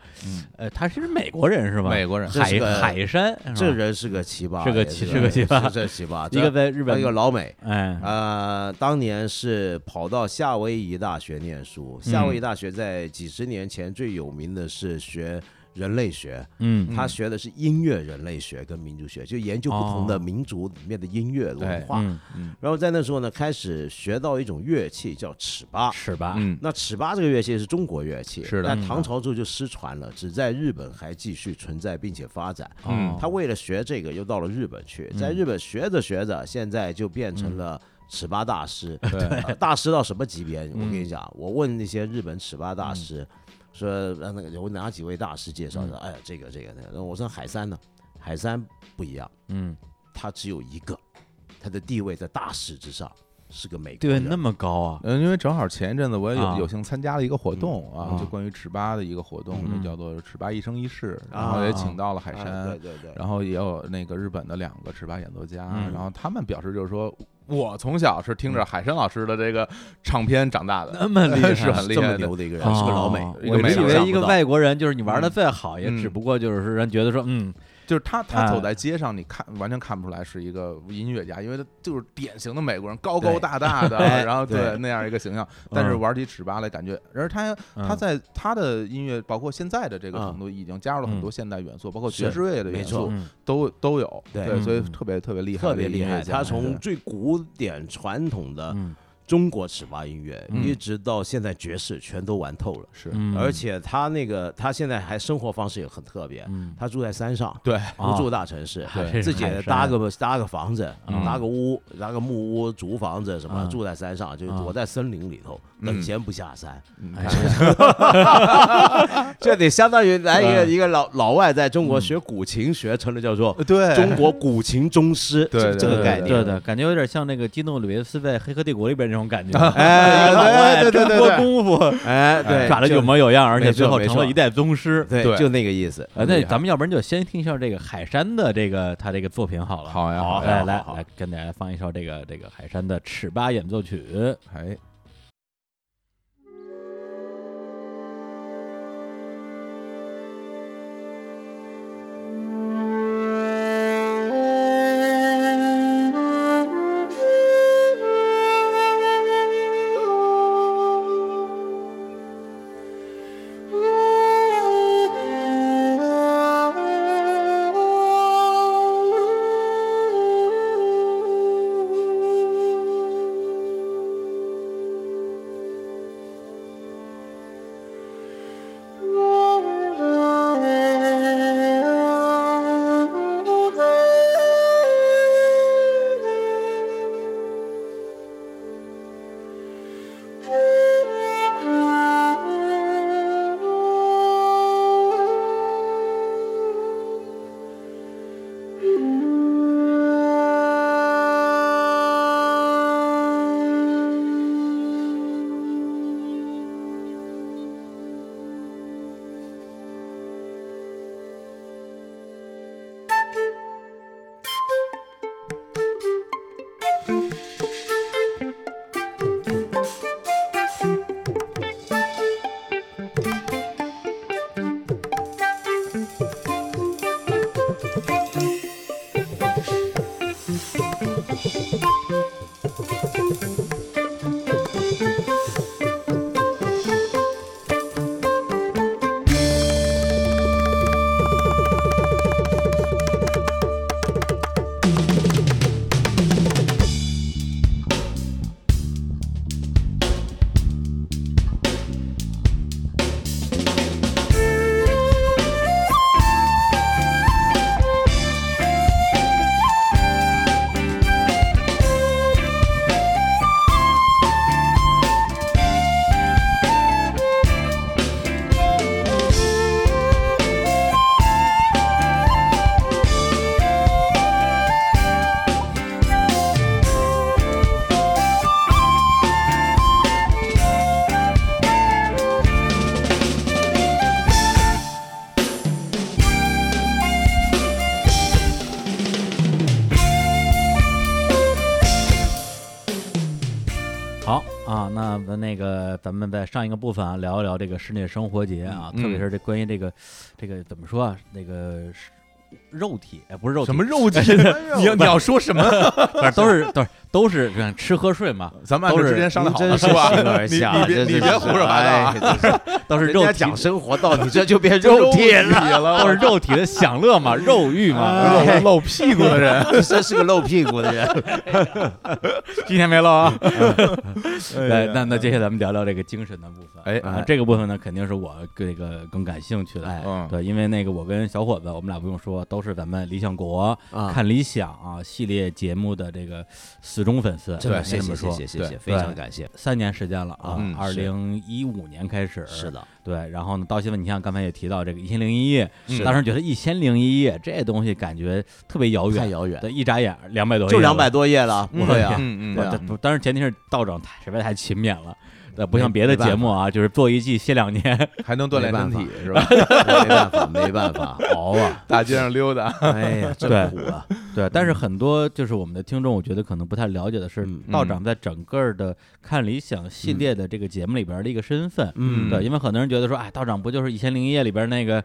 [SPEAKER 1] 呃，他是美国人是吧？
[SPEAKER 2] 美国人
[SPEAKER 1] 海海山，
[SPEAKER 3] 这人是个奇葩，
[SPEAKER 1] 是个
[SPEAKER 3] 也
[SPEAKER 1] 奇是个奇葩
[SPEAKER 3] 是这奇葩。<laughs>
[SPEAKER 1] 一个在日本
[SPEAKER 3] 一个老美，
[SPEAKER 1] 哎，
[SPEAKER 3] 呃，当年是跑到夏威夷大学念书。
[SPEAKER 1] 嗯
[SPEAKER 3] 夏威夷大学在几十年前最有名的是学人类学，
[SPEAKER 1] 嗯
[SPEAKER 3] 他学的是音乐人类学跟民族学，就研究不同的
[SPEAKER 1] 哦
[SPEAKER 3] 民族里面的音乐文化。
[SPEAKER 1] 嗯，
[SPEAKER 3] 然后在那时候呢，开始学到一种乐器叫尺八。
[SPEAKER 1] 尺八？
[SPEAKER 2] 嗯
[SPEAKER 3] 那尺八这个乐器是中国乐器，
[SPEAKER 2] 是的
[SPEAKER 3] 但
[SPEAKER 1] 嗯
[SPEAKER 3] 唐朝之后就失传了，只在日本还继续存在并且发展。
[SPEAKER 2] 嗯
[SPEAKER 1] 哦
[SPEAKER 3] 他为了学这个，又到了日本去，在
[SPEAKER 1] 嗯
[SPEAKER 3] 日本学着学着，现在就变成了尺八大师。
[SPEAKER 2] 对
[SPEAKER 3] 呃大师到什么级别？我
[SPEAKER 1] 嗯
[SPEAKER 3] 跟你讲，我问那些日本尺八大师，说让那个有哪几位大师介绍说？哎呀，这个这个那个。我说海山呢？海山不一样，
[SPEAKER 1] 嗯，
[SPEAKER 3] 他只有一个，他的地位在大师之上，是个美国
[SPEAKER 1] 对，那么高啊，
[SPEAKER 2] 嗯，因为正好前一阵子我也
[SPEAKER 1] 啊
[SPEAKER 2] 有有幸参加了一个活动
[SPEAKER 1] 嗯
[SPEAKER 2] 啊，就关于尺八的一个活动，叫做“尺八一生一世”，然
[SPEAKER 3] 啊
[SPEAKER 2] 后也请到了海
[SPEAKER 3] 哎
[SPEAKER 2] 山
[SPEAKER 3] 对，对对，
[SPEAKER 2] 然后也有那个日本的两个尺八演奏家，
[SPEAKER 1] 嗯
[SPEAKER 2] 然后他们表示就是说，我从小是听着海参老师的这个唱片长大的，
[SPEAKER 1] 那么厉害 <laughs>
[SPEAKER 2] 是很厉
[SPEAKER 3] 这么
[SPEAKER 2] 害。
[SPEAKER 3] 牛的一个人，是个老美
[SPEAKER 1] 我以为一个外国人，就是你玩的
[SPEAKER 2] 嗯。
[SPEAKER 1] 再好，也
[SPEAKER 2] 嗯。
[SPEAKER 1] 只不过就是人觉得说，嗯，
[SPEAKER 2] 就是他，他
[SPEAKER 1] 哎
[SPEAKER 2] 走在街上，你看完全看不出来是一个音乐家，因为他就是典型的美国人，高高大大的，<laughs>
[SPEAKER 1] 哎
[SPEAKER 2] 然后
[SPEAKER 3] 对
[SPEAKER 2] 那样一个形象。但是
[SPEAKER 1] 嗯。
[SPEAKER 2] 玩起尺八来，感觉，而他他
[SPEAKER 1] 嗯
[SPEAKER 2] 在他的音乐，包括现在的这个
[SPEAKER 3] 嗯。
[SPEAKER 2] 程度，已经加入了很多
[SPEAKER 1] 嗯。
[SPEAKER 2] 现代元素，包括爵士乐的元素
[SPEAKER 1] 嗯
[SPEAKER 2] 都都有。
[SPEAKER 3] 对。
[SPEAKER 2] 对，所以
[SPEAKER 1] 嗯。
[SPEAKER 2] 特别特别厉害，
[SPEAKER 3] 特别厉害。他从最古典传统的
[SPEAKER 1] 嗯
[SPEAKER 3] 中国尺八音乐，
[SPEAKER 2] 嗯。
[SPEAKER 3] 一直到现在爵士，全都玩透了。
[SPEAKER 2] 是。
[SPEAKER 1] 嗯，
[SPEAKER 3] 而且他那个他现在还生活方式也很特别，
[SPEAKER 1] 嗯，
[SPEAKER 3] 他住在山上，
[SPEAKER 2] 对。
[SPEAKER 3] 不住大城市，
[SPEAKER 1] 对。
[SPEAKER 3] 自己搭个搭个房子，
[SPEAKER 1] 嗯。
[SPEAKER 3] 搭个屋，搭个木屋、竹房子什么，
[SPEAKER 1] 嗯。
[SPEAKER 3] 住在山上，就
[SPEAKER 1] 嗯。
[SPEAKER 3] 躲在森林里头，
[SPEAKER 2] 嗯
[SPEAKER 3] 等闲不下山。<laughs> <laughs> 这得相当于来一个
[SPEAKER 1] 嗯
[SPEAKER 3] 一个老老外在中国学古琴，学成了叫做
[SPEAKER 2] 对。
[SPEAKER 3] 中国古琴宗师，
[SPEAKER 2] 对
[SPEAKER 3] 这这个概念。
[SPEAKER 1] 对的，感觉有点像那个基诺里维斯在《黑客帝国》里边那种感觉，
[SPEAKER 3] 哎对对对对
[SPEAKER 1] 中国功夫。
[SPEAKER 3] 哎，对，
[SPEAKER 1] 耍的有模有样，而且最后成了一代宗师。
[SPEAKER 3] 对，就那个意思。
[SPEAKER 1] 呃，那咱们要不然就先听一下这个海山的这个他这个作品好了。
[SPEAKER 2] 好呀好呀。
[SPEAKER 1] 来来来，跟大家放一首这个这个海山的尺八演奏曲。
[SPEAKER 2] 哎，
[SPEAKER 1] 在上一个部分啊聊一聊这个室内生活节啊，
[SPEAKER 2] 嗯
[SPEAKER 1] 特别是这关于这个这个怎么说啊，那个是肉体，哎，不是肉体，
[SPEAKER 2] 什么肉体？<laughs> 你要你要说什么？<laughs>
[SPEAKER 1] 反正都是都是都是这样吃喝睡嘛，
[SPEAKER 2] 咱们按照
[SPEAKER 1] 都是
[SPEAKER 2] 之前商量好
[SPEAKER 3] 的是
[SPEAKER 2] 吧？你，你别你别胡说八道
[SPEAKER 1] 都是 <laughs> 肉体
[SPEAKER 3] 讲生活道，理这就变
[SPEAKER 2] 肉
[SPEAKER 3] 肉体了，<laughs>
[SPEAKER 1] 都是肉体的享乐嘛，肉欲嘛。
[SPEAKER 3] 哎
[SPEAKER 2] 露露屁股的人。<laughs>
[SPEAKER 3] 真是个露屁股的人。
[SPEAKER 1] 今天没露啊。
[SPEAKER 2] 哎
[SPEAKER 1] 对，那那接下来咱们聊聊这个精神的部分。
[SPEAKER 2] 哎
[SPEAKER 1] 啊，这个部分呢，肯定是我这个更感兴趣的。
[SPEAKER 3] 哎
[SPEAKER 2] 嗯，
[SPEAKER 1] 对，因为那个我跟小伙子，我们俩不用说，都是咱们理想国、
[SPEAKER 3] 啊
[SPEAKER 1] 看理想啊系列节目的这个死忠粉丝。
[SPEAKER 3] 真的，
[SPEAKER 1] 应该
[SPEAKER 3] 谢谢谢谢谢谢，非常感谢。
[SPEAKER 1] 三年时间了啊
[SPEAKER 2] 嗯，
[SPEAKER 1] 二零一五年开始，
[SPEAKER 3] 是的，
[SPEAKER 1] 对，然后呢，到现在你像刚才也提到这个一千零一夜，
[SPEAKER 2] 是
[SPEAKER 1] 当时觉得一千零一夜这东西感觉特别遥远，
[SPEAKER 3] 太遥远，
[SPEAKER 1] 对，一眨眼两百多页，
[SPEAKER 3] 就两百多页了，
[SPEAKER 2] 嗯
[SPEAKER 3] 对呀，
[SPEAKER 2] 嗯嗯
[SPEAKER 1] 当然前提是道长太实在太勤勉了，呃，不像别的节目啊，就是做一季歇两年，<laughs>
[SPEAKER 2] 还能锻炼身体是吧？
[SPEAKER 3] 没办法，没办法，<laughs>
[SPEAKER 1] 熬啊。
[SPEAKER 2] 大街上溜达，
[SPEAKER 3] 哎呀，真苦啊！
[SPEAKER 1] 对，但是很多就是我们的听众，我觉得可能不太了解的是，
[SPEAKER 3] 嗯。
[SPEAKER 1] 道长在整个的看理想系列的这个节目里边的一个身份。
[SPEAKER 3] 嗯。
[SPEAKER 1] 对，因为很多人觉得说，哎，道长不就是《一千零一夜》里边那个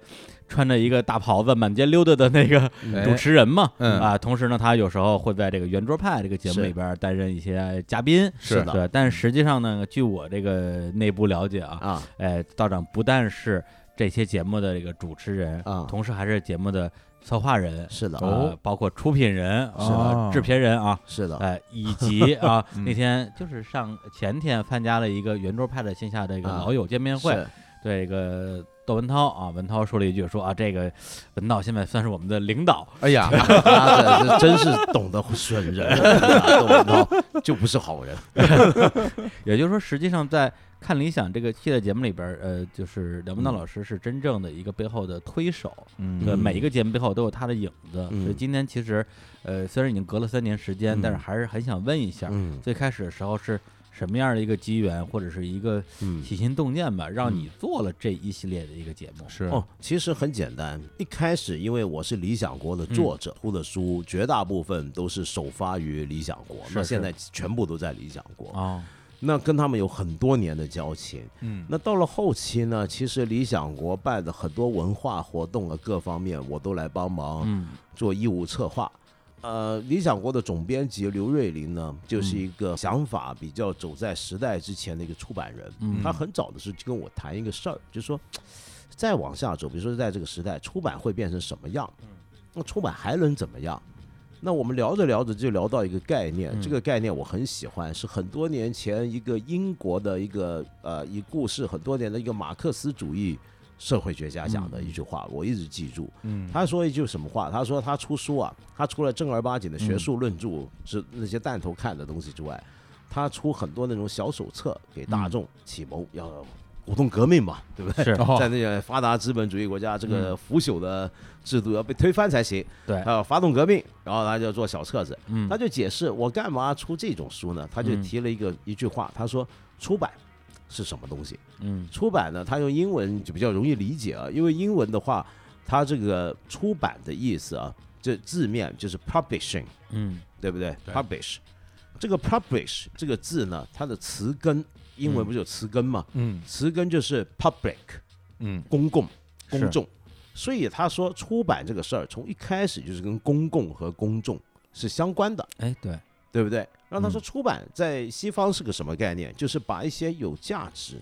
[SPEAKER 1] 穿着一个大袍子满街溜达的那个
[SPEAKER 2] 哎 <laughs>
[SPEAKER 1] 主持人嘛？
[SPEAKER 2] 嗯。
[SPEAKER 1] 啊，同时呢，他有时候会在这个圆桌派这个节目里边担任一些嘉宾。
[SPEAKER 2] 是。
[SPEAKER 3] 的
[SPEAKER 1] 对，但是实际上呢，据我这个内部了解啊，
[SPEAKER 3] 啊，
[SPEAKER 1] 哎，道长不但是这些节目的这个主持人
[SPEAKER 3] 啊。
[SPEAKER 1] 同时还是节目的策划人，
[SPEAKER 3] 是的，
[SPEAKER 1] 包括出品人、制片人啊，
[SPEAKER 3] 是的，
[SPEAKER 1] 哎，以及啊，
[SPEAKER 2] 嗯
[SPEAKER 1] 那天就是上前天参加了一个圆桌派的线下的一个
[SPEAKER 3] 啊
[SPEAKER 1] 老友见面会，对这个窦文涛啊，文涛说了一句说啊，这个文道现在算是我们的领导，
[SPEAKER 2] 哎呀，<laughs>
[SPEAKER 3] 他这真是懂得损人，窦文涛就不是好人。<laughs>
[SPEAKER 1] 也就是说，实际上在看理想这个系列节目里边，呃，就是梁文道
[SPEAKER 3] 嗯
[SPEAKER 1] 老师是真正的一个背后的推手，
[SPEAKER 2] 嗯
[SPEAKER 1] 对，
[SPEAKER 3] 嗯
[SPEAKER 1] 每一个节目背后都有他的影子。
[SPEAKER 3] 嗯
[SPEAKER 1] 所以今天其实，呃，虽然已经隔了三年时间，
[SPEAKER 3] 嗯
[SPEAKER 1] 但是还是很想问一下，
[SPEAKER 3] 嗯
[SPEAKER 1] 最开始的时候是什么样的一个机缘，或者是一个
[SPEAKER 3] 嗯
[SPEAKER 1] 起心动念吧，让
[SPEAKER 3] 嗯
[SPEAKER 1] 你做了这一系列的一个节目？
[SPEAKER 2] 是
[SPEAKER 3] 哦，其实很简单。一开始，因为我是理想国的作者，出的书绝大部分都是首发于理想国，
[SPEAKER 1] 是是
[SPEAKER 3] 那现在全部都在理想国。
[SPEAKER 1] 哦，
[SPEAKER 3] 那跟他们有很多年的交情。
[SPEAKER 2] 嗯
[SPEAKER 3] 那到了后期呢，其实理想国办的很多文化活动啊，各方面我都来帮忙
[SPEAKER 1] 嗯
[SPEAKER 3] 做义务策划。呃，理想国的总编辑刘瑞林呢，就是一个想法比较走在时代之前的一个出版人。
[SPEAKER 1] 嗯
[SPEAKER 3] 他很早的时候就跟我谈一个事儿，就说再往下走，比如说在这个时代，出版会变成什么样？那出版还能怎么样？那我们聊着聊着就聊到一个概念，
[SPEAKER 1] 嗯
[SPEAKER 3] 这个概念我很喜欢，是很多年前一个英国的一个呃一故事，很多年的一个马克思主义社会学家讲的一句话，我一直记住。
[SPEAKER 2] 嗯。
[SPEAKER 3] 他说一句什么话？他说他出书啊，他除了正儿八经的学术论著是那些弹头看的东西之外，他出很多那种小手册给大众启蒙，要鼓动革命嘛，对不对？
[SPEAKER 1] 是。
[SPEAKER 2] 哦。
[SPEAKER 3] 在那个发达资本主义国家，这个腐朽的制度要被推翻才行。
[SPEAKER 1] 对。
[SPEAKER 3] 他要发动革命，然后他就做小册子，
[SPEAKER 1] 嗯。
[SPEAKER 3] 他就解释我干嘛出这种书呢？他就
[SPEAKER 1] 嗯。
[SPEAKER 3] 提了一个一句话，他说出版是什么东西？
[SPEAKER 1] 嗯。
[SPEAKER 3] 出版呢，他用英文就比较容易理解啊，因为英文的话，它这个出版的意思啊，这字面就是 publishing，
[SPEAKER 1] 嗯。
[SPEAKER 3] 对不对？
[SPEAKER 2] 对。
[SPEAKER 3] p u b l i s h 这个 publish 这个字呢，它的词根，英文
[SPEAKER 1] 嗯
[SPEAKER 3] 不是有词根嘛？
[SPEAKER 2] 嗯。
[SPEAKER 3] 词根就是 public，
[SPEAKER 2] 嗯。
[SPEAKER 3] 公共、公众。所以他说出版这个事儿，从一开始就是跟公共和公众是相关的。
[SPEAKER 1] 哎对，
[SPEAKER 3] 对不对？让他说
[SPEAKER 1] 嗯
[SPEAKER 3] 出版在西方是个什么概念？就是把一些有价值、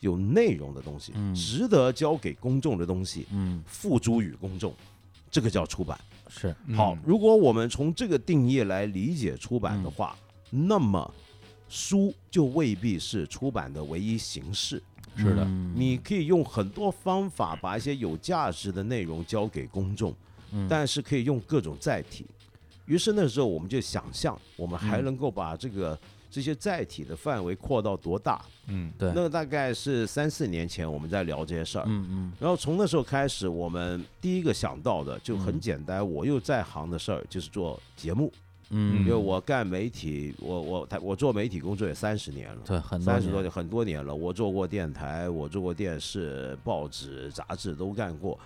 [SPEAKER 3] 有内容的东西，
[SPEAKER 1] 嗯
[SPEAKER 3] 值得交给公众的东西，
[SPEAKER 1] 嗯
[SPEAKER 3] 付诸于公众，这个叫出版。
[SPEAKER 1] 是
[SPEAKER 3] 好，如果我们从这个定义来理解出版的话，那么书就未必是出版的唯一形式。
[SPEAKER 2] 是的
[SPEAKER 1] 嗯
[SPEAKER 3] 你可以用很多方法把一些有价值的内容交给公众，
[SPEAKER 1] 嗯
[SPEAKER 3] 但是可以用各种载体。于是那时候我们就想象，我们还
[SPEAKER 1] 嗯
[SPEAKER 3] 能够把这个这些载体的范围扩到多大？
[SPEAKER 2] 嗯
[SPEAKER 1] 对，
[SPEAKER 3] 那大概是三四年前我们在聊这些事儿。
[SPEAKER 1] 嗯嗯
[SPEAKER 3] 然后从那时候开始，我们第一个想到的就很
[SPEAKER 1] 嗯
[SPEAKER 3] 简单，我又在行的事儿就是做节目，
[SPEAKER 1] 嗯，
[SPEAKER 3] 因为我干媒体，我我我做媒体工作也三十年了。
[SPEAKER 1] 对很多
[SPEAKER 3] 三十多年，很多年了。我做过电台，我做过电视、报纸、杂志都干过。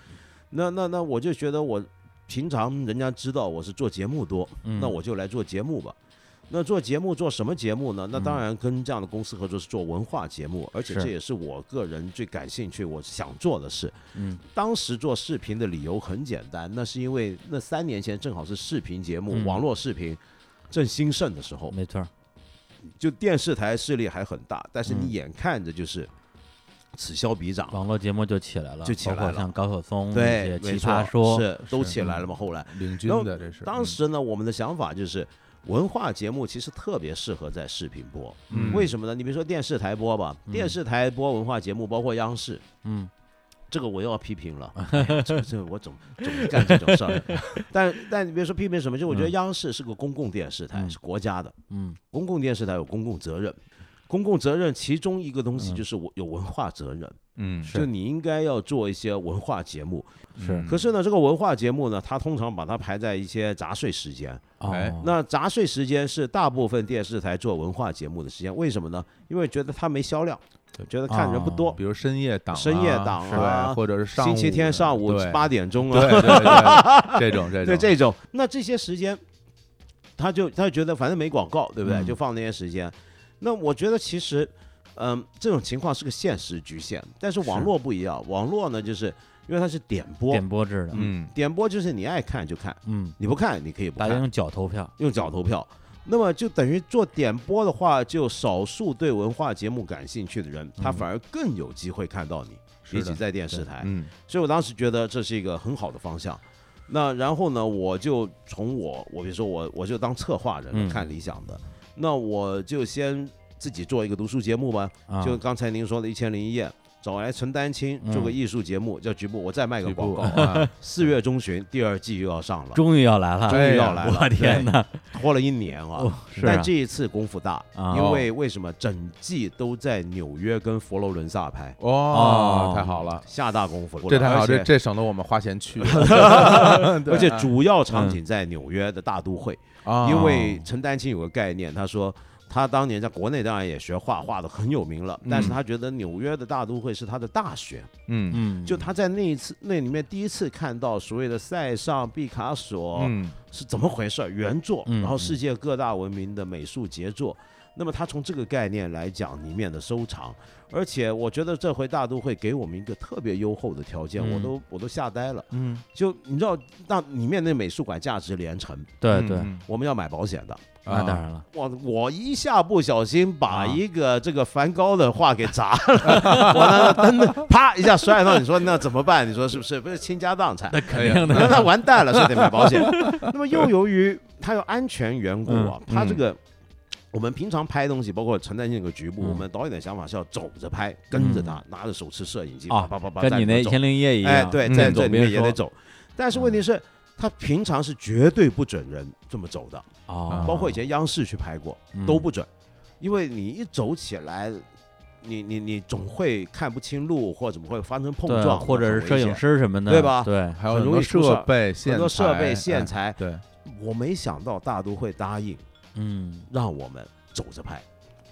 [SPEAKER 3] 那那那，我就觉得我平常人家知道我是做节目多，
[SPEAKER 1] 嗯。
[SPEAKER 3] 那我就来做节目吧。那做节目做什么节目呢？那当
[SPEAKER 1] 嗯
[SPEAKER 3] 然跟这样的公司合作是做文化节目，而且这也是我个人最感兴趣、我想做的事。
[SPEAKER 1] 嗯。
[SPEAKER 3] 当时做视频的理由很简单，那是因为那三年前正好是视频节目、
[SPEAKER 1] 嗯。
[SPEAKER 3] 网络视频正兴盛的时候，
[SPEAKER 1] 没错，
[SPEAKER 3] 就电视台势力还很大，但是
[SPEAKER 1] 嗯。
[SPEAKER 3] 你眼看着就是此消彼长，
[SPEAKER 1] 网络节目就起来了，
[SPEAKER 3] 就起来了。
[SPEAKER 1] 包括像高晓松
[SPEAKER 3] 对
[SPEAKER 1] 那，些奇葩，说，
[SPEAKER 3] 是都起来了嘛。后来，
[SPEAKER 2] 领军的这是
[SPEAKER 3] 当时呢，我们的想法就是。文化节目其实特别适合在视频播，
[SPEAKER 2] 嗯。
[SPEAKER 3] 为什么呢？你比如说电视台播吧，
[SPEAKER 1] 嗯。
[SPEAKER 3] 电视台播文化节目，包括央视，
[SPEAKER 1] 嗯。
[SPEAKER 3] 这个我又要批评了，<laughs> 这这我总总干这种事儿。<laughs> 但但你别说批评什么，就我觉得
[SPEAKER 1] 嗯。
[SPEAKER 3] 央视是个公共电视台，
[SPEAKER 1] 嗯。
[SPEAKER 3] 是国家的，
[SPEAKER 1] 嗯。
[SPEAKER 3] 公共电视台有公共责任。公共责任其中一个东西
[SPEAKER 1] 嗯。
[SPEAKER 3] 就是我有文化责任，
[SPEAKER 2] 嗯
[SPEAKER 1] 是。
[SPEAKER 3] 就你应该要做一些文化节目。
[SPEAKER 1] 是。
[SPEAKER 2] 嗯。
[SPEAKER 3] 可是呢，这个文化节目呢，它通常把它排在一些杂碎时间。
[SPEAKER 2] 哎。
[SPEAKER 1] 哦，
[SPEAKER 3] 那杂碎时间是大部分电视台做文化节目的时间，为什么呢？因为觉得它没销量，觉得看人不多。
[SPEAKER 2] 比如深夜档啊、
[SPEAKER 3] 深夜档啊
[SPEAKER 2] 对，或者是上
[SPEAKER 3] 星期天上午八点钟
[SPEAKER 2] 对
[SPEAKER 3] 啊，
[SPEAKER 2] 对对，<laughs> 这种这种。
[SPEAKER 3] 对这种，那这些时间，他就他就觉得反正没广告，对不对？
[SPEAKER 1] 嗯。
[SPEAKER 3] 就放那些时间。那我觉得其实，嗯，这种情况是个现实局限，但是网络不一样，网络呢，就是因为它是点播，
[SPEAKER 1] 点播制的，
[SPEAKER 2] 嗯。
[SPEAKER 3] 点播就是你爱看就看，
[SPEAKER 1] 嗯，
[SPEAKER 3] 你不看你可以不看，
[SPEAKER 1] 大家用脚投票，
[SPEAKER 3] 用脚投票。那么就等于做点播的话，就少数对文化节目感兴趣的人，他
[SPEAKER 1] 嗯
[SPEAKER 3] 反而更有机会看到你，比起在电视台。
[SPEAKER 2] 嗯。
[SPEAKER 3] 所以我当时觉得这是一个很好的方向。那然后呢，我就从我，我比如说我，我就当策划人，
[SPEAKER 1] 嗯。
[SPEAKER 3] 看理想的，那我就先自己做一个读书节目吧，
[SPEAKER 1] 啊。
[SPEAKER 3] 就刚才您说的《一千零一夜》，找来陈丹青做个
[SPEAKER 1] 嗯。
[SPEAKER 3] 艺术节目，叫局部，我再卖个广告，
[SPEAKER 2] 啊，<laughs>
[SPEAKER 3] 四月中旬第二季又要上了，
[SPEAKER 1] 终于要来了，
[SPEAKER 3] 终于要来了，
[SPEAKER 1] 我天哪！
[SPEAKER 3] 拖了一年啊。
[SPEAKER 1] 哦。是啊。
[SPEAKER 3] 但这一次功夫大，
[SPEAKER 1] 啊
[SPEAKER 3] 因为为什么整季都在纽约跟佛罗伦萨拍，
[SPEAKER 2] 哇，
[SPEAKER 1] 哦
[SPEAKER 2] 太好了，
[SPEAKER 3] 下大功夫了，
[SPEAKER 2] 这太好，这这省得我们花钱去，<laughs>
[SPEAKER 3] 而且主要场景在纽约的大都会，
[SPEAKER 2] 啊
[SPEAKER 3] 因为陈丹青有个概念，他说他当年在国内当然也学画画的很有名了，但是他觉得纽约的大都会是他的大学，
[SPEAKER 2] 嗯。
[SPEAKER 1] 嗯，
[SPEAKER 3] 就他在那一次那里面第一次看到所谓的塞尚、毕卡索
[SPEAKER 2] 嗯。
[SPEAKER 3] 是怎么回事，原作，
[SPEAKER 1] 嗯。
[SPEAKER 3] 然后世界各大文明的美术杰作。那么他从这个概念来讲里面的收藏，而且我觉得这回大都会给我们一个特别优厚的条件，
[SPEAKER 1] 嗯。
[SPEAKER 3] 我都我都吓呆了。
[SPEAKER 2] 嗯，
[SPEAKER 3] 就你知道，那里面那美术馆价值连城，
[SPEAKER 1] 对对，
[SPEAKER 2] 嗯。
[SPEAKER 3] 我们要买保险的。
[SPEAKER 1] 那当然了，
[SPEAKER 3] 我我一下不小心把
[SPEAKER 1] 啊
[SPEAKER 3] 一个这个梵高的画给砸了，<laughs> 我那灯啪一下摔到，你说那怎么办？你说是不是？不是倾家荡产，
[SPEAKER 1] 那肯定
[SPEAKER 3] 那
[SPEAKER 1] 的，
[SPEAKER 3] 那完蛋了，所以得买保险。<laughs> 那么又由于它有安全缘故啊，
[SPEAKER 2] 嗯
[SPEAKER 3] 它这个。我们平常拍东西，包括陈丹青那个局部，
[SPEAKER 1] 嗯
[SPEAKER 3] 我们导演的想法是要走着拍，跟着他，拿着手持摄影机，
[SPEAKER 1] 啊
[SPEAKER 3] 啪啪啪啪，
[SPEAKER 1] 跟你那千零一夜一
[SPEAKER 3] 哎，
[SPEAKER 1] 样，
[SPEAKER 3] 对，
[SPEAKER 2] 嗯
[SPEAKER 3] 在这里面也得走。但是问题是，他平常是绝对不准人这么走的，
[SPEAKER 1] 啊，
[SPEAKER 3] 包括以前央视去拍过，
[SPEAKER 1] 嗯。
[SPEAKER 3] 都不准，因为你一走起来，你你你总会看不清路，或者怎么会发生碰，撞，
[SPEAKER 1] 或者是摄影
[SPEAKER 3] 师
[SPEAKER 1] 师什么的，
[SPEAKER 3] 对吧？
[SPEAKER 1] 对，
[SPEAKER 2] 还有
[SPEAKER 3] 很容
[SPEAKER 2] 很多设
[SPEAKER 3] 易出事
[SPEAKER 2] 备、
[SPEAKER 3] 很多设备、线
[SPEAKER 2] 哎
[SPEAKER 3] 材。
[SPEAKER 2] 对，
[SPEAKER 3] 我没想到大都会答应
[SPEAKER 1] 嗯，
[SPEAKER 3] 让我们走着拍，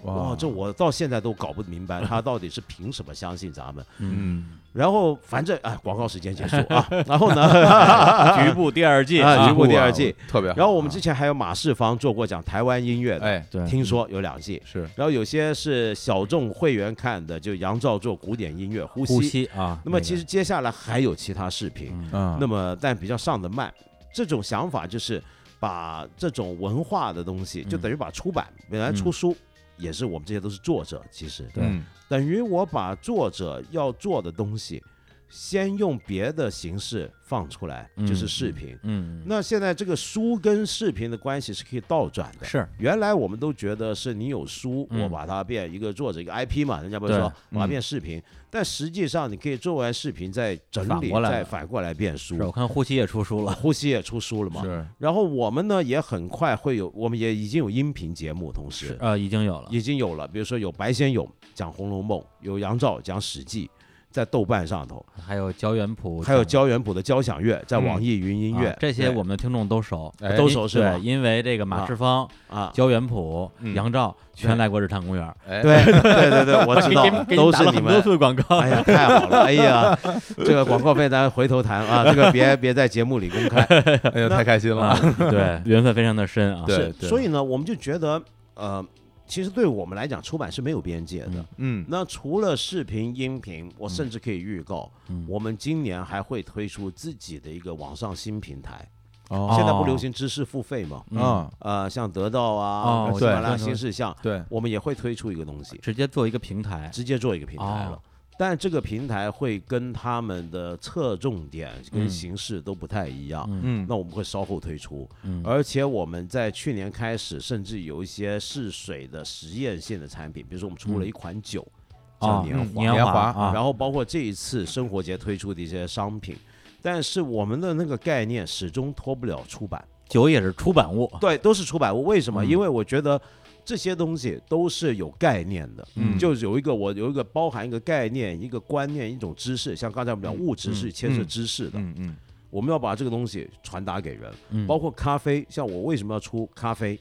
[SPEAKER 3] 哇，这我到现在都搞不明白，他到底是凭什么相信咱们？
[SPEAKER 1] 嗯，
[SPEAKER 3] 然后反正哎，广告时间结束啊，<laughs> 然后呢，<laughs>
[SPEAKER 1] 局部第二季
[SPEAKER 3] 啊局部第二季，
[SPEAKER 2] 特别好。
[SPEAKER 3] 然后我们之
[SPEAKER 2] 啊
[SPEAKER 3] 前还有马世芳做过讲台湾音乐的，
[SPEAKER 2] 哎
[SPEAKER 1] 对，
[SPEAKER 3] 听说有两季。
[SPEAKER 2] 是。
[SPEAKER 3] 然后有些是小众会员看的，就杨照做古典音乐呼吸。
[SPEAKER 1] 呼吸啊，
[SPEAKER 3] 那么其实接下来还有其他视频，那么但比较上的慢。这种想法就是把这种文化的东西，就
[SPEAKER 1] 嗯。
[SPEAKER 3] 等于把出版本来出书，也是我们这些都是作者，其实。
[SPEAKER 1] 对。
[SPEAKER 2] 嗯
[SPEAKER 3] 等于我把作者要做的东西，先用别的形式放出来，就是
[SPEAKER 1] 嗯
[SPEAKER 3] 视频。
[SPEAKER 1] 嗯，
[SPEAKER 3] 那现在这个书跟视频的关系是可以倒转的。
[SPEAKER 1] 是。
[SPEAKER 3] 原来我们都觉得是你有书，
[SPEAKER 1] 嗯。
[SPEAKER 3] 我把它变一个作者一个 IP 嘛，人家不是说把它
[SPEAKER 2] 嗯。
[SPEAKER 3] 变视频，但实际上你可以做完视频再整理，再反过来变
[SPEAKER 1] 书，我。看呼吸也出书了，
[SPEAKER 3] 呼吸也出书了嘛，
[SPEAKER 2] 是。
[SPEAKER 3] 然后我们呢也很快会有，我们也已经有音频节目，同时。
[SPEAKER 1] 啊呃，已经有了，
[SPEAKER 3] 已经有了，比如说有白先勇讲《红楼梦》，有杨照讲《史记》，在豆瓣上头，
[SPEAKER 1] 还有交元谱，
[SPEAKER 3] 还有交元谱的交响乐在
[SPEAKER 2] 嗯
[SPEAKER 3] 网易云音乐
[SPEAKER 1] 啊，这些我们的听众都熟，
[SPEAKER 2] 哎
[SPEAKER 3] 都熟是
[SPEAKER 1] 因为这个马
[SPEAKER 3] 啊
[SPEAKER 1] 世芳、
[SPEAKER 3] 啊，
[SPEAKER 1] 焦元溥、
[SPEAKER 2] 嗯
[SPEAKER 1] 杨照全来过日坛公园，
[SPEAKER 2] 哎，
[SPEAKER 3] 对对对对，我知道 <laughs> 都是你们。
[SPEAKER 1] 次广告。
[SPEAKER 3] 哎呀，太好了！哎呀，这个广告费咱回头谈啊，这个别别在节目里公开。
[SPEAKER 2] 哎呀，太开心了
[SPEAKER 1] 啊，，对，<laughs> 缘分非常的深啊。
[SPEAKER 2] 对
[SPEAKER 3] 是，所以呢，我们就觉得，呃，其实对我们来讲，出版是没有边界的。
[SPEAKER 1] 嗯。
[SPEAKER 2] 嗯。
[SPEAKER 3] 那除了视频、音频，我甚至可以预告，
[SPEAKER 1] 嗯。
[SPEAKER 3] 我们今年还会推出自己的一个网上新平台。
[SPEAKER 2] 哦。
[SPEAKER 3] 现在不流行知识付费嘛？
[SPEAKER 1] 嗯。
[SPEAKER 2] 啊，
[SPEAKER 3] 呃，像得到啊
[SPEAKER 1] 哦、
[SPEAKER 3] 喜马拉雅
[SPEAKER 1] 对
[SPEAKER 3] 新事项，
[SPEAKER 2] 对，
[SPEAKER 3] 我们也会推出一个东西，
[SPEAKER 1] 直接做一个平台，
[SPEAKER 3] 直接做一个平台了。
[SPEAKER 1] 哦
[SPEAKER 3] 但这个平台会跟他们的侧重点跟
[SPEAKER 1] 嗯
[SPEAKER 3] 形式都不太一样。
[SPEAKER 1] 嗯
[SPEAKER 2] 嗯，
[SPEAKER 3] 那我们会稍后推出，
[SPEAKER 1] 嗯，
[SPEAKER 3] 而且我们在去年开始，甚至有一些试水的实验性的产品，比如说我们出了一款酒，叫
[SPEAKER 1] 哦
[SPEAKER 3] 年华，
[SPEAKER 1] 年
[SPEAKER 2] 年华
[SPEAKER 1] 啊，
[SPEAKER 3] 然后包括这一次生活节推出的一些商品，但是我们的那个概念始终脱不了出版，
[SPEAKER 1] 酒也是出版物，
[SPEAKER 3] 对，都是出版物。为什么？
[SPEAKER 1] 嗯
[SPEAKER 3] 因为我觉得这些东西都是有概念的，
[SPEAKER 2] 嗯
[SPEAKER 3] 就是有一个我有一个包含一个概念、一个观念、一种知识。像刚才我们讲
[SPEAKER 1] 嗯
[SPEAKER 3] 物质是牵涉
[SPEAKER 2] 嗯
[SPEAKER 3] 知识的，
[SPEAKER 2] 嗯嗯
[SPEAKER 3] 我们要把这个东西传达给人。
[SPEAKER 1] 嗯，
[SPEAKER 3] 包括咖啡，像我为什么要出咖啡？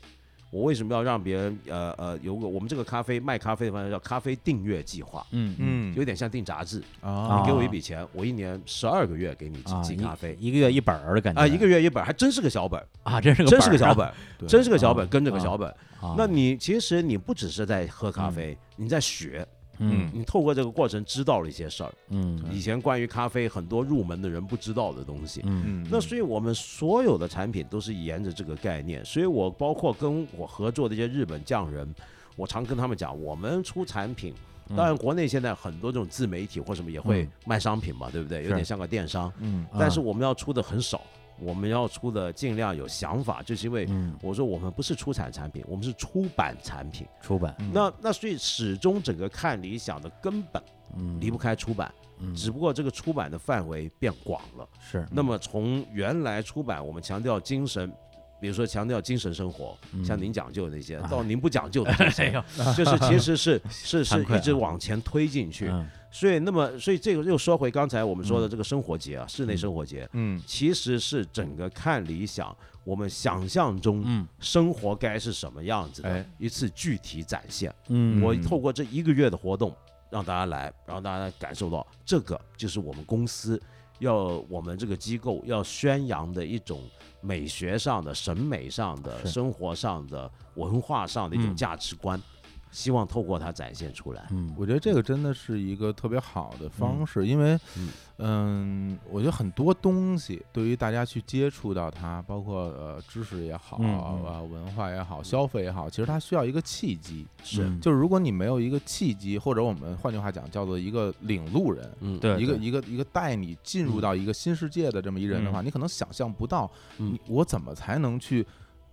[SPEAKER 3] 我为什么要让别人呃呃有个我们这个咖啡卖咖啡的方式叫咖啡订阅计划，
[SPEAKER 1] 嗯嗯。
[SPEAKER 2] 嗯。
[SPEAKER 3] 有点像订杂志。
[SPEAKER 2] 啊
[SPEAKER 3] 你给我一笔钱，我一年十二个月给你寄咖啡。
[SPEAKER 1] 一一个月一本儿的感觉。
[SPEAKER 3] 啊，一个月一本，还真是个小本，
[SPEAKER 1] 啊，真是个
[SPEAKER 3] 真是个
[SPEAKER 1] 本儿啊。
[SPEAKER 3] 小本，真是个小本，
[SPEAKER 1] 啊
[SPEAKER 3] 跟着个
[SPEAKER 1] 啊
[SPEAKER 3] 小本。
[SPEAKER 1] 啊。
[SPEAKER 3] 那你其实你不只是在喝咖啡，你在学，
[SPEAKER 1] 嗯。
[SPEAKER 3] 你透过这个过程知道了一些事儿，
[SPEAKER 1] 嗯。
[SPEAKER 3] 以前关于咖啡很多入门的人不知道的东西。
[SPEAKER 1] 嗯。
[SPEAKER 2] 嗯，
[SPEAKER 3] 那所以我们所有的产品都是沿着这个概念，所以我包括跟我合作的一些日本匠人，我常跟他们讲，我们出产品。
[SPEAKER 1] 嗯。
[SPEAKER 3] 当然，国内现在很多这种自媒体或什么也会
[SPEAKER 1] 嗯。
[SPEAKER 3] 卖商品嘛，对不对？有点像个电商，
[SPEAKER 2] 嗯。
[SPEAKER 3] 但是
[SPEAKER 1] 啊。
[SPEAKER 3] 我们要出的很少，我们要出的尽量有想法，就是因为
[SPEAKER 1] 嗯。
[SPEAKER 3] 我说我们不是出产产品，我们是出版产品。
[SPEAKER 1] 出版。
[SPEAKER 2] 嗯。
[SPEAKER 3] 那那所以始终整个看理想的根本
[SPEAKER 1] 嗯。
[SPEAKER 3] 离不开出版，
[SPEAKER 1] 嗯。
[SPEAKER 3] 只不过这个出版的范围变广了。
[SPEAKER 1] 是。
[SPEAKER 3] 那么从原来出版，我们强调精神，比如说强调精神生活，
[SPEAKER 1] 嗯。
[SPEAKER 3] 像您讲究的那些，
[SPEAKER 1] 哎
[SPEAKER 3] 到您不讲究的这
[SPEAKER 1] 哎
[SPEAKER 3] 些，<laughs>
[SPEAKER 1] 呦。
[SPEAKER 3] 就是其实是 <laughs> 是是一直
[SPEAKER 1] 啊
[SPEAKER 3] 往前推进去。
[SPEAKER 1] 嗯。
[SPEAKER 3] 所以那么所以这个又说回刚才我们说的这个生活节啊，室内
[SPEAKER 1] 嗯
[SPEAKER 3] 生活节。
[SPEAKER 2] 嗯。
[SPEAKER 3] 其实是整个看理想，我们想象中
[SPEAKER 1] 嗯。
[SPEAKER 3] 生活该是什么样子的
[SPEAKER 2] 哎。
[SPEAKER 3] 一次具体展现。
[SPEAKER 1] 嗯。
[SPEAKER 3] 我透过这一个月的活动，让大家来，让大家感受到这个就是我们公司要我们这个机构要宣扬的一种美学上的、审美上的、生活上的、文化上的一种
[SPEAKER 1] 嗯。
[SPEAKER 3] 价值观，希望透过它展现出来。
[SPEAKER 1] 嗯。
[SPEAKER 2] 我觉得这个真的是一个特别好的方式，因为
[SPEAKER 3] 嗯，
[SPEAKER 2] 嗯，我觉得很多东西对于大家去接触到它，包括呃知识也好，啊文化也好，消费也好，其实它需要一个契机。
[SPEAKER 3] 是，
[SPEAKER 1] 嗯。
[SPEAKER 2] 就是如果你没有一个契机，或者我们换句话讲，叫做一个领路人，
[SPEAKER 3] 嗯，
[SPEAKER 1] 对对
[SPEAKER 2] 一个一个一个带你进入到一个新世界的这么一人的话，
[SPEAKER 1] 嗯。
[SPEAKER 2] 你可能想象不到，
[SPEAKER 3] 嗯。
[SPEAKER 2] 你我怎么才能去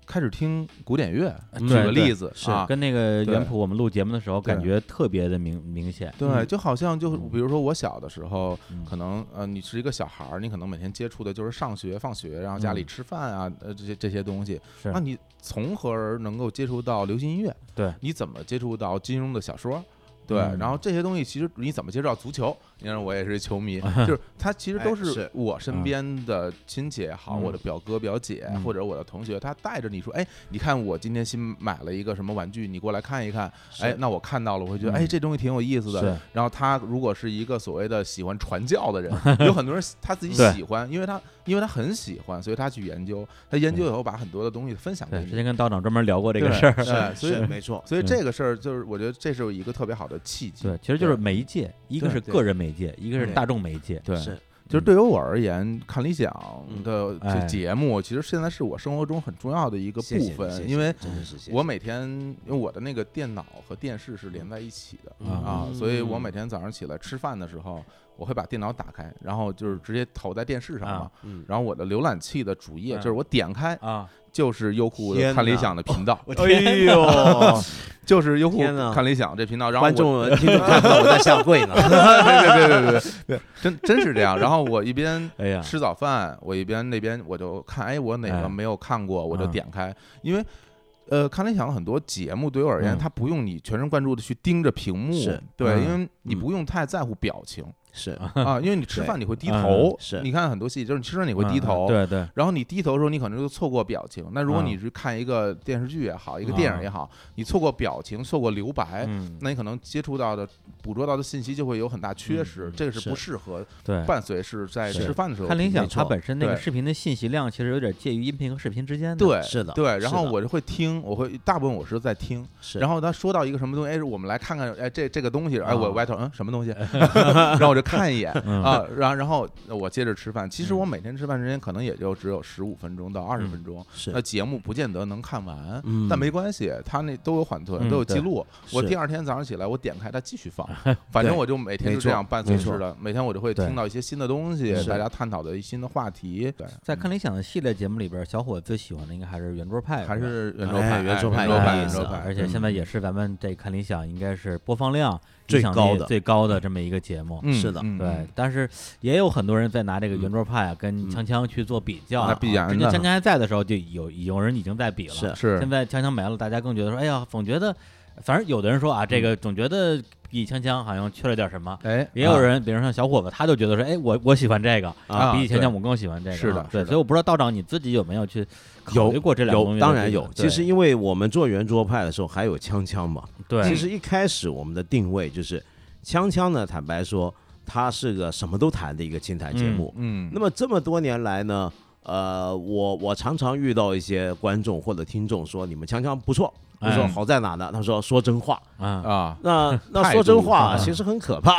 [SPEAKER 2] 开始听古典乐？
[SPEAKER 1] 嗯
[SPEAKER 2] 举个例子
[SPEAKER 1] 是
[SPEAKER 2] 啊，
[SPEAKER 1] 跟那个原谱我们录节目的时候感觉特别的明明显，
[SPEAKER 2] 对，
[SPEAKER 3] 嗯
[SPEAKER 2] 就好像就比如说我小的时候，
[SPEAKER 1] 嗯
[SPEAKER 2] 可能呃你是一个小孩儿，你可能每天接触的就是上学、放学，然后家里
[SPEAKER 1] 嗯
[SPEAKER 2] 吃饭啊，呃这些这些东西。那你从何而能够接触到流行音乐？
[SPEAKER 1] 对，
[SPEAKER 2] 你怎么接触到金庸的小说？对，
[SPEAKER 1] 嗯
[SPEAKER 2] 然后这些东西其实你怎么接触到足球？你看我也是球迷，<laughs> 就是他其实都
[SPEAKER 3] 哎是
[SPEAKER 2] 我身边的亲戚也好，
[SPEAKER 1] 嗯
[SPEAKER 2] 我的表哥表姐
[SPEAKER 1] 嗯
[SPEAKER 2] 或者我的同学，他带着你说，哎，你看我今天新买了一个什么玩具，你过来看一看。哎，那我看到了，我会觉得，
[SPEAKER 1] 嗯
[SPEAKER 2] 哎，这东西挺有意思的。然后他如果是一个所谓的喜欢传教的人，<laughs> 有很多人他自己 <laughs> 喜欢，因为他因为他很喜欢，所以他去研究。他研究以后把很多的东西分享给，你
[SPEAKER 1] 之。前跟道长专门聊过这个事儿，
[SPEAKER 2] 对所以
[SPEAKER 3] 没错，
[SPEAKER 2] 所以
[SPEAKER 1] 嗯
[SPEAKER 2] 这个事儿就是我觉得这是一个特别好的契机。
[SPEAKER 1] 对，其实就是媒介，一个是个人媒介，一个是大众媒介，
[SPEAKER 2] 对，
[SPEAKER 3] 是。
[SPEAKER 2] 就是对于我而言，看理想
[SPEAKER 3] 嗯。
[SPEAKER 2] 的节目，其实现在是我生活中很重要的一个部分，因为我每天因为我的那个电脑和电视是连在一起的
[SPEAKER 3] 嗯。
[SPEAKER 2] 啊，所以我
[SPEAKER 3] 嗯
[SPEAKER 2] 每天早上起来吃饭的时候，我会把电脑打开，然后就是直接投在电视上嘛
[SPEAKER 1] 啊。
[SPEAKER 3] 嗯，
[SPEAKER 2] 然后我的浏览器的主页
[SPEAKER 1] 嗯
[SPEAKER 2] 就是我点开
[SPEAKER 1] 啊，
[SPEAKER 2] 就是优酷看理想的频道，
[SPEAKER 3] 哎呦，<laughs>
[SPEAKER 2] 就是优酷看理想这频道，然后我
[SPEAKER 3] 观众听众看不到我在下跪呢。<laughs>
[SPEAKER 2] 对对对对对对，真真是这样。然后我一边 <laughs>
[SPEAKER 1] 哎呀，
[SPEAKER 2] 吃早饭，我一边那边我就看，哎，我哪
[SPEAKER 1] 哎
[SPEAKER 2] 个没有看过，我就
[SPEAKER 1] 嗯
[SPEAKER 2] 点开，因为。呃，看理想很多节目对我而言，
[SPEAKER 1] 嗯
[SPEAKER 2] 它不用你全神贯注的去盯着屏幕，对，
[SPEAKER 1] 嗯
[SPEAKER 2] 因为你
[SPEAKER 3] 嗯
[SPEAKER 2] 不用太在乎表情，
[SPEAKER 3] 是
[SPEAKER 2] 啊，<laughs> 因为你吃饭你会低
[SPEAKER 1] 嗯
[SPEAKER 2] 头，
[SPEAKER 3] 是
[SPEAKER 2] 你看很多戏就是你吃饭你会低头，
[SPEAKER 1] 对对，
[SPEAKER 2] 然后你低头的时候，你可能就错过表情。那如果
[SPEAKER 1] 嗯
[SPEAKER 2] 你是看一个电视剧也好，一个电影也好，你错过表情，错过留白，
[SPEAKER 1] 嗯，
[SPEAKER 2] 那你可能接触到的、捕捉到的信息就会有很大缺失
[SPEAKER 1] 嗯，
[SPEAKER 2] 这个是
[SPEAKER 3] 是
[SPEAKER 2] 不适合
[SPEAKER 1] 对。
[SPEAKER 2] 伴随是在吃饭的时候
[SPEAKER 1] 看理想，它本身那个视频的信息量其实有点介于音频和视频之间的。
[SPEAKER 2] 对
[SPEAKER 3] 是的
[SPEAKER 2] 对，然后我就会听，我会大部分我是在听，
[SPEAKER 3] 是，
[SPEAKER 2] 然后他说到一个什么东西，哎，我们来看看，哎，这这个东西，哎，我
[SPEAKER 1] 啊
[SPEAKER 2] 歪头，嗯，什么东西？<laughs> <laughs> 然后我就看一眼
[SPEAKER 1] 嗯
[SPEAKER 2] 啊，然后然后我接着吃饭。其实
[SPEAKER 1] 嗯
[SPEAKER 2] 我每天吃饭时间可能也就只有十五分钟到二十
[SPEAKER 1] 嗯
[SPEAKER 2] 分钟，
[SPEAKER 3] 是
[SPEAKER 2] 那节目不见得能看完，
[SPEAKER 3] 嗯
[SPEAKER 2] 但没关系，他那都有缓存，
[SPEAKER 1] 嗯
[SPEAKER 2] 都有记录。我第二天早上起来，我点开它继续放，<laughs> 反正我就每天就这样伴随式的，每天我就会听到一些新的东西，大家探讨的新的话题。对，
[SPEAKER 1] 在看理想的系列节目里边，小伙最喜欢的应该还是圆桌派，
[SPEAKER 2] 还是圆桌派，
[SPEAKER 3] 圆桌派
[SPEAKER 2] 圆桌派，
[SPEAKER 1] 而且现在也是咱们这看理想应该是播放量
[SPEAKER 3] 最高的
[SPEAKER 1] 最高的这么一个节目。
[SPEAKER 2] 嗯
[SPEAKER 3] 是的
[SPEAKER 2] 嗯
[SPEAKER 1] 对，但是也有很多人在拿这个
[SPEAKER 3] 嗯
[SPEAKER 1] 圆桌派啊跟
[SPEAKER 3] 嗯
[SPEAKER 1] 锵锵去做比较啊。
[SPEAKER 2] 那必然的
[SPEAKER 1] 之前锵锵还在的时候，就有有人已经在比了。
[SPEAKER 3] 是
[SPEAKER 2] 是
[SPEAKER 1] 现在锵锵没了，大家更觉得说，哎呀，总觉得，反正有的人说啊，这个总觉得比锵锵好像缺了点什么。
[SPEAKER 2] 哎，
[SPEAKER 1] 也有人，比如像小伙子，他就觉得说，哎，我我喜欢这个，
[SPEAKER 3] 啊
[SPEAKER 2] 对
[SPEAKER 1] 比起锵锵我更喜欢这个。
[SPEAKER 2] 是的
[SPEAKER 1] 啊对，所以我不知道道长你自己有没有去考
[SPEAKER 3] 有
[SPEAKER 1] 虑过这两
[SPEAKER 3] 当然有。其实因为我们做圆桌派的时候还有锵锵嘛，
[SPEAKER 1] 对，
[SPEAKER 3] 其实一开始我们的定位就是锵锵呢，坦白说，它是个什么都谈的一个清谈节目。
[SPEAKER 2] 嗯，
[SPEAKER 3] 那么这么多年来呢，呃，我我常常遇到一些观众或者听众说，你们锵锵不错。我说
[SPEAKER 1] 哎
[SPEAKER 3] 好在哪呢？他说说真话。
[SPEAKER 1] 啊，
[SPEAKER 2] 啊，
[SPEAKER 3] 那 <laughs> 那说真话
[SPEAKER 1] 啊
[SPEAKER 3] 其实很可怕。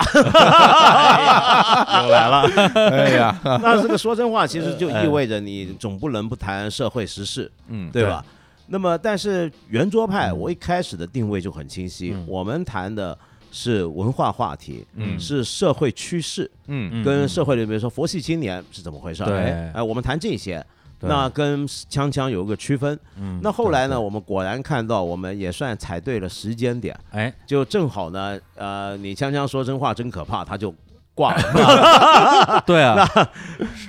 [SPEAKER 1] 又来了，<laughs>
[SPEAKER 2] 哎呀，<laughs>
[SPEAKER 3] 那这个说真话其实就意味着你总不能不谈社会时事。
[SPEAKER 2] 嗯，
[SPEAKER 3] 对吧？那么，但是圆桌派，
[SPEAKER 1] 嗯
[SPEAKER 3] 我一开始的定位就很清晰，
[SPEAKER 1] 嗯
[SPEAKER 3] 我们谈的是文化话题，
[SPEAKER 2] 嗯。
[SPEAKER 3] 是社会趋势，
[SPEAKER 2] 嗯。
[SPEAKER 1] 嗯。
[SPEAKER 3] 跟社会里，比如说佛系青年是怎么回事儿？
[SPEAKER 1] 对。
[SPEAKER 3] 哎，我们谈这些，那跟锵锵有一个区分。
[SPEAKER 1] 嗯
[SPEAKER 3] 那后来呢，
[SPEAKER 1] 对。
[SPEAKER 3] 我们果然看到，我们也算踩对了时间点，
[SPEAKER 1] 哎，
[SPEAKER 3] 就正好呢，呃，你锵锵说真话真可怕，他就挂了。<laughs>
[SPEAKER 1] 对啊，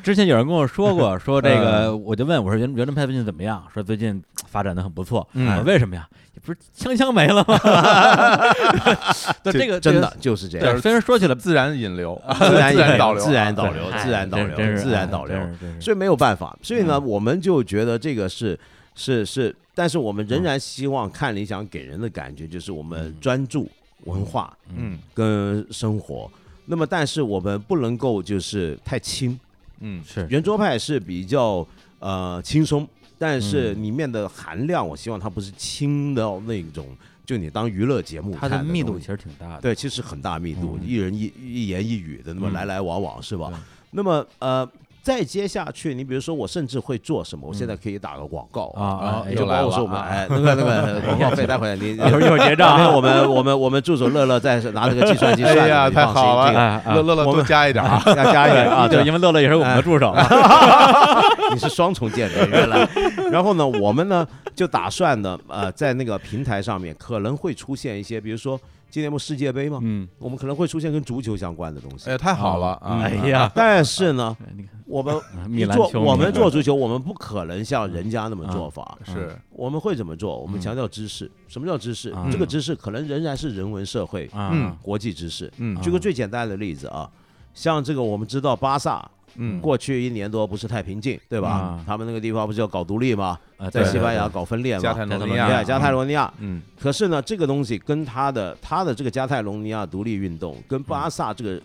[SPEAKER 1] 之前有人跟我说过，<laughs> 说这个，我就问我说圆圆桌派最近怎么样？说最近发展的很不错。
[SPEAKER 2] 嗯
[SPEAKER 1] 我说为什么呀？也不是枪枪没了吗？<laughs> 对这个
[SPEAKER 3] 真的就是这样。
[SPEAKER 1] 虽然说起来
[SPEAKER 2] 自然引流，
[SPEAKER 3] 自然引流
[SPEAKER 2] 自然导流，
[SPEAKER 3] 自然导流自然导流自然导流所以没有办法，所以呢，我们就觉得这个是是是，但是我们仍然希望看理想给人的感觉就是我们专注文化
[SPEAKER 2] 嗯
[SPEAKER 3] 跟生活。那么，但是我们不能够就是太轻，
[SPEAKER 2] 嗯。
[SPEAKER 1] 是。
[SPEAKER 3] 圆桌派是比较呃轻松，但是
[SPEAKER 1] 嗯。
[SPEAKER 3] 里面的含量，我希望它不是轻到那种，就你当娱乐节目
[SPEAKER 1] 它的密度其实挺大的。
[SPEAKER 3] 对，其实很大密度，
[SPEAKER 1] 嗯。
[SPEAKER 3] 一人一一言一语的，那么
[SPEAKER 1] 嗯。
[SPEAKER 3] 来来往往是吧？那么呃，再接下去，你比如说我甚至会做什么？我现在可以打个广告
[SPEAKER 1] 啊
[SPEAKER 3] 就
[SPEAKER 2] 又来了
[SPEAKER 3] 包括说我们
[SPEAKER 2] 啊
[SPEAKER 3] 哎那个那个 <laughs> 广告费，待会儿你
[SPEAKER 1] 一会儿结账啊。
[SPEAKER 3] 我们我们我们助手乐乐在拿这个计算机算的，
[SPEAKER 2] 哎呀太好了乐乐乐多加一点啊，
[SPEAKER 3] 要加一点啊，
[SPEAKER 1] 对，
[SPEAKER 3] 对，
[SPEAKER 1] 因为乐乐也是我们的助手。<laughs>
[SPEAKER 3] 你是双重见面原来。<laughs> 然后呢，我们呢就打算呢，呃，在那个平台上面可能会出现一些，比如说今年不世界杯吗？
[SPEAKER 1] 嗯，
[SPEAKER 3] 我们可能会出现跟足球相关的东西。
[SPEAKER 2] 哎，太好了啊！
[SPEAKER 1] 哎呀，
[SPEAKER 3] 但是呢，<laughs>
[SPEAKER 1] 你看
[SPEAKER 3] 我们 <laughs>
[SPEAKER 1] 米兰球迷
[SPEAKER 3] 做我们做足球，我们不可能像人家那么做法。
[SPEAKER 2] 是
[SPEAKER 3] 我们会怎么做？我们
[SPEAKER 1] 嗯
[SPEAKER 3] 强调知识。什么叫知识
[SPEAKER 1] 嗯？
[SPEAKER 3] 这个知识可能仍然是人文社会、
[SPEAKER 1] 啊，
[SPEAKER 2] 嗯
[SPEAKER 3] 国际知识。
[SPEAKER 2] 嗯
[SPEAKER 3] 举个最简单的例子啊，像这个我们知道巴萨
[SPEAKER 2] 嗯
[SPEAKER 3] 过去一年多不是太平静，对吧
[SPEAKER 1] 嗯？
[SPEAKER 3] 他们那个地方不是要搞独立吗？
[SPEAKER 1] 啊
[SPEAKER 3] 在西班牙搞分裂嘛？
[SPEAKER 2] 加泰罗尼亚，
[SPEAKER 3] 加泰罗尼亚。
[SPEAKER 2] 嗯
[SPEAKER 3] 可是呢，这个东西跟他的他的这个加泰罗尼亚独立运动跟巴萨这个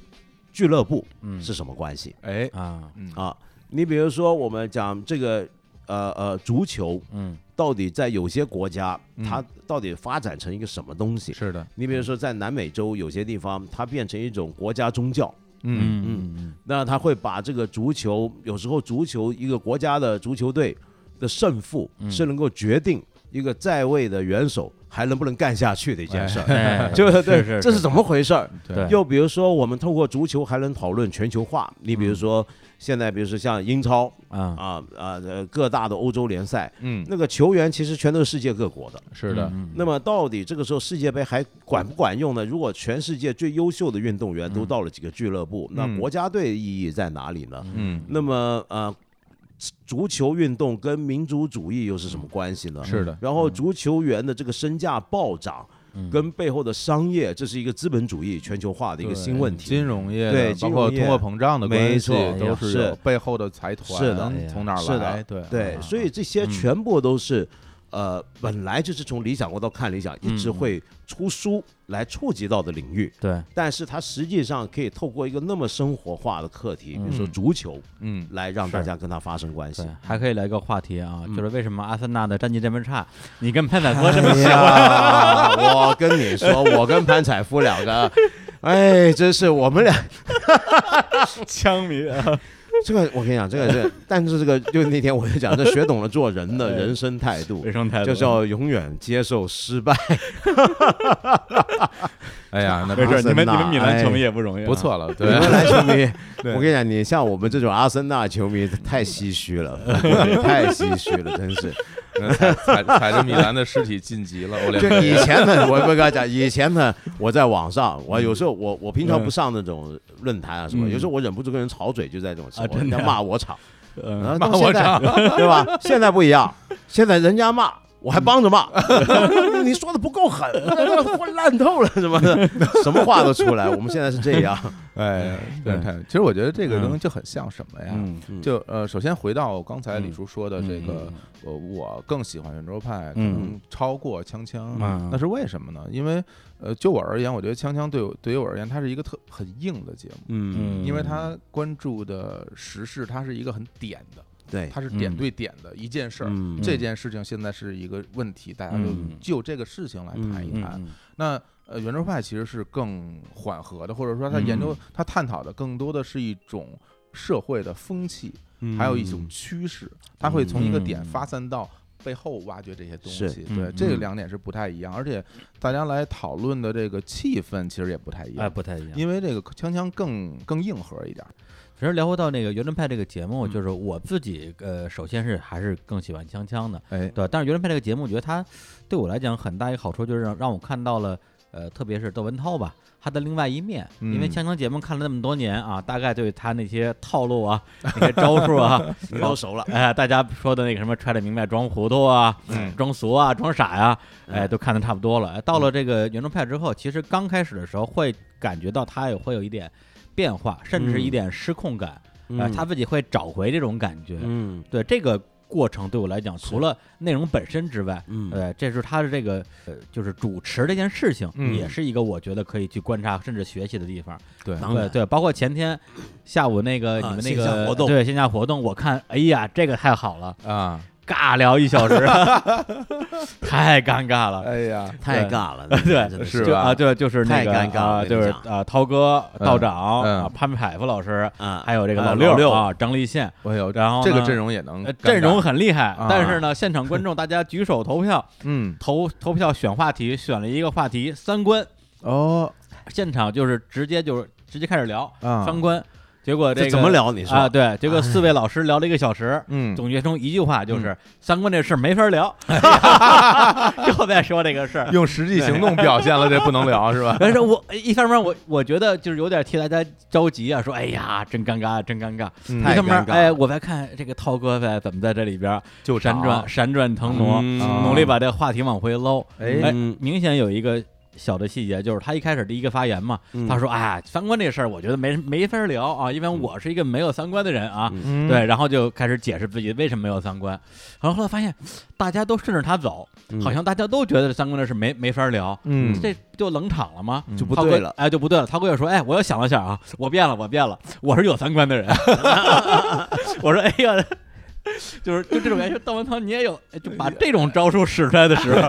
[SPEAKER 3] 俱乐部
[SPEAKER 1] 嗯
[SPEAKER 3] 是什么关系
[SPEAKER 2] 哎
[SPEAKER 1] 啊，
[SPEAKER 2] 嗯
[SPEAKER 3] 啊？你比如说，我们讲这个呃呃足球，
[SPEAKER 1] 嗯
[SPEAKER 3] 到底在有些国家
[SPEAKER 2] 嗯
[SPEAKER 3] 它到底发展成一个什么东西？
[SPEAKER 2] 是的，
[SPEAKER 3] 你比如说在南美洲有些地方，它变成一种国家宗教，
[SPEAKER 2] 嗯
[SPEAKER 1] 嗯嗯
[SPEAKER 3] 那他会把这个足球，有时候足球一个国家的足球队的胜负
[SPEAKER 1] 嗯
[SPEAKER 3] 是能够决定一个在位的元首还能不能干下去的一件事儿。
[SPEAKER 1] 哎，<laughs>
[SPEAKER 3] 就是对，这是怎么回事儿？
[SPEAKER 1] 对
[SPEAKER 3] 又比如说，我们透过足球还能讨论全球化。你比如说，现在比如说像英超
[SPEAKER 1] 啊。
[SPEAKER 3] 啊啊呃各大的欧洲联赛，
[SPEAKER 2] 嗯。
[SPEAKER 3] 那个球员其实全都是世界各国的。
[SPEAKER 2] 是的，
[SPEAKER 1] 嗯
[SPEAKER 3] 那么到底这个时候世界杯还管不管用呢？如果全世界最优秀的运动员都到了几个俱乐部，那
[SPEAKER 2] 嗯
[SPEAKER 3] 国家队意义在哪里呢？
[SPEAKER 2] 嗯。
[SPEAKER 3] 那么呃，足球运动跟民族主义又是什么关系呢？
[SPEAKER 2] 是的，
[SPEAKER 3] 然后足球员的这个身价暴涨，
[SPEAKER 1] 嗯
[SPEAKER 3] 跟背后的商业，这是一个资本主义全球化的一个新问题。
[SPEAKER 2] 金融业
[SPEAKER 3] 对
[SPEAKER 2] 包括通货膨胀的关系都是背后的财团
[SPEAKER 3] 是的
[SPEAKER 2] 从哪儿
[SPEAKER 3] 是的
[SPEAKER 2] 来？对
[SPEAKER 3] 所以这些
[SPEAKER 2] 嗯
[SPEAKER 3] 全部都是。呃，本来就是从理想国到看理想，一直
[SPEAKER 1] 嗯。
[SPEAKER 3] 会出书来触及到的领域，
[SPEAKER 1] 对，
[SPEAKER 3] 但是它实际上可以透过一个那么生活化的课题，比如说
[SPEAKER 2] 嗯
[SPEAKER 3] 足球，
[SPEAKER 2] 嗯。
[SPEAKER 3] 来让大家跟他发生关系。，
[SPEAKER 1] 还可以来个话题啊，
[SPEAKER 3] 嗯。
[SPEAKER 1] 就是为什么阿森纳的战绩这么差？你跟潘采夫这么
[SPEAKER 3] 呀，我跟你说，我跟潘采夫两个，哎，真是我们俩 <laughs>
[SPEAKER 1] 枪迷啊，
[SPEAKER 3] 这个，我跟你讲，这个是，但是这个就那天我就讲，这学懂了做人的人生态度
[SPEAKER 1] 人，生态度
[SPEAKER 3] 就是要永远接受失败。
[SPEAKER 2] 哎呀，<laughs> 那
[SPEAKER 1] 没事，你们你们米兰球迷
[SPEAKER 3] 哎
[SPEAKER 1] 也不容易啊，
[SPEAKER 2] 不错了，对
[SPEAKER 3] 米兰球迷，<laughs> 我跟你讲，你像我们这种阿森纳球迷太唏嘘了，<laughs> 太唏嘘了，真是。
[SPEAKER 2] 踩踩踩着米兰的尸体晋级了，欧联
[SPEAKER 3] 就
[SPEAKER 2] 杯
[SPEAKER 3] 以前呢，<laughs> 我不跟他讲，以前呢，我在网上，我有时候我我平常不上那种论坛啊什么，
[SPEAKER 1] 嗯
[SPEAKER 3] 有时候我忍不住跟人吵嘴，就在这种人家骂我吵，
[SPEAKER 1] 嗯，
[SPEAKER 2] 骂我
[SPEAKER 3] 吵对吧？现在不一样，现在人家骂。我还帮着骂，<laughs> 你说的不够狠，混烂透了什么的，<laughs> 什么话都出来。我们现在是这样，<laughs>
[SPEAKER 2] 哎，
[SPEAKER 1] 对
[SPEAKER 2] 对，其实我觉得这个
[SPEAKER 1] 嗯
[SPEAKER 2] 东西就很像什么呀？
[SPEAKER 1] 嗯
[SPEAKER 3] 嗯
[SPEAKER 2] 就呃，首先回到刚才李
[SPEAKER 1] 嗯
[SPEAKER 2] 叔说的这个，呃，我更喜欢圆桌派，可
[SPEAKER 1] 嗯
[SPEAKER 2] 能超过锵锵。
[SPEAKER 1] 嗯
[SPEAKER 2] 那是为什么呢？因为呃，就我而言，我觉得锵锵对我对于我而言，它是一个特很硬的节目，
[SPEAKER 3] 嗯，
[SPEAKER 2] 因为它关注的时事，它是一个很点的，
[SPEAKER 3] 对，
[SPEAKER 2] 它是点
[SPEAKER 1] 嗯
[SPEAKER 2] 对点的一件事儿。
[SPEAKER 3] 嗯
[SPEAKER 2] 这件事情现在是一个问题，大家就
[SPEAKER 1] 嗯
[SPEAKER 2] 就这个事情来谈一
[SPEAKER 1] 嗯
[SPEAKER 2] 谈。
[SPEAKER 1] 嗯
[SPEAKER 2] 那呃，圆桌派其实是更缓和的，或者说他研究、他探讨的更多的是一种社会的风气，还有一种趋势，他会从一个点
[SPEAKER 1] 嗯
[SPEAKER 2] 发散到背后挖掘这些东
[SPEAKER 3] 是
[SPEAKER 2] 西。
[SPEAKER 1] 嗯
[SPEAKER 2] 对，这个
[SPEAKER 3] 嗯
[SPEAKER 2] 两点是不太一样，而且大家来讨论的这个气氛其实也不太一
[SPEAKER 1] 哎，
[SPEAKER 2] 样，
[SPEAKER 1] 不太一样。
[SPEAKER 2] 因为这个锵锵更更硬核一点。
[SPEAKER 1] 其实聊回到那个圆桌派这个节目，
[SPEAKER 2] 嗯
[SPEAKER 1] 就是我自己呃，首先是还是更喜欢锵锵的，
[SPEAKER 2] 哎，
[SPEAKER 1] 对。但是圆桌派这个节目，我觉得它对我来讲很大一个好处，就是让让我看到了呃，特别是窦文涛吧。他的另外一面，因为
[SPEAKER 2] 嗯
[SPEAKER 1] 锵锵节目看了那么多年啊，大概对他那些套路啊、那些招数啊，<laughs>
[SPEAKER 3] 都熟了，
[SPEAKER 1] 哎，大家说的那个什么揣着明白装糊涂啊，
[SPEAKER 2] 嗯
[SPEAKER 1] 装俗啊，装傻呀、哎，
[SPEAKER 3] 哎
[SPEAKER 1] 都看得差不多了。哎到了这个圆桌派之后，其实刚开始的时候会感觉到他也会有一点变化，甚至是一
[SPEAKER 3] 嗯
[SPEAKER 1] 点失控感，
[SPEAKER 3] 嗯。
[SPEAKER 1] 呃，他自己会找回这种感觉。
[SPEAKER 3] 嗯。
[SPEAKER 1] 对这个过程对我来讲，除了内容本身之外，
[SPEAKER 3] 嗯。
[SPEAKER 1] 呃，这是他的这个呃，就是主持这件事情，
[SPEAKER 2] 嗯。
[SPEAKER 1] 也是一个我觉得可以去观察甚至学习的地方。
[SPEAKER 2] 对，
[SPEAKER 1] 对对，包括前天下午那个你
[SPEAKER 3] 啊
[SPEAKER 1] 们那
[SPEAKER 3] 线下
[SPEAKER 1] 个
[SPEAKER 3] 活动。
[SPEAKER 1] 对线下活动，我看，哎呀，这个太好了，
[SPEAKER 2] 啊，
[SPEAKER 1] 尬聊一小时，<laughs> 太尴尬了。
[SPEAKER 2] 哎呀，
[SPEAKER 3] 太尬了，
[SPEAKER 1] 对。
[SPEAKER 2] 是。吧？
[SPEAKER 1] 啊，对，就是那个
[SPEAKER 3] 太尴尬了
[SPEAKER 1] 啊，就是啊，涛哥、道长潘海夫老师，
[SPEAKER 3] 啊，
[SPEAKER 1] 还有这个
[SPEAKER 3] 啊
[SPEAKER 1] 老六
[SPEAKER 3] 六。
[SPEAKER 1] 啊，张立宪，
[SPEAKER 2] 哎呦，
[SPEAKER 1] 然后呢
[SPEAKER 2] 这个阵容也能
[SPEAKER 1] 阵容很厉害
[SPEAKER 2] 啊，
[SPEAKER 1] 但是呢，现场观众大家举手投票，<laughs>
[SPEAKER 2] 嗯。
[SPEAKER 1] 投投票选话题，选了一个话题三观，
[SPEAKER 2] 哦。
[SPEAKER 1] 现场就是直接就是直接开始聊
[SPEAKER 2] 啊。
[SPEAKER 1] 三观，结果这个
[SPEAKER 3] 怎么聊？你说
[SPEAKER 1] 啊？对，结果四位老师聊了一个小时。
[SPEAKER 2] 嗯
[SPEAKER 1] 总结成一句话，就是三观这事儿没法聊，<laughs> 又在说这个事儿。
[SPEAKER 2] 用实际行动表现了这不能聊是吧？
[SPEAKER 1] 但是我一方面我我觉得就是有点替大家着急啊，说哎呀真尴尬真尴尬。
[SPEAKER 2] 嗯
[SPEAKER 1] 一方面哎我在看这个涛哥在怎么在这里边
[SPEAKER 2] 就
[SPEAKER 1] 闪转闪转腾挪，
[SPEAKER 3] 嗯
[SPEAKER 1] 努力把这个话题往回搂。
[SPEAKER 2] 哎
[SPEAKER 1] 明显有一个小的细节，就是他一开始第一个发言嘛，
[SPEAKER 3] 嗯
[SPEAKER 1] 他说：“哎，三观这事儿，我觉得没没法聊啊，因为我是一个没有三观的人啊。对，然后就开始解释自己为什么没有三观，然后后来发现大家都顺着他走，
[SPEAKER 3] 嗯
[SPEAKER 1] 好像大家都觉得三观的事没没法聊，
[SPEAKER 2] 嗯
[SPEAKER 1] 这就冷场了吗？
[SPEAKER 2] 嗯
[SPEAKER 3] 就不对了。
[SPEAKER 1] 哎，就不对了。涛哥又说：“哎，我又想了想啊，我变了，我变了，我是有三观的人。<laughs> ”我说：“哎呀，就是就这种感觉，窦文涛你也有，哎就把这种招数使出来的时候，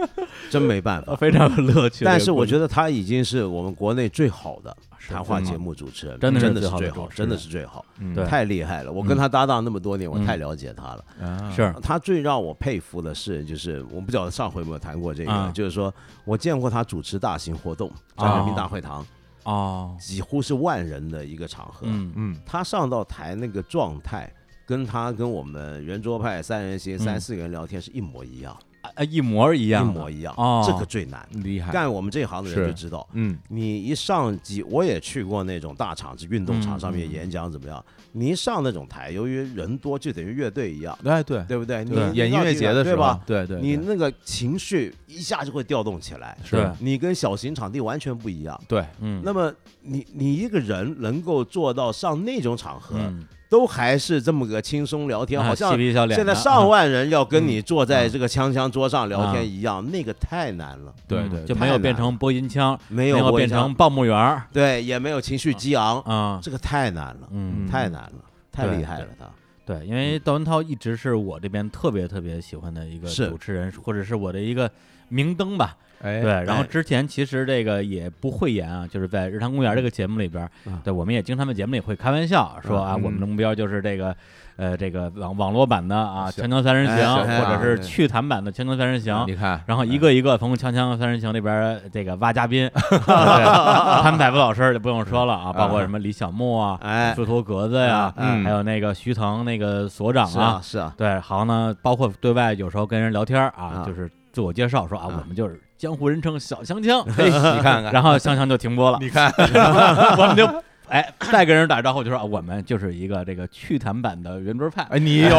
[SPEAKER 1] <laughs>
[SPEAKER 3] 真没办法。
[SPEAKER 1] 非常有乐趣。
[SPEAKER 3] 但是我觉得他已经是我们国内最好的谈话节目主持人，
[SPEAKER 1] 真的是最好
[SPEAKER 3] 真的是最好，太厉害了。我跟他搭档那么多年，我
[SPEAKER 1] 嗯
[SPEAKER 3] 太了解他了。
[SPEAKER 2] 啊
[SPEAKER 1] 是
[SPEAKER 3] 他最让我佩服的是，就是我不晓得上回有没有谈过这个，
[SPEAKER 1] 啊
[SPEAKER 3] 就是说我见过他主持大型活动，在人民大会堂，
[SPEAKER 1] 哦，
[SPEAKER 3] 几乎是万人的一个场合。
[SPEAKER 1] 嗯
[SPEAKER 2] 嗯
[SPEAKER 3] 他上到台那个状态，跟他跟我们圆桌派三人行、
[SPEAKER 1] 嗯
[SPEAKER 3] 三四个人聊天是一模一样。
[SPEAKER 1] 啊一模一
[SPEAKER 3] 一
[SPEAKER 1] 样一，
[SPEAKER 3] 模一样，
[SPEAKER 1] 哦
[SPEAKER 3] 这个最难。
[SPEAKER 2] 厉害，
[SPEAKER 3] 干我们这行的人就知道，
[SPEAKER 2] 嗯
[SPEAKER 3] 你一上机，我也去过那种大场子、运动场上面演讲，怎么样？你一上那种台，由于人多，就等于乐队一样，
[SPEAKER 2] 哎对
[SPEAKER 3] 对不对？你，
[SPEAKER 2] 演音乐节的时候
[SPEAKER 3] 对吧？？
[SPEAKER 2] 对对，对
[SPEAKER 3] 你那个情绪一下就会调动起来，
[SPEAKER 1] 是
[SPEAKER 3] 你跟小型场地完全不一样。
[SPEAKER 2] 对
[SPEAKER 1] 嗯，
[SPEAKER 3] 那么你你一个人能够做到上那种场合，
[SPEAKER 1] 嗯
[SPEAKER 3] 都还是这么个轻松聊天，
[SPEAKER 1] 啊
[SPEAKER 3] 好像现在上万人要跟你坐在
[SPEAKER 1] 嗯
[SPEAKER 3] 这个锵锵桌上聊
[SPEAKER 1] 啊
[SPEAKER 3] 天一样，那个太难了，
[SPEAKER 1] 嗯
[SPEAKER 2] 对对
[SPEAKER 1] 就没有变成播音腔，
[SPEAKER 3] 没
[SPEAKER 1] 没有变成报幕员儿。
[SPEAKER 3] 对，也没有情绪激昂，
[SPEAKER 1] 啊，
[SPEAKER 3] 这个太难了，
[SPEAKER 1] 嗯，
[SPEAKER 3] 太难了，太厉害了他。
[SPEAKER 1] 对，因为窦文涛一直是我这边特别特别喜欢的一个主持人，或者是我的一个明灯吧。
[SPEAKER 2] 哎。
[SPEAKER 1] 对，然后
[SPEAKER 3] 哎
[SPEAKER 1] 之前其实这个也不讳言啊，就是在《日常公园》这个节目里边对，我们也经常在节目里会开玩笑说啊，
[SPEAKER 2] 嗯。
[SPEAKER 1] 我们的目标就是这个。呃，这个网网络版的啊，《锵锵三人行
[SPEAKER 3] 哎》
[SPEAKER 1] 或者是趣谈版的《锵锵三人行》，
[SPEAKER 2] 你看，
[SPEAKER 1] 然后一个一个从《锵锵三人行》里边儿这个挖嘉宾，<laughs> 对潘采夫老师就不用说了啊，包括什么李小牧啊、
[SPEAKER 3] 哎，
[SPEAKER 1] 猪头格子呀，
[SPEAKER 2] 嗯。
[SPEAKER 1] 还有那个徐腾那个所长
[SPEAKER 3] 是啊，是啊，
[SPEAKER 1] 对，好呢，包括对外有时候跟人聊天啊。就是自我介绍说啊，
[SPEAKER 3] 啊。
[SPEAKER 1] 我们就是江湖人称小锵锵，<laughs>
[SPEAKER 2] 嘿，你看看，<laughs>
[SPEAKER 1] 然后香香就停播了，
[SPEAKER 2] 你看，<laughs>
[SPEAKER 1] 我们就哎再跟人打招呼就说啊，我们就是一个这个趣谈版的圆桌派，
[SPEAKER 2] 哎，你有。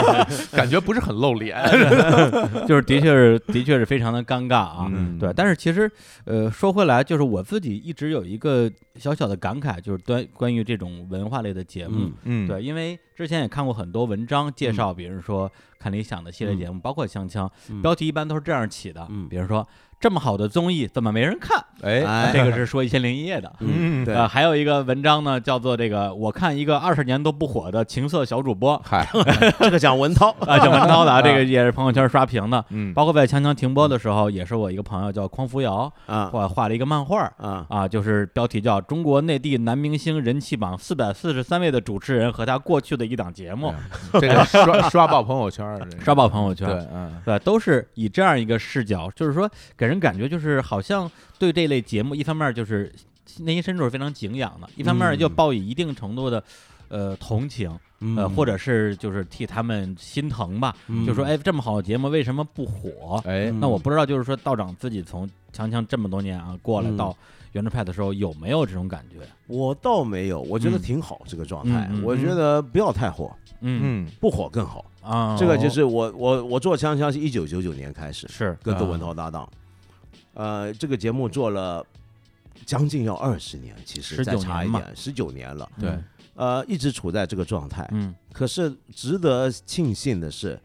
[SPEAKER 2] <laughs> 感觉不是很露脸，<laughs>
[SPEAKER 1] 就是的确是的确是非常的尴尬啊。
[SPEAKER 2] 嗯。
[SPEAKER 1] 对，但是其实，呃，说回来，就是我自己一直有一个小小的感慨，就是关关于这种文化类的节目，
[SPEAKER 3] 嗯
[SPEAKER 2] 嗯，
[SPEAKER 1] 对，因为之前也看过很多文章介绍，比如说看理想的系列节目，包括锵锵，
[SPEAKER 3] 嗯。
[SPEAKER 1] 标题一般都是这样起的，
[SPEAKER 3] 嗯。
[SPEAKER 1] 比如说这么好的综艺怎么没人看？
[SPEAKER 2] 哎，
[SPEAKER 3] 哎
[SPEAKER 1] 这个是说一千零一夜的。
[SPEAKER 2] 嗯
[SPEAKER 3] 对。
[SPEAKER 1] 呃，还有一个文章呢，叫做这个我看一个二十年都不火的情色小主播。
[SPEAKER 2] 嗨，<laughs>
[SPEAKER 3] 这个讲文涛，
[SPEAKER 1] 啊，蒋文涛的啊，这个也是朋友圈刷屏的。
[SPEAKER 2] 嗯，
[SPEAKER 1] 包括在锵锵停播的时候，也是我一个朋友叫匡扶摇
[SPEAKER 3] 啊
[SPEAKER 1] 画画了一个漫画
[SPEAKER 3] 啊，
[SPEAKER 1] 啊，就是标题叫《中国内地男明星人气榜四百四十三位的主持人和他过去的一档节目》，
[SPEAKER 2] 这个 <laughs> 刷刷爆朋友圈
[SPEAKER 1] 刷爆朋友圈。
[SPEAKER 2] 对，嗯，
[SPEAKER 1] 对，都是以这样一个视角，就是说给人感觉就是好像对这类节目，一方面就是内心深处是非常敬仰的，一方面又
[SPEAKER 3] 嗯
[SPEAKER 1] 抱以一定程度的呃同情，呃，或者是就是替他们心疼吧，
[SPEAKER 3] 嗯
[SPEAKER 1] 就说哎，这么好的节目为什么不火？
[SPEAKER 2] 哎，
[SPEAKER 3] 嗯
[SPEAKER 1] 那我不知道，就是说道长自己从锵锵这么多年啊过来
[SPEAKER 3] 嗯
[SPEAKER 1] 到圆桌派的时候，有没有这种感觉？
[SPEAKER 3] 我倒没有，我觉得
[SPEAKER 1] 嗯
[SPEAKER 3] 挺好这个状态我觉得不要太火，
[SPEAKER 1] 嗯
[SPEAKER 2] 嗯，
[SPEAKER 3] 不火更好。
[SPEAKER 1] 啊，
[SPEAKER 3] 这个就是我我我做锵锵是一九九九年开始
[SPEAKER 1] 是
[SPEAKER 3] 跟窦文涛搭档，呃，这个节目做了将近要二十年，其实
[SPEAKER 1] 19
[SPEAKER 3] 再差一
[SPEAKER 1] 年嘛
[SPEAKER 3] 点，十九年了，
[SPEAKER 2] 对，
[SPEAKER 3] 呃，一直处在这个状态。
[SPEAKER 1] 嗯。
[SPEAKER 3] 可是值得庆幸的是，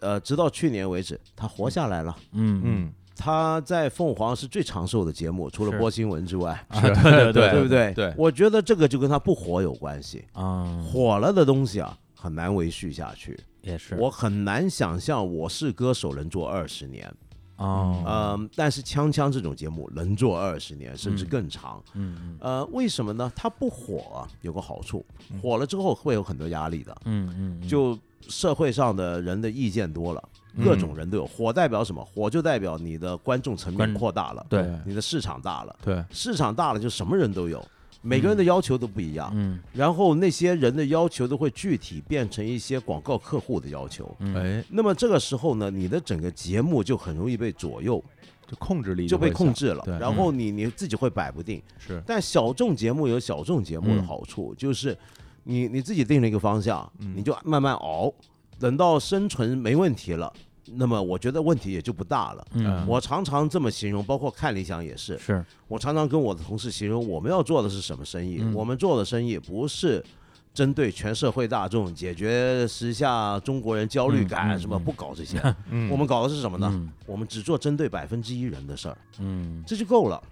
[SPEAKER 3] 呃，直到去年为止，他活下来了。
[SPEAKER 1] 嗯。
[SPEAKER 2] 嗯，
[SPEAKER 3] 他在凤凰是最长寿的节目，除了播新闻之外，
[SPEAKER 1] 啊对对
[SPEAKER 2] 对
[SPEAKER 3] 对不对？
[SPEAKER 2] 对。
[SPEAKER 3] 我觉得这个就跟他不火有关系。
[SPEAKER 1] 啊，
[SPEAKER 3] 火了的东西啊，很难维续下去。
[SPEAKER 1] 也是。
[SPEAKER 3] 我很难想象我是歌手能做二十年，
[SPEAKER 1] 哦，
[SPEAKER 3] 嗯，但是锵锵这种节目能做二十年，甚至
[SPEAKER 1] 嗯
[SPEAKER 3] 更长。
[SPEAKER 1] 嗯嗯
[SPEAKER 3] 呃，为什么呢？它不火啊，有个好处，火了之后会有很多压力的。
[SPEAKER 1] 嗯嗯，
[SPEAKER 3] 就社会上的人的意见多了，各种人都有。火代表什么？火就代表你的观众层面扩大了，
[SPEAKER 1] 对，
[SPEAKER 3] 你的市场大了。
[SPEAKER 2] 对，
[SPEAKER 3] 市场大了，就什么人都有，每个人的要求都不一样。
[SPEAKER 1] 嗯
[SPEAKER 3] 然后那些人的要求都会具体变成一些广告客户的要求。
[SPEAKER 1] 嗯
[SPEAKER 2] 哎，
[SPEAKER 3] 那么这个时候呢，你的整个节目就很容易被左右，
[SPEAKER 2] 就控制力
[SPEAKER 3] 就被控制了
[SPEAKER 2] 对。
[SPEAKER 3] 然后你你自己会摆不定。
[SPEAKER 2] 是，
[SPEAKER 3] 但小众节目有小众节目的
[SPEAKER 1] 嗯
[SPEAKER 3] 好处，就是你你自己定了一个方向，
[SPEAKER 2] 嗯
[SPEAKER 3] 你就慢慢熬，等到生存没问题了，那么我觉得问题也就不大了。
[SPEAKER 1] 嗯，
[SPEAKER 3] 我常常这么形容，包括看理想也是。
[SPEAKER 1] 是
[SPEAKER 3] 我常常跟我的同事形容，我们要做的是什么生意？
[SPEAKER 1] 嗯
[SPEAKER 3] 我们做的生意不是针对全社会大众解决时下中国人焦虑感，什么
[SPEAKER 1] 嗯
[SPEAKER 3] 不搞这些。<laughs>
[SPEAKER 2] 嗯
[SPEAKER 3] 我们搞的是什么呢？
[SPEAKER 1] 嗯
[SPEAKER 3] 我们只做针对百分之一人的事儿，
[SPEAKER 1] 嗯
[SPEAKER 3] 这就够了。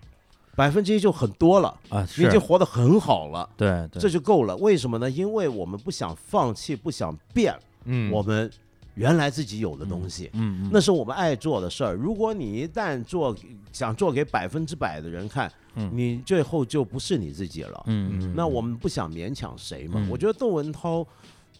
[SPEAKER 3] 百分之一就很多了，
[SPEAKER 1] 啊，
[SPEAKER 3] 你已经活得很好了，
[SPEAKER 1] 对对，
[SPEAKER 3] 这就够了。为什么呢？因为我们不想放弃，不想变
[SPEAKER 2] 嗯，
[SPEAKER 3] 我们原来自己有的东西。
[SPEAKER 1] 嗯嗯
[SPEAKER 3] 那是我们爱做的事儿。如果你一旦做想做给百分之百的人看，
[SPEAKER 1] 嗯
[SPEAKER 3] 你最后就不是你自己了。那我们不想勉强谁嘛。
[SPEAKER 1] 嗯
[SPEAKER 3] 我觉得窦文涛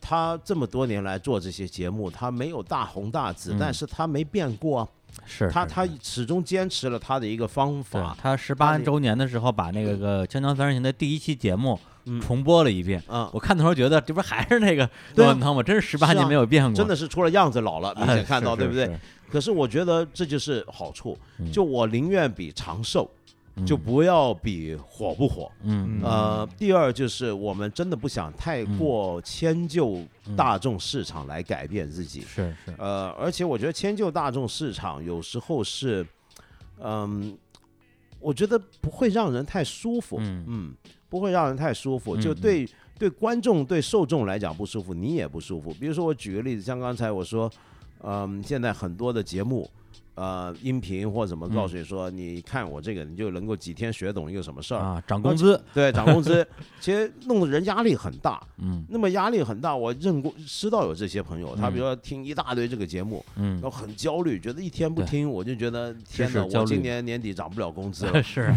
[SPEAKER 3] 他这么多年来做这些节目，他没有大红大紫，
[SPEAKER 1] 嗯
[SPEAKER 3] 但是他没变过啊。
[SPEAKER 1] 是
[SPEAKER 3] 他他始终坚持了他的一个方法。
[SPEAKER 1] 他十八周年的时候，把那个个《锵锵三人行》的第一期节目
[SPEAKER 3] 嗯
[SPEAKER 1] 重播了一遍。
[SPEAKER 3] 嗯，
[SPEAKER 1] 我看的时候觉得这不是还是那个
[SPEAKER 3] 对啊
[SPEAKER 1] 窦文涛吗？真是十八年没有变过，
[SPEAKER 3] 真的是除了样子老了，明
[SPEAKER 1] 哎
[SPEAKER 3] 显看到，
[SPEAKER 1] 是
[SPEAKER 3] 对不对？？可是我觉得这就是好处，
[SPEAKER 1] 嗯
[SPEAKER 3] 就我宁愿比长寿，
[SPEAKER 1] 是
[SPEAKER 3] 就不要比火不火。
[SPEAKER 1] 嗯嗯
[SPEAKER 3] 呃，第二就是我们真的不想太过迁就大众市场来改变自己。
[SPEAKER 1] 是是
[SPEAKER 3] 呃，而且我觉得迁就大众市场有时候是，嗯，我觉得不会让人太舒服，
[SPEAKER 1] 嗯
[SPEAKER 3] 嗯，不会让人太舒服，就对对观众对受众来讲不舒服，你也不舒服。比如说我举个例子，像刚才我说，嗯，现在很多的节目。呃，音频或怎么告诉你说，你看我这个，你就能够几天学懂一个什么事儿，
[SPEAKER 1] 啊，涨工资，
[SPEAKER 3] 对，涨工资，<laughs> 其实弄得人压力很大。<laughs>
[SPEAKER 1] 嗯。
[SPEAKER 3] 那么压力很大，我认过知道有这些朋友，他
[SPEAKER 1] 嗯
[SPEAKER 3] 比如说听一大堆这个节目，
[SPEAKER 1] 嗯。
[SPEAKER 3] 然后很焦虑，觉得一天不听我就觉得天哪，
[SPEAKER 1] 是焦虑。
[SPEAKER 3] 我今年年底涨不了工资了，<laughs>
[SPEAKER 1] 是。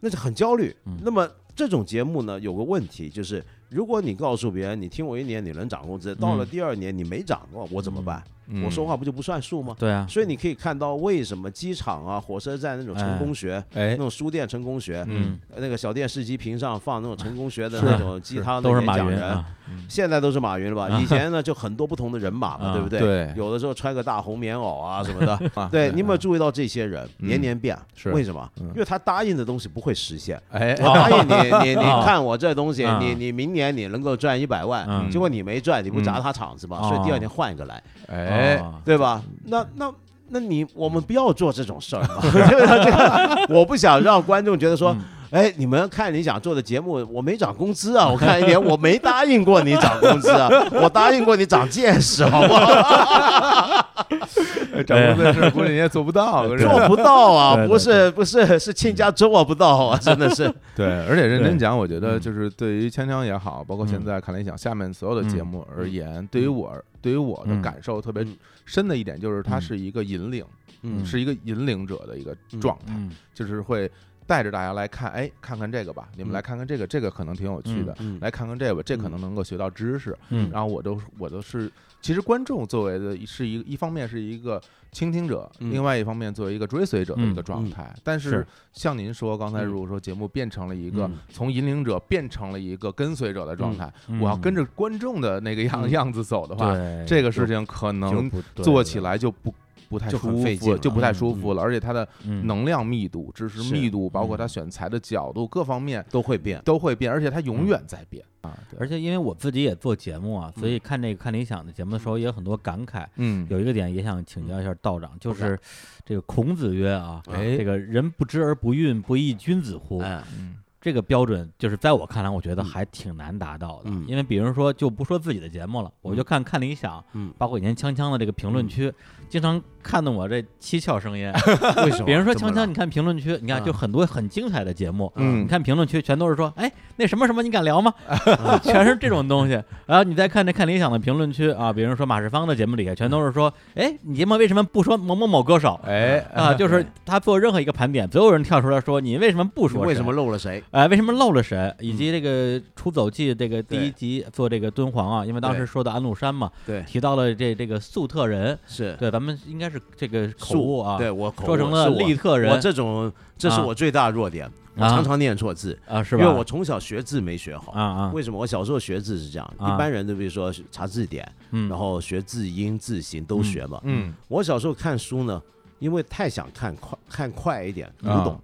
[SPEAKER 3] 那就很焦虑
[SPEAKER 1] 嗯。
[SPEAKER 3] 那么这种节目呢，有个问题就是，如果你告诉别人你听我一年你能涨工资，到了
[SPEAKER 1] 嗯。
[SPEAKER 3] 第二年你没涨，过我怎么办？
[SPEAKER 2] 嗯
[SPEAKER 3] 我说话不就不算数吗？
[SPEAKER 1] 对啊，
[SPEAKER 3] 所以你可以看到为什么机场啊、火车站那种成功学，
[SPEAKER 2] 哎。
[SPEAKER 3] 那，种书店成功学，
[SPEAKER 1] 嗯，
[SPEAKER 3] 那个小电视机屏上放那种成功学的那种鸡汤的
[SPEAKER 1] 都是
[SPEAKER 3] 讲人，
[SPEAKER 1] 云啊，
[SPEAKER 3] 现在都是马云了吧？
[SPEAKER 1] 啊。
[SPEAKER 3] 以前呢就很多不同的人马嘛，
[SPEAKER 1] 啊
[SPEAKER 3] 对不对？
[SPEAKER 2] 对。
[SPEAKER 3] 有的时候穿个大红棉袄啊什么的。<laughs>
[SPEAKER 2] 啊。
[SPEAKER 3] 对，你有没有注意到这些人？
[SPEAKER 2] 嗯。
[SPEAKER 3] 年年变？
[SPEAKER 2] 是。
[SPEAKER 3] 为什么？
[SPEAKER 2] 嗯。
[SPEAKER 3] 因为他答应的东西不会实现。
[SPEAKER 2] 哎，
[SPEAKER 3] 我答应你，<laughs> 你你
[SPEAKER 1] 啊
[SPEAKER 3] 看我这东西，
[SPEAKER 1] 啊。
[SPEAKER 3] 你你明年你能够赚一百万，
[SPEAKER 1] 嗯。
[SPEAKER 3] 结果你没赚，你不砸他场子吗？
[SPEAKER 1] 嗯
[SPEAKER 3] 所以第二年换一个来，
[SPEAKER 2] 哎，
[SPEAKER 1] 哦
[SPEAKER 3] 对吧？那那。那你我们不要做这种事儿嘛，对不对？这个我不想让观众觉得说，
[SPEAKER 1] 嗯
[SPEAKER 3] 哎，你们看你想做的节目，我没涨工资啊！我看一点，我没答应过你涨工资啊，<laughs> 我答应过你长见识，好不好？<laughs>
[SPEAKER 2] 涨工资的事估计你也做不到，
[SPEAKER 3] 做不到啊，不是不是是亲家做不到啊，<laughs> 真的是。
[SPEAKER 2] 对，而且认真
[SPEAKER 1] 对
[SPEAKER 2] 讲，我觉得
[SPEAKER 1] 嗯
[SPEAKER 2] 就是对于锵锵也好，包括现
[SPEAKER 1] 嗯
[SPEAKER 2] 在看理想下面所有的节目而言，对于我而对于我的
[SPEAKER 1] 嗯
[SPEAKER 2] 感受特别
[SPEAKER 3] 嗯
[SPEAKER 2] 深的一点就是，它
[SPEAKER 1] 嗯。
[SPEAKER 2] 是一个引领，
[SPEAKER 3] 嗯。
[SPEAKER 2] 是一个引领者的一个状态，
[SPEAKER 1] 嗯。
[SPEAKER 2] 就是会带着大家来看，哎，看看这个吧，你们
[SPEAKER 3] 嗯。
[SPEAKER 2] 来看看这个，这个可能挺有趣的，
[SPEAKER 3] 嗯
[SPEAKER 2] 来看看这个，这可能能够学到知识。
[SPEAKER 1] 嗯，
[SPEAKER 2] 然后我都我都是，其实观众作为的是一一方面是一个倾听者，
[SPEAKER 3] 嗯
[SPEAKER 2] 另外一方面作为一个追随者的一个
[SPEAKER 1] 嗯
[SPEAKER 2] 状态。但是
[SPEAKER 1] 是
[SPEAKER 2] 像您说，刚才
[SPEAKER 3] 嗯
[SPEAKER 2] 如果说节目变成了一个
[SPEAKER 3] 嗯
[SPEAKER 2] 从引领者变成了一个跟随者的状态，我要跟着观众的那个样
[SPEAKER 3] 嗯
[SPEAKER 2] 样子走的话，
[SPEAKER 1] 对
[SPEAKER 2] 这个事情可
[SPEAKER 1] 就
[SPEAKER 2] 能
[SPEAKER 1] 不对
[SPEAKER 2] 做起来就不。不太舒服，就不太
[SPEAKER 1] 嗯
[SPEAKER 2] 舒服了，而且它的
[SPEAKER 1] 嗯
[SPEAKER 2] 能量密度、知识密度，包括
[SPEAKER 1] 嗯
[SPEAKER 2] 它选材的角度各方面
[SPEAKER 3] 都会变。
[SPEAKER 2] 都会变，而且它永远在变啊。
[SPEAKER 1] 而且因为我自己也做节目啊，所以看这个看理想的节目的时候也有很多感慨。
[SPEAKER 2] 嗯，
[SPEAKER 1] 有一个点也想请教一下道长，就是这个孔子曰啊，
[SPEAKER 2] 哎
[SPEAKER 1] 这个人不知而不愠，不亦君子乎？
[SPEAKER 3] 哎，
[SPEAKER 2] 嗯
[SPEAKER 1] 这个标准就是在我看来，我觉得还挺难达到的。
[SPEAKER 3] 嗯
[SPEAKER 1] 因为比如说，就不说自己的节目了，我就看看理想，
[SPEAKER 3] 嗯
[SPEAKER 1] 包括以前锵锵的这个评论区，经常看得我这七窍生烟。<laughs>
[SPEAKER 3] 为什么？
[SPEAKER 1] 比如说锵锵，
[SPEAKER 3] 怎么了
[SPEAKER 1] 你看评论区，你看
[SPEAKER 3] 嗯
[SPEAKER 1] 就很多很精彩的节目，
[SPEAKER 2] 嗯
[SPEAKER 1] 你看评论区全都是说，哎，那什么什么你敢聊吗？<laughs> 全是这种东西。然后你再看这看理想的评论区啊，比如说马世芳的节目里，全都是说，哎，你节目为什么不说某某某歌手？
[SPEAKER 2] 哎
[SPEAKER 1] 啊，就是他做任何一个盘点，总有人跳出来说你为什么不说？
[SPEAKER 3] 为什么漏了谁？
[SPEAKER 1] 哎，为什么漏了谁？以及这个《出走记》这个第一集做这个敦煌啊，因为当时说的安禄山嘛，
[SPEAKER 3] 对，
[SPEAKER 1] 提到了这这个粟特人，
[SPEAKER 3] 是
[SPEAKER 1] 对，咱们应该是这个口误啊，
[SPEAKER 3] 对我口误
[SPEAKER 1] 说成了
[SPEAKER 3] 是我我
[SPEAKER 1] 利特人我
[SPEAKER 3] 这种这是
[SPEAKER 1] 啊
[SPEAKER 3] 我最大弱点，我
[SPEAKER 1] 啊
[SPEAKER 3] 常常念错字，
[SPEAKER 1] 啊，是吧？
[SPEAKER 3] 因为我从小学字没学好。
[SPEAKER 1] 啊啊，
[SPEAKER 3] 为什么我小时候学字是这样？
[SPEAKER 1] 啊
[SPEAKER 3] 一般人都比如说查字典，
[SPEAKER 1] 嗯，
[SPEAKER 3] 然后学字音字形都学嘛。
[SPEAKER 2] 嗯
[SPEAKER 3] 我小时候看书呢，因为太想看快看快一点，读
[SPEAKER 2] 啊
[SPEAKER 3] 懂，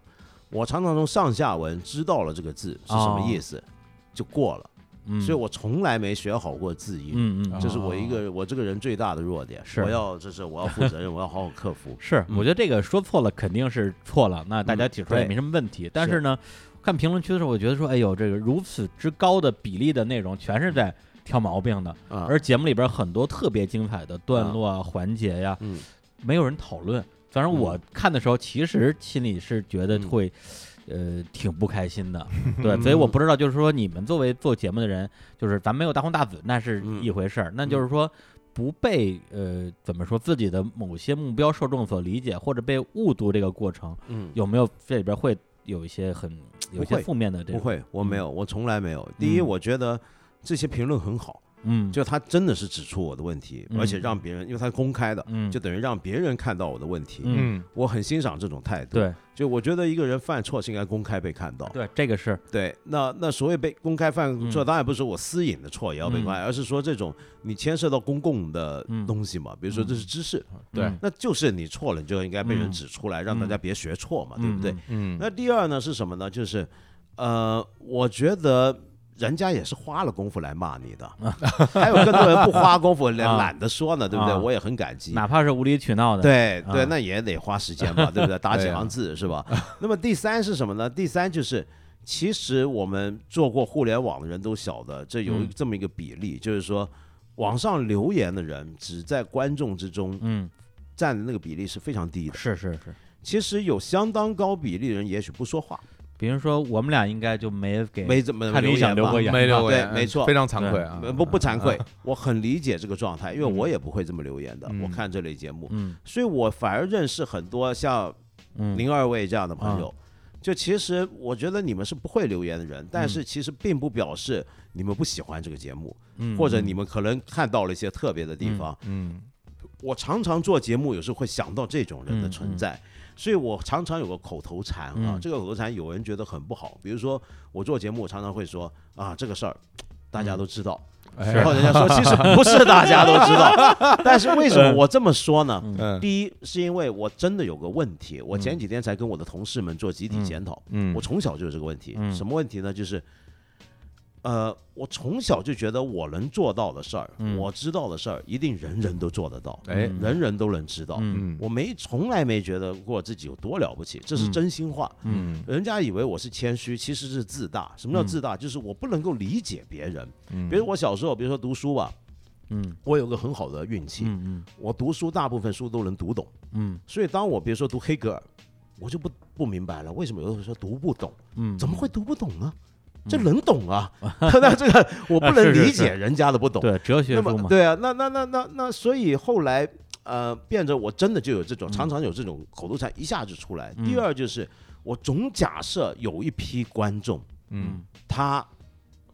[SPEAKER 3] 我常常从上下文知道了这个字是什么意思，就过了。
[SPEAKER 1] 嗯，
[SPEAKER 3] 所以我从来没学好过字音。
[SPEAKER 1] 嗯嗯，
[SPEAKER 3] 这是我一个我这个人最大的弱点，
[SPEAKER 1] 是
[SPEAKER 3] 我要这是我要负责任，我要好好克服。
[SPEAKER 1] 是，
[SPEAKER 3] 嗯
[SPEAKER 1] 我觉得这个说错了肯定是错了，那大家提出来也没什么问题。但是呢，看评论区的时候，我觉得说，哎呦，这个如此之高的比例的内容全是在挑毛病的，
[SPEAKER 3] 啊，
[SPEAKER 1] 而节目里边很多特别精彩的段落啊、环节呀，
[SPEAKER 3] 嗯
[SPEAKER 1] 没有人讨论。反正我看的时候，其实心里是觉得
[SPEAKER 3] 嗯
[SPEAKER 1] 会。呃，挺不开心的，<laughs> 对，所以我不知道，就是说你们作为做节目的人，就是咱没有大红大紫，那是
[SPEAKER 3] 嗯
[SPEAKER 1] 一回事儿，那就是说不被呃怎么说自己的某些目标受众所理解，或者被误读这个过程，
[SPEAKER 3] 嗯，
[SPEAKER 1] 有没有这里边会有一些很有一些负面的这种？
[SPEAKER 3] 不会，我没有，我从来没有。第一，
[SPEAKER 1] 嗯
[SPEAKER 3] 我觉得这些评论很好，
[SPEAKER 1] 嗯，
[SPEAKER 3] 就他真的是指出我的问题，
[SPEAKER 1] 嗯。
[SPEAKER 3] 而且让别人，因为他是公开的，
[SPEAKER 1] 嗯。
[SPEAKER 3] 就等于让别人看到我的问题。
[SPEAKER 1] 嗯。
[SPEAKER 2] 嗯
[SPEAKER 3] 我很欣赏这种态度。，
[SPEAKER 1] 对。
[SPEAKER 3] 就我觉得一个人犯错是应该公开被看到。
[SPEAKER 1] 对，这个是。
[SPEAKER 3] 对，那那所谓被公开犯错，
[SPEAKER 1] 嗯
[SPEAKER 3] 当然不是说我私隐的错也要被公开，而是说这种你牵涉到公共的
[SPEAKER 1] 嗯
[SPEAKER 3] 东西嘛，比如说这是知识，
[SPEAKER 2] 对。
[SPEAKER 1] 嗯。
[SPEAKER 3] 那就是你错了，你就应该被人
[SPEAKER 1] 嗯
[SPEAKER 3] 指出来，让大家别学错嘛，对不对？
[SPEAKER 1] 嗯
[SPEAKER 2] 嗯。
[SPEAKER 3] 那第二呢是什么呢？就是呃，我觉得。人家也是花了功夫来骂你的，<laughs> 还有更多人不花功夫，连
[SPEAKER 1] 啊
[SPEAKER 3] 懒得说呢，对不对？
[SPEAKER 1] 啊
[SPEAKER 3] 我也很感激。
[SPEAKER 1] 哪怕是无理取闹的，啊
[SPEAKER 3] 对对，那也得花时间嘛，对不对？<laughs> 打几行字是吧？那么第三是什么呢？第三就是，其实我们做过互联网的人都晓得，这有
[SPEAKER 1] 嗯
[SPEAKER 3] 这么一个比例，就是说，网上留言的人只在观众之中
[SPEAKER 1] 嗯，
[SPEAKER 3] 占的那个比例是非常低的。
[SPEAKER 1] 是是是。
[SPEAKER 3] 其实有相当高比例的人也许不说话，
[SPEAKER 1] 比如说我们俩应该就没给
[SPEAKER 3] 没怎么
[SPEAKER 1] 看理想留过言，
[SPEAKER 2] 没留过言，
[SPEAKER 3] 对没错
[SPEAKER 2] 非常惭愧啊，
[SPEAKER 3] 呃不不惭愧，我很理解这个状态，因为
[SPEAKER 1] 嗯。
[SPEAKER 3] 我也不会这么留言的。
[SPEAKER 2] 嗯。
[SPEAKER 3] 我看这类节目，
[SPEAKER 1] 嗯。
[SPEAKER 3] 所以我反而认识很多像
[SPEAKER 1] 嗯，
[SPEAKER 3] 零二位这样的朋
[SPEAKER 1] 啊
[SPEAKER 3] 友，就其实我觉得你们是不会留言的人，但
[SPEAKER 1] 嗯。
[SPEAKER 3] 是其实并不表示你们不喜欢这个节目，
[SPEAKER 1] 嗯
[SPEAKER 3] 或者你们可能看到了一些特别的地方。
[SPEAKER 2] 嗯
[SPEAKER 3] 我常常做节目，有时候会想到这种人的
[SPEAKER 1] 嗯
[SPEAKER 3] 存在。所以我常常有个口头禅啊，
[SPEAKER 1] 嗯。
[SPEAKER 3] 这个口头禅有人觉得很不好，比如说我做节目，我常常会说啊，这个事儿大家都知道，
[SPEAKER 2] 哎。
[SPEAKER 3] 然后人家说其实不是大家都知道，<laughs> 但是为什么我这么说呢？
[SPEAKER 2] 嗯。
[SPEAKER 3] 第一是因为我真的有个问题，我前几天才跟我的同事们做集体检讨。
[SPEAKER 2] 嗯。
[SPEAKER 3] 我从小就有这个问题，
[SPEAKER 1] 嗯。
[SPEAKER 3] 什么问题呢？就是，呃，我从小就觉得我能做到的事儿，
[SPEAKER 1] 嗯
[SPEAKER 3] 我知道的事儿，一定人人都做得到，
[SPEAKER 2] 哎
[SPEAKER 1] 嗯
[SPEAKER 3] 人人都能知道。
[SPEAKER 1] 嗯
[SPEAKER 2] 嗯
[SPEAKER 3] 我没从来没觉得过自己有多了不起，这是
[SPEAKER 1] 嗯
[SPEAKER 3] 真心话。
[SPEAKER 2] 嗯
[SPEAKER 3] 人家以为我是谦虚，其实是自大。什么叫自大？就是我不能够理解别人。
[SPEAKER 2] 嗯
[SPEAKER 3] 比如我小时候，比如说读书吧，
[SPEAKER 1] 嗯
[SPEAKER 3] 我有个很好的运气，
[SPEAKER 1] 嗯
[SPEAKER 3] 我读书大部分书都能读懂。
[SPEAKER 1] 嗯
[SPEAKER 3] 所以当我比如说读黑格尔，我就不不明白了，为什么有的时候说读不懂？
[SPEAKER 1] 嗯，
[SPEAKER 3] 怎么会读不懂呢？这能懂啊？<laughs> 那这个我不能理解人家的不懂。
[SPEAKER 1] 对哲学
[SPEAKER 3] 那
[SPEAKER 1] 书嘛？
[SPEAKER 3] 么对啊，那那那那那，所以后来呃，变着我真的就有这种，常常有这种口头禅一下就出来。
[SPEAKER 1] 嗯
[SPEAKER 3] 第二就是我总假设有一批观众，
[SPEAKER 2] 嗯
[SPEAKER 3] 他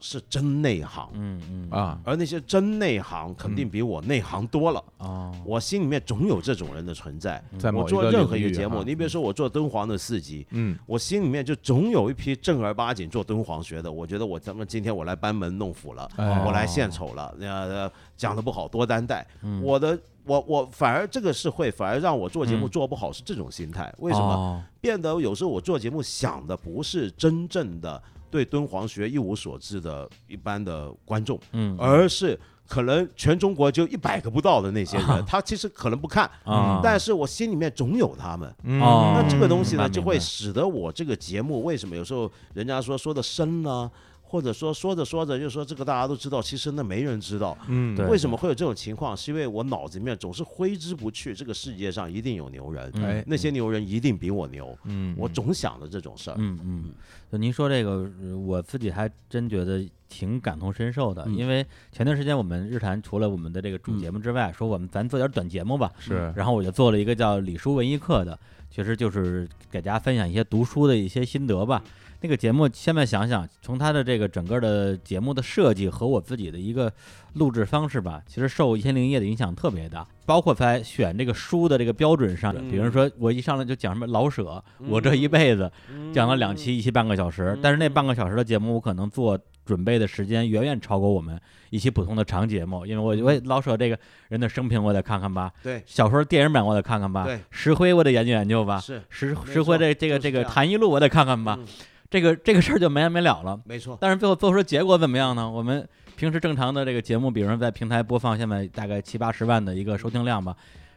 [SPEAKER 3] 是真内行，
[SPEAKER 1] 嗯嗯
[SPEAKER 2] 啊
[SPEAKER 3] 而那些真内行肯定比我内行多了。
[SPEAKER 1] 啊
[SPEAKER 3] 我心里面总有这种人的存在。我
[SPEAKER 2] 在我
[SPEAKER 3] 做任何一个节目，你比如说我做敦煌的四级，
[SPEAKER 2] 嗯
[SPEAKER 3] 我心里面就总有一批正儿八经做敦煌学的。我觉得我咱们今天我来班门弄斧了，
[SPEAKER 2] 哎
[SPEAKER 3] 我来献丑了，呃，讲的不好多担待。
[SPEAKER 1] 嗯
[SPEAKER 3] 我的我我反而这个是会反而让我做节目
[SPEAKER 1] 嗯
[SPEAKER 3] 做不好是这种心态。为什么？
[SPEAKER 1] 么？
[SPEAKER 3] 变得有时候我做节目想的不是真正的对敦煌学一无所知的一般的观众，
[SPEAKER 1] 嗯
[SPEAKER 3] 而是可能全中国就一百个不到的那些人，他其实可能不看，
[SPEAKER 1] 啊，
[SPEAKER 3] 但是我心里面总有他们。
[SPEAKER 2] 嗯
[SPEAKER 1] 哦
[SPEAKER 3] 那这个东西呢，就会使得我这个节目为什么有时候人家说说的深呢？或者说说着说着就说这个大家都知道，其实那没人知道。
[SPEAKER 2] 嗯
[SPEAKER 3] 为什么会有这种情况？是因为我脑子里面总是挥之不去，这个世界上一定有牛人，
[SPEAKER 1] 嗯
[SPEAKER 2] 哎
[SPEAKER 3] 那些牛人一定比我牛。
[SPEAKER 2] 嗯
[SPEAKER 3] 我总想着这种事儿。
[SPEAKER 1] 嗯嗯，就您说这个，呃我自己还真觉得挺感同身受的，
[SPEAKER 3] 嗯
[SPEAKER 1] 因为前段时间我们日坛除了我们的这个主
[SPEAKER 3] 嗯
[SPEAKER 1] 节目之外，说我们咱做点短节目吧，
[SPEAKER 2] 是
[SPEAKER 1] 然后我就做了一个叫李叔文艺课的，其实就是给大家分享一些读书的一些心得吧。那个节目现在想想，从他的这个整个的节目的设计和我自己的一个录制方式吧，其实受一千零一夜的影响特别大。包括在选这个书的这个标准上，
[SPEAKER 3] 嗯。
[SPEAKER 1] 比如说我一上来就讲什么老舍，我这一辈子讲了两期，一期半个小时，但是那半个小时的节目，我可能做准备的时间远远超过我们一期普通的长节目，因为我我老舍这个人的生平我得看看吧，
[SPEAKER 3] 对，
[SPEAKER 1] 小说电影版我得看看吧，
[SPEAKER 3] 对。
[SPEAKER 1] 石灰我得研究研究吧，
[SPEAKER 3] 是
[SPEAKER 1] 石石灰
[SPEAKER 3] 错
[SPEAKER 1] 这这个这个谈艺录我得看看吧，
[SPEAKER 3] 嗯
[SPEAKER 1] 这个这个事儿就没完没了了。
[SPEAKER 3] 没错。
[SPEAKER 1] 但是最后做出结果怎么样呢？我们平时正常的这个节目，比如说在平台播放，现在大概七八十万的一个收听量吧。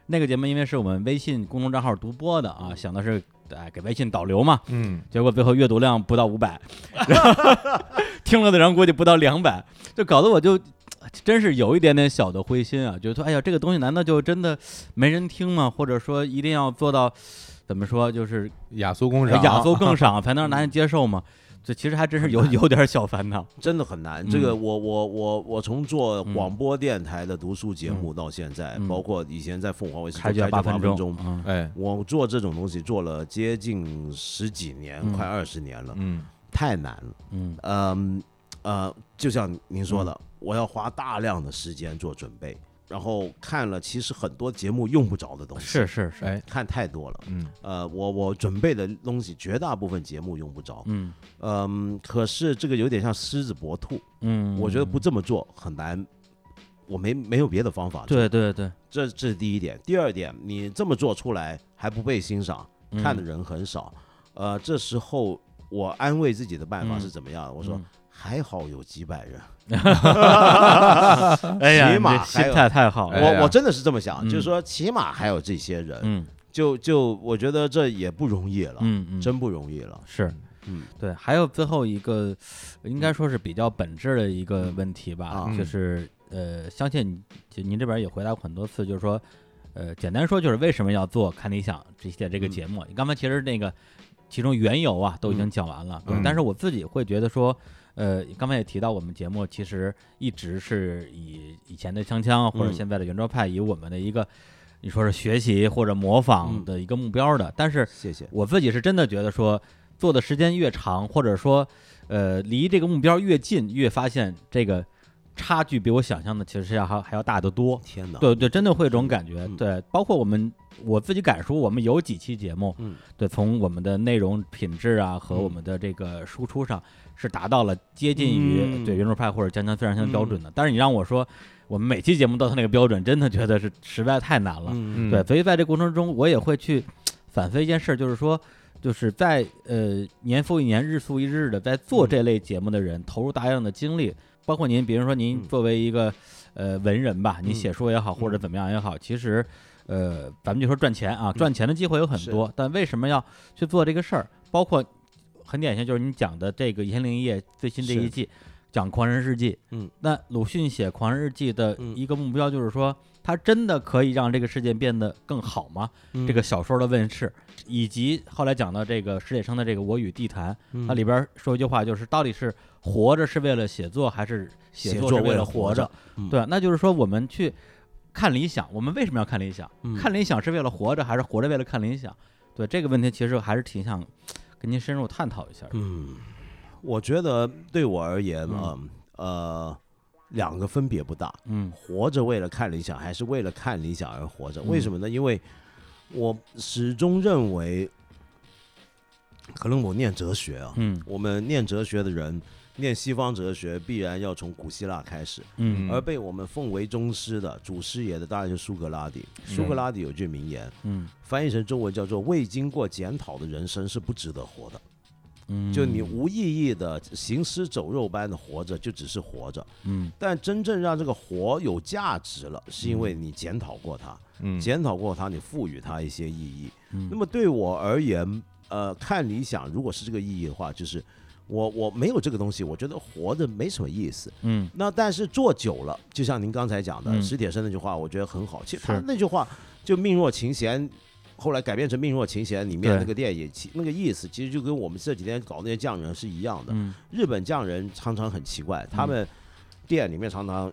[SPEAKER 1] 那个节目因为是我们微信公众账号独播的啊，想的是哎给微信导流嘛，
[SPEAKER 2] 嗯
[SPEAKER 1] 结果最后阅读量不到五百，<laughs> 听了的人估计不到两百，就搞得我就真是有一点点小的灰心啊，觉得说哎呀这个东西难道就真的没人听吗？或者说一定要做到怎么说就是
[SPEAKER 2] 雅俗共赏，
[SPEAKER 1] 雅俗共赏才能让人接受嘛？<laughs> 这其实还真是有有点小烦恼。<laughs>
[SPEAKER 3] 真的很难。
[SPEAKER 1] 嗯
[SPEAKER 3] 这个我我我我从做广播电台的读书节目到现在，
[SPEAKER 1] 嗯
[SPEAKER 3] 包括以前在凤凰卫视做
[SPEAKER 1] 开卷八
[SPEAKER 3] 八
[SPEAKER 1] 分
[SPEAKER 3] 钟，
[SPEAKER 1] 嗯
[SPEAKER 2] 哎
[SPEAKER 3] 我做这种东西做了接近十几年，
[SPEAKER 1] 嗯
[SPEAKER 3] 快二十年了，
[SPEAKER 2] 嗯
[SPEAKER 3] 太难了。
[SPEAKER 1] 嗯
[SPEAKER 3] 嗯呃，就像您说的，我要花大量的时间做准备，然后看了其实很多节目用不着的东西，
[SPEAKER 1] 是是是，
[SPEAKER 2] 哎，
[SPEAKER 3] 看太多了。
[SPEAKER 2] 嗯。
[SPEAKER 3] 呃，我我准备的东西绝大部分节目用不着，
[SPEAKER 1] 嗯。
[SPEAKER 3] 嗯，可是这个有点像狮子搏兔，
[SPEAKER 1] 嗯，
[SPEAKER 3] 我觉得不这么做很难，我没没有别的方法。
[SPEAKER 1] 对对对，
[SPEAKER 3] 这这是第一点。第二点，你这么做出来还不被欣赏，
[SPEAKER 1] 嗯。
[SPEAKER 3] 看的人很少，呃，这时候我安慰自己的办法是怎么样的？我说
[SPEAKER 1] 嗯。
[SPEAKER 3] 还好有几百人，<laughs>
[SPEAKER 1] 哎呀，
[SPEAKER 3] 起码
[SPEAKER 1] 你这
[SPEAKER 3] 还有
[SPEAKER 1] 心态太好了，
[SPEAKER 2] 哎呀。
[SPEAKER 3] 我我真的是这么想，
[SPEAKER 1] 嗯。
[SPEAKER 3] 就是说起码还有这些人，
[SPEAKER 1] 嗯。
[SPEAKER 3] 就就我觉得这也不容易了，
[SPEAKER 1] 嗯嗯，
[SPEAKER 3] 真不容易了。
[SPEAKER 1] 是。
[SPEAKER 3] 嗯。
[SPEAKER 1] 对，还有最后一个，应该说是比较本质的一个问题吧，
[SPEAKER 3] 啊。
[SPEAKER 1] 就是呃，相信您您这边也回答过很多次，就是说，呃，简单说就是为什么要做看理想这些这个
[SPEAKER 3] 嗯。
[SPEAKER 1] 节目？你刚才其实那个其中缘由啊都已经讲完了，
[SPEAKER 2] 嗯。
[SPEAKER 1] 但是我自己会觉得说。呃，刚才也提到，我们节目其实一直是以以前的锵锵或者
[SPEAKER 3] 嗯
[SPEAKER 1] 现在的圆桌派，以我们的一个你说是学习或者模仿
[SPEAKER 3] 嗯
[SPEAKER 1] 的一个目标的。但是
[SPEAKER 3] 谢谢。
[SPEAKER 1] 我自己是真的觉得说，做的时间越长，或者说，呃，离这个目标越近，越发现这个差距比我想象的其实是要还还要大得多。
[SPEAKER 3] 天哪！
[SPEAKER 1] 对对，真的会有这种感觉。
[SPEAKER 3] 嗯
[SPEAKER 1] 对，包括我们我自己敢说，我们有几期节目，
[SPEAKER 3] 嗯
[SPEAKER 1] 对，从我们的内容品质啊和
[SPEAKER 3] 嗯
[SPEAKER 1] 我们的这个输出上是达到了接近于、
[SPEAKER 3] 嗯。
[SPEAKER 1] 对圆桌派或者江江非常性标准的。但是你让我说，我们每期节目都他那个标准，真的觉得是实在太难了。
[SPEAKER 3] 嗯。
[SPEAKER 1] 对，所以在这过程中，我也会去反思一件事儿，就是说，就是在呃年复一年、日复一日的在做这类节目的人，投入大量的精力，包括您，比如说您
[SPEAKER 3] 嗯。
[SPEAKER 1] 作为一个呃文人吧，你
[SPEAKER 3] 嗯。
[SPEAKER 1] 写书也好，或者怎么样也好，其实呃咱们就说赚钱啊，赚钱的机会有很多，但为什么要去做这个事儿？包括很典型，就是你讲的这个《一千零一夜》最新这一季讲《狂人日记》，
[SPEAKER 3] 嗯，
[SPEAKER 1] 那鲁迅写《狂人日记》的
[SPEAKER 3] 嗯
[SPEAKER 1] 一个目标就是说，他真的可以让这个世界变得更好吗？
[SPEAKER 3] 嗯
[SPEAKER 1] 这个小说的问世，以及后来讲到这个史铁生的这个《我与地坛》，
[SPEAKER 3] 嗯
[SPEAKER 1] 它里边说一句话，就是到底是活着是为了写作，还是写作是为
[SPEAKER 3] 了
[SPEAKER 1] 了活着
[SPEAKER 3] 活着？嗯
[SPEAKER 1] 对，那就是说我们去看理想，我们为什么要看理想？
[SPEAKER 3] 嗯
[SPEAKER 1] 看理想是为了活着，还是活着为了看理想？对这个问题，其实还是挺想跟您深入探讨一下。
[SPEAKER 3] 嗯，我觉得对我而言
[SPEAKER 1] 嗯
[SPEAKER 3] 啊，呃，两个分别不大。
[SPEAKER 1] 嗯
[SPEAKER 3] 活着为了看理想，还是为了看理想而活着？
[SPEAKER 1] 嗯
[SPEAKER 3] 为什么呢？因为我始终认为，可能我念哲学啊，
[SPEAKER 1] 嗯
[SPEAKER 3] 我们念哲学的人，念西方哲学必然要从古希腊开始，
[SPEAKER 1] 嗯
[SPEAKER 3] 而被我们奉为宗师的、祖师爷的，当然是苏格拉底。苏格拉底有句名言，
[SPEAKER 1] 嗯
[SPEAKER 3] 翻译成中文叫做“未经过检讨的人生是不值得活的”。
[SPEAKER 1] 嗯，
[SPEAKER 3] 就你无意义的行尸走肉般的活着，就只是活着。
[SPEAKER 1] 嗯
[SPEAKER 3] 但真正让这个活有价值了，是因为你检讨过它，
[SPEAKER 2] 嗯
[SPEAKER 3] 检讨过它，你赋予它一些意义。
[SPEAKER 1] 嗯
[SPEAKER 3] 那么对我而言，呃，看理想，如果是这个意义的话，就是我我没有这个东西，我觉得活着没什么意思。
[SPEAKER 1] 嗯
[SPEAKER 3] 那但是做久了，就像您刚才讲的，
[SPEAKER 1] 嗯
[SPEAKER 3] 史铁生那句话，我觉得很好。其实他那句话就命若琴弦。后来改编成《命若琴弦》里面那个电影，其那个意思其实就跟我们这几天搞那些匠人是一样的。
[SPEAKER 1] 嗯
[SPEAKER 3] 日本匠人常常很奇怪，他们店里面常常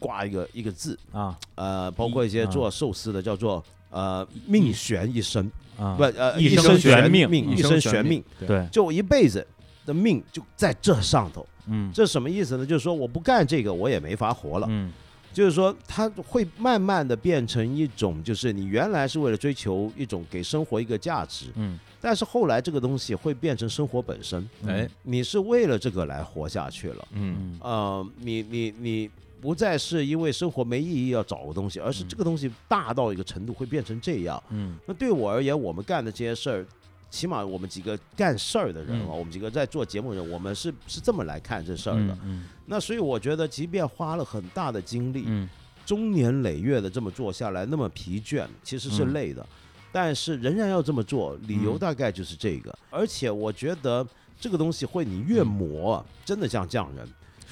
[SPEAKER 3] 挂一个一个字，
[SPEAKER 1] 啊
[SPEAKER 3] 呃，包括一些
[SPEAKER 1] 啊
[SPEAKER 3] 做寿司的叫做呃命悬一生，
[SPEAKER 1] 啊
[SPEAKER 3] 不呃
[SPEAKER 1] 一生
[SPEAKER 3] 生
[SPEAKER 1] 悬命
[SPEAKER 3] 命，
[SPEAKER 2] 一
[SPEAKER 3] 一
[SPEAKER 2] 生悬命
[SPEAKER 3] 生悬命，
[SPEAKER 1] 对
[SPEAKER 3] 就一辈子的命就在这上头。
[SPEAKER 1] 嗯
[SPEAKER 3] 这什么意思呢？就是说我不干这个，我也没法活了。
[SPEAKER 1] 嗯
[SPEAKER 3] 就是说，它会慢慢的变成一种，就是你原来是为了追求一种给生活一个价值，
[SPEAKER 1] 嗯
[SPEAKER 3] 但是后来这个东西会变成生活本身，
[SPEAKER 2] 哎
[SPEAKER 3] 你是为了这个来活下去了。
[SPEAKER 2] 嗯
[SPEAKER 1] 嗯
[SPEAKER 3] 呃，你你你不再是因为生活没意义要找个东西，而是这个东西大到一个程度会变成这样。
[SPEAKER 1] 嗯
[SPEAKER 3] 那对我而言，我们干的这些事儿，起码我们几个干事儿的人啊，
[SPEAKER 1] 嗯。
[SPEAKER 3] 我们几个在做节目的人，我们是是这么来看这事儿的。
[SPEAKER 1] 嗯
[SPEAKER 3] 那所以我觉得，即便花了很大的精力，
[SPEAKER 1] 嗯。
[SPEAKER 3] 终年累月的这么做下来，那么疲倦，其实是
[SPEAKER 1] 嗯
[SPEAKER 3] 累的，但是仍然要这么做，理由
[SPEAKER 1] 嗯。
[SPEAKER 3] 大概就是这个。而且我觉得这个东西会，你越磨啊，真的像匠人。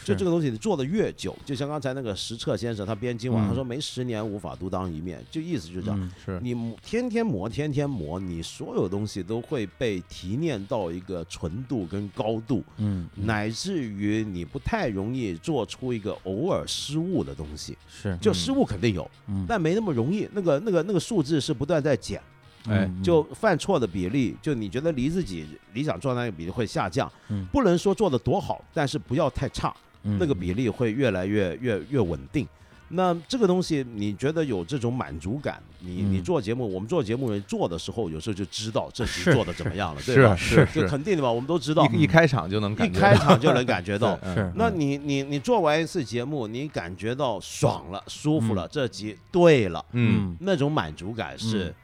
[SPEAKER 3] 就这
[SPEAKER 1] 个
[SPEAKER 3] 个东西，你做的越久，就像刚才那个石彻先生，他编今晚，
[SPEAKER 1] 嗯
[SPEAKER 3] 他说没十年无法独当一面，就意思就是这样。
[SPEAKER 1] 嗯
[SPEAKER 2] 是
[SPEAKER 3] 你天天磨，天天磨，你所有东西都会被提炼到一个纯度跟高度，
[SPEAKER 1] 嗯
[SPEAKER 3] 乃至于你不太容易做出一个偶尔失误的东西。
[SPEAKER 1] 是
[SPEAKER 3] 就失误肯定有，
[SPEAKER 1] 嗯
[SPEAKER 3] 但没那么容易。那个、那个、那个数字是不断在减，
[SPEAKER 2] 哎
[SPEAKER 1] 嗯
[SPEAKER 3] 就犯错的比例，就你觉得离自己理想状态的比例会下降。
[SPEAKER 1] 嗯
[SPEAKER 3] 不能说做的多好，但是不要太差。
[SPEAKER 1] 嗯
[SPEAKER 3] 那个比例会越来越越越稳定。那这个东西，你觉得有这种满足感？你你
[SPEAKER 1] 嗯
[SPEAKER 3] 做节目，我们做节目人做的时候，有时候就知道这集做的怎么样了，对吧？
[SPEAKER 2] 是
[SPEAKER 3] 就是肯定的吧，我们都知道，
[SPEAKER 2] 一一开场就能
[SPEAKER 3] 一
[SPEAKER 2] 感觉
[SPEAKER 3] 开场就能感觉到 <laughs>
[SPEAKER 1] 是
[SPEAKER 3] 那你你你做完一次节目，你感觉到爽了、舒服
[SPEAKER 1] 嗯
[SPEAKER 3] 了，这集对了，
[SPEAKER 2] 嗯
[SPEAKER 3] 那种满足感是
[SPEAKER 1] 嗯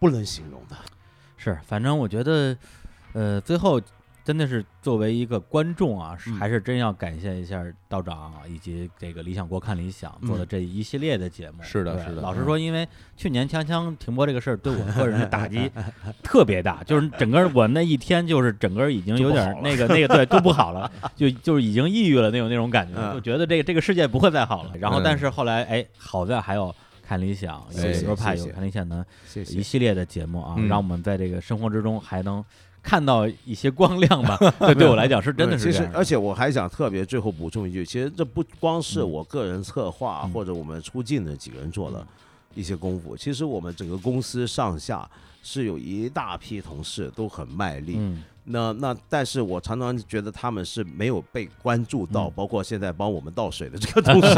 [SPEAKER 3] 不能形容的。
[SPEAKER 1] 是，反正我觉得，呃，最后真的是作为一个观众啊，还是真要感谢一下道长啊以及这个理想国看理想做的
[SPEAKER 3] 嗯
[SPEAKER 1] 这一系列的节目。
[SPEAKER 2] 是的是的
[SPEAKER 1] 老实说，因为去年锵锵停播这个事儿，对我个人的打击 <laughs> 特别大，就是整个我那一天就是整个已经有点儿那个那个对都不好了，就就是已经抑郁了那种那种感觉，
[SPEAKER 3] 嗯
[SPEAKER 1] 就觉得这个这个世界不会再好了。然后，
[SPEAKER 2] 嗯
[SPEAKER 1] 但是后来哎，好在还有。看理想，有
[SPEAKER 2] 谢
[SPEAKER 3] 谢
[SPEAKER 1] 流派，有看理想的
[SPEAKER 3] 谢
[SPEAKER 1] 一系列的节目啊，
[SPEAKER 2] 嗯
[SPEAKER 1] 让我们在这个生活之中还能看到一些光亮吧。<laughs> 这，对我来讲是真的是
[SPEAKER 3] 其实而且我还想特别最后补充一句，其实这不光是
[SPEAKER 1] 嗯
[SPEAKER 3] 我个人策划
[SPEAKER 1] 嗯
[SPEAKER 3] 或者我们出镜的几个人做的一些功夫，其实我们整个公司上下是有一大批同事都很卖力。
[SPEAKER 1] 嗯
[SPEAKER 3] 那那，但是我常常觉得他们是没有被关注到，
[SPEAKER 1] 嗯。
[SPEAKER 3] 包括现在帮我们倒水的这个同事，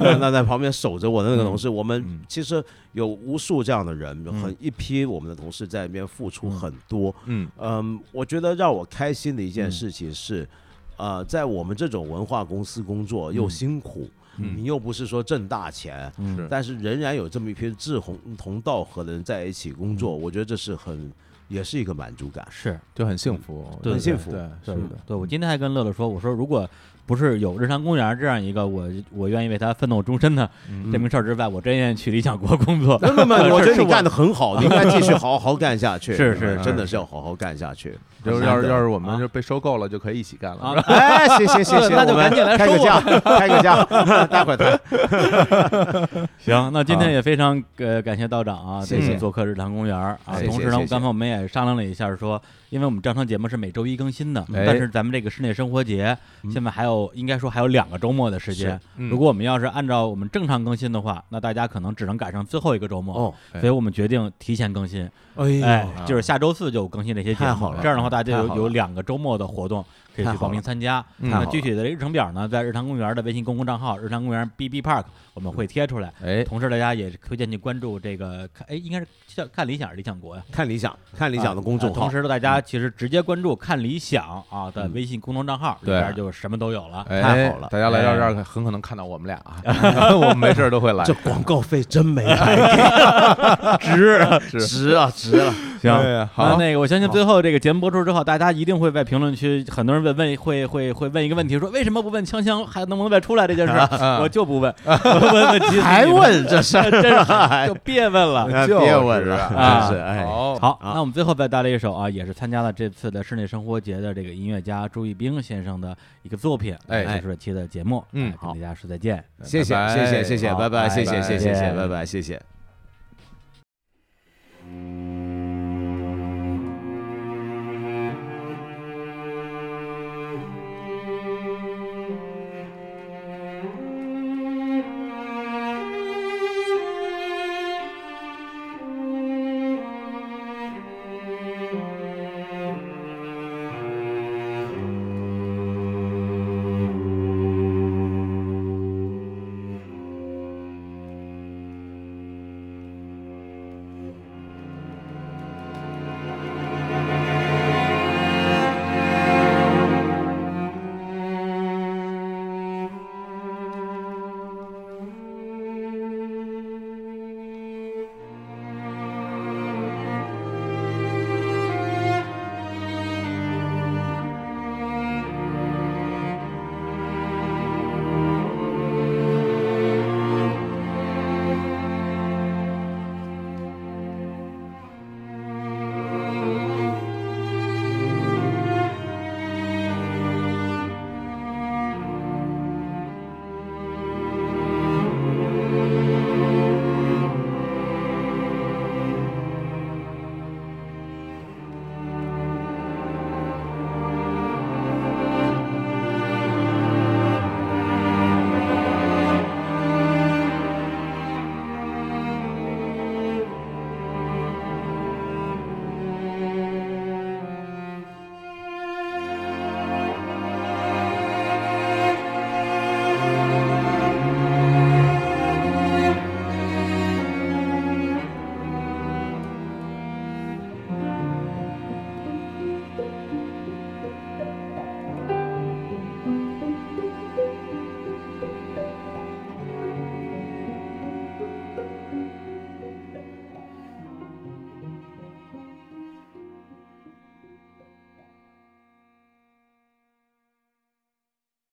[SPEAKER 3] 那那在旁边守着我的那个同事，我们
[SPEAKER 2] 嗯。
[SPEAKER 3] 其实有无数这样的人，
[SPEAKER 1] 嗯
[SPEAKER 3] 很一批我们的同事在那边付出
[SPEAKER 1] 嗯。
[SPEAKER 3] 很多。
[SPEAKER 2] 嗯。
[SPEAKER 3] 嗯，我觉得让我开心的一件
[SPEAKER 1] 嗯。
[SPEAKER 3] 事情是，呃，在我们这种文化公司工作又
[SPEAKER 1] 嗯。
[SPEAKER 3] 辛苦，
[SPEAKER 2] 嗯。
[SPEAKER 3] 你又不是说挣大钱，
[SPEAKER 1] 嗯。
[SPEAKER 3] 但是仍然有这么一批志同同道合的人在一起工作，我觉得这是很也是一个满足感。
[SPEAKER 1] 是
[SPEAKER 2] 就很幸福，
[SPEAKER 1] 对
[SPEAKER 3] 很幸福。
[SPEAKER 2] 对，
[SPEAKER 1] 对
[SPEAKER 2] 是的，
[SPEAKER 1] 对，我今天还跟乐乐说，我说如果不是有日坛公园这样一个我我愿意为他奋斗终身的
[SPEAKER 2] 嗯
[SPEAKER 1] 这名事儿之外，我真愿意去理想国工作。
[SPEAKER 3] 没有没有，<laughs> 我觉得你干
[SPEAKER 1] 的
[SPEAKER 3] 的很好，你应该继续好 <laughs> 好干下去。
[SPEAKER 1] 是是
[SPEAKER 3] 真的
[SPEAKER 2] 是
[SPEAKER 3] 是要好好干下去。<laughs>
[SPEAKER 2] 就是要是要是我们
[SPEAKER 1] 啊
[SPEAKER 2] 就被收购了，就可以一起干了？
[SPEAKER 3] 哎，行行行行，
[SPEAKER 1] 那就赶紧来
[SPEAKER 3] 开个
[SPEAKER 1] 收
[SPEAKER 3] 价，开个价，待会儿谈。
[SPEAKER 1] 行，那今天也非常呃感谢道长啊，这次
[SPEAKER 3] 谢谢
[SPEAKER 1] 做客日坛公园啊。同时呢，刚才我们也商量了一下，说因为我们正常节目是每周一更新的，
[SPEAKER 2] 哎
[SPEAKER 1] 但是咱们这个室内生活节
[SPEAKER 3] 嗯
[SPEAKER 1] 现在还有应该说还有两个周末的时间。
[SPEAKER 2] 嗯。
[SPEAKER 1] 如果我们要是按照我们正常更新的话，那大家可能只能赶上最后一个周末。
[SPEAKER 3] 哦，
[SPEAKER 2] 哎
[SPEAKER 1] 所以我们决定提前更新，
[SPEAKER 3] 哎
[SPEAKER 1] 哎，就是下周四就更新这些节目。
[SPEAKER 3] 太好了。
[SPEAKER 1] 这样的话，大家有有两个周末的活动可以去报名参加。
[SPEAKER 2] 嗯
[SPEAKER 1] 那具体的日程表呢，在日坛公园的微信公共账号“日坛公园 BB Park” 我们会贴出来。
[SPEAKER 2] 哎，
[SPEAKER 1] 同时，大家也推荐去关注这个看，哎，应该是叫看理想还是理想国呀？
[SPEAKER 3] 看理想，看理想的公众
[SPEAKER 1] 同。时，大家其实直接关注“看理想”啊的
[SPEAKER 3] 嗯
[SPEAKER 1] 微信公众账号，里
[SPEAKER 2] 对
[SPEAKER 1] 边就什么都有了。
[SPEAKER 2] 哎
[SPEAKER 3] 太好了
[SPEAKER 2] 大家来到这儿很可能看到我们俩啊，<laughs> 我们没事儿都会来
[SPEAKER 3] 这，广告费真没白给，<laughs>
[SPEAKER 1] 值
[SPEAKER 3] 值啊值了。<laughs>
[SPEAKER 1] 行。那
[SPEAKER 2] 好，
[SPEAKER 1] 那个，我相信最后这个节目播出之后，大家一定会在评论区，很多人问问会会会问一个问题，说为什么不问锵锵还能不能再出来这件事 <laughs> 我就不问，<laughs> 我问问题
[SPEAKER 3] 还问这事儿，
[SPEAKER 1] 真是就别问了。
[SPEAKER 3] 哎
[SPEAKER 2] 就
[SPEAKER 3] 别问了，
[SPEAKER 1] 啊
[SPEAKER 3] 真是哎。
[SPEAKER 2] 好，
[SPEAKER 1] 那我们最后再带来一首啊，也是参加了这次的室内生活节的这个音乐家朱一冰先生的一个作品，
[SPEAKER 2] 哎
[SPEAKER 1] 结束这期的节目，
[SPEAKER 2] 嗯
[SPEAKER 1] 哎跟大家说再见。
[SPEAKER 3] 谢谢谢谢谢谢，拜拜，谢谢谢谢谢谢，
[SPEAKER 1] 拜
[SPEAKER 3] 拜谢，谢谢。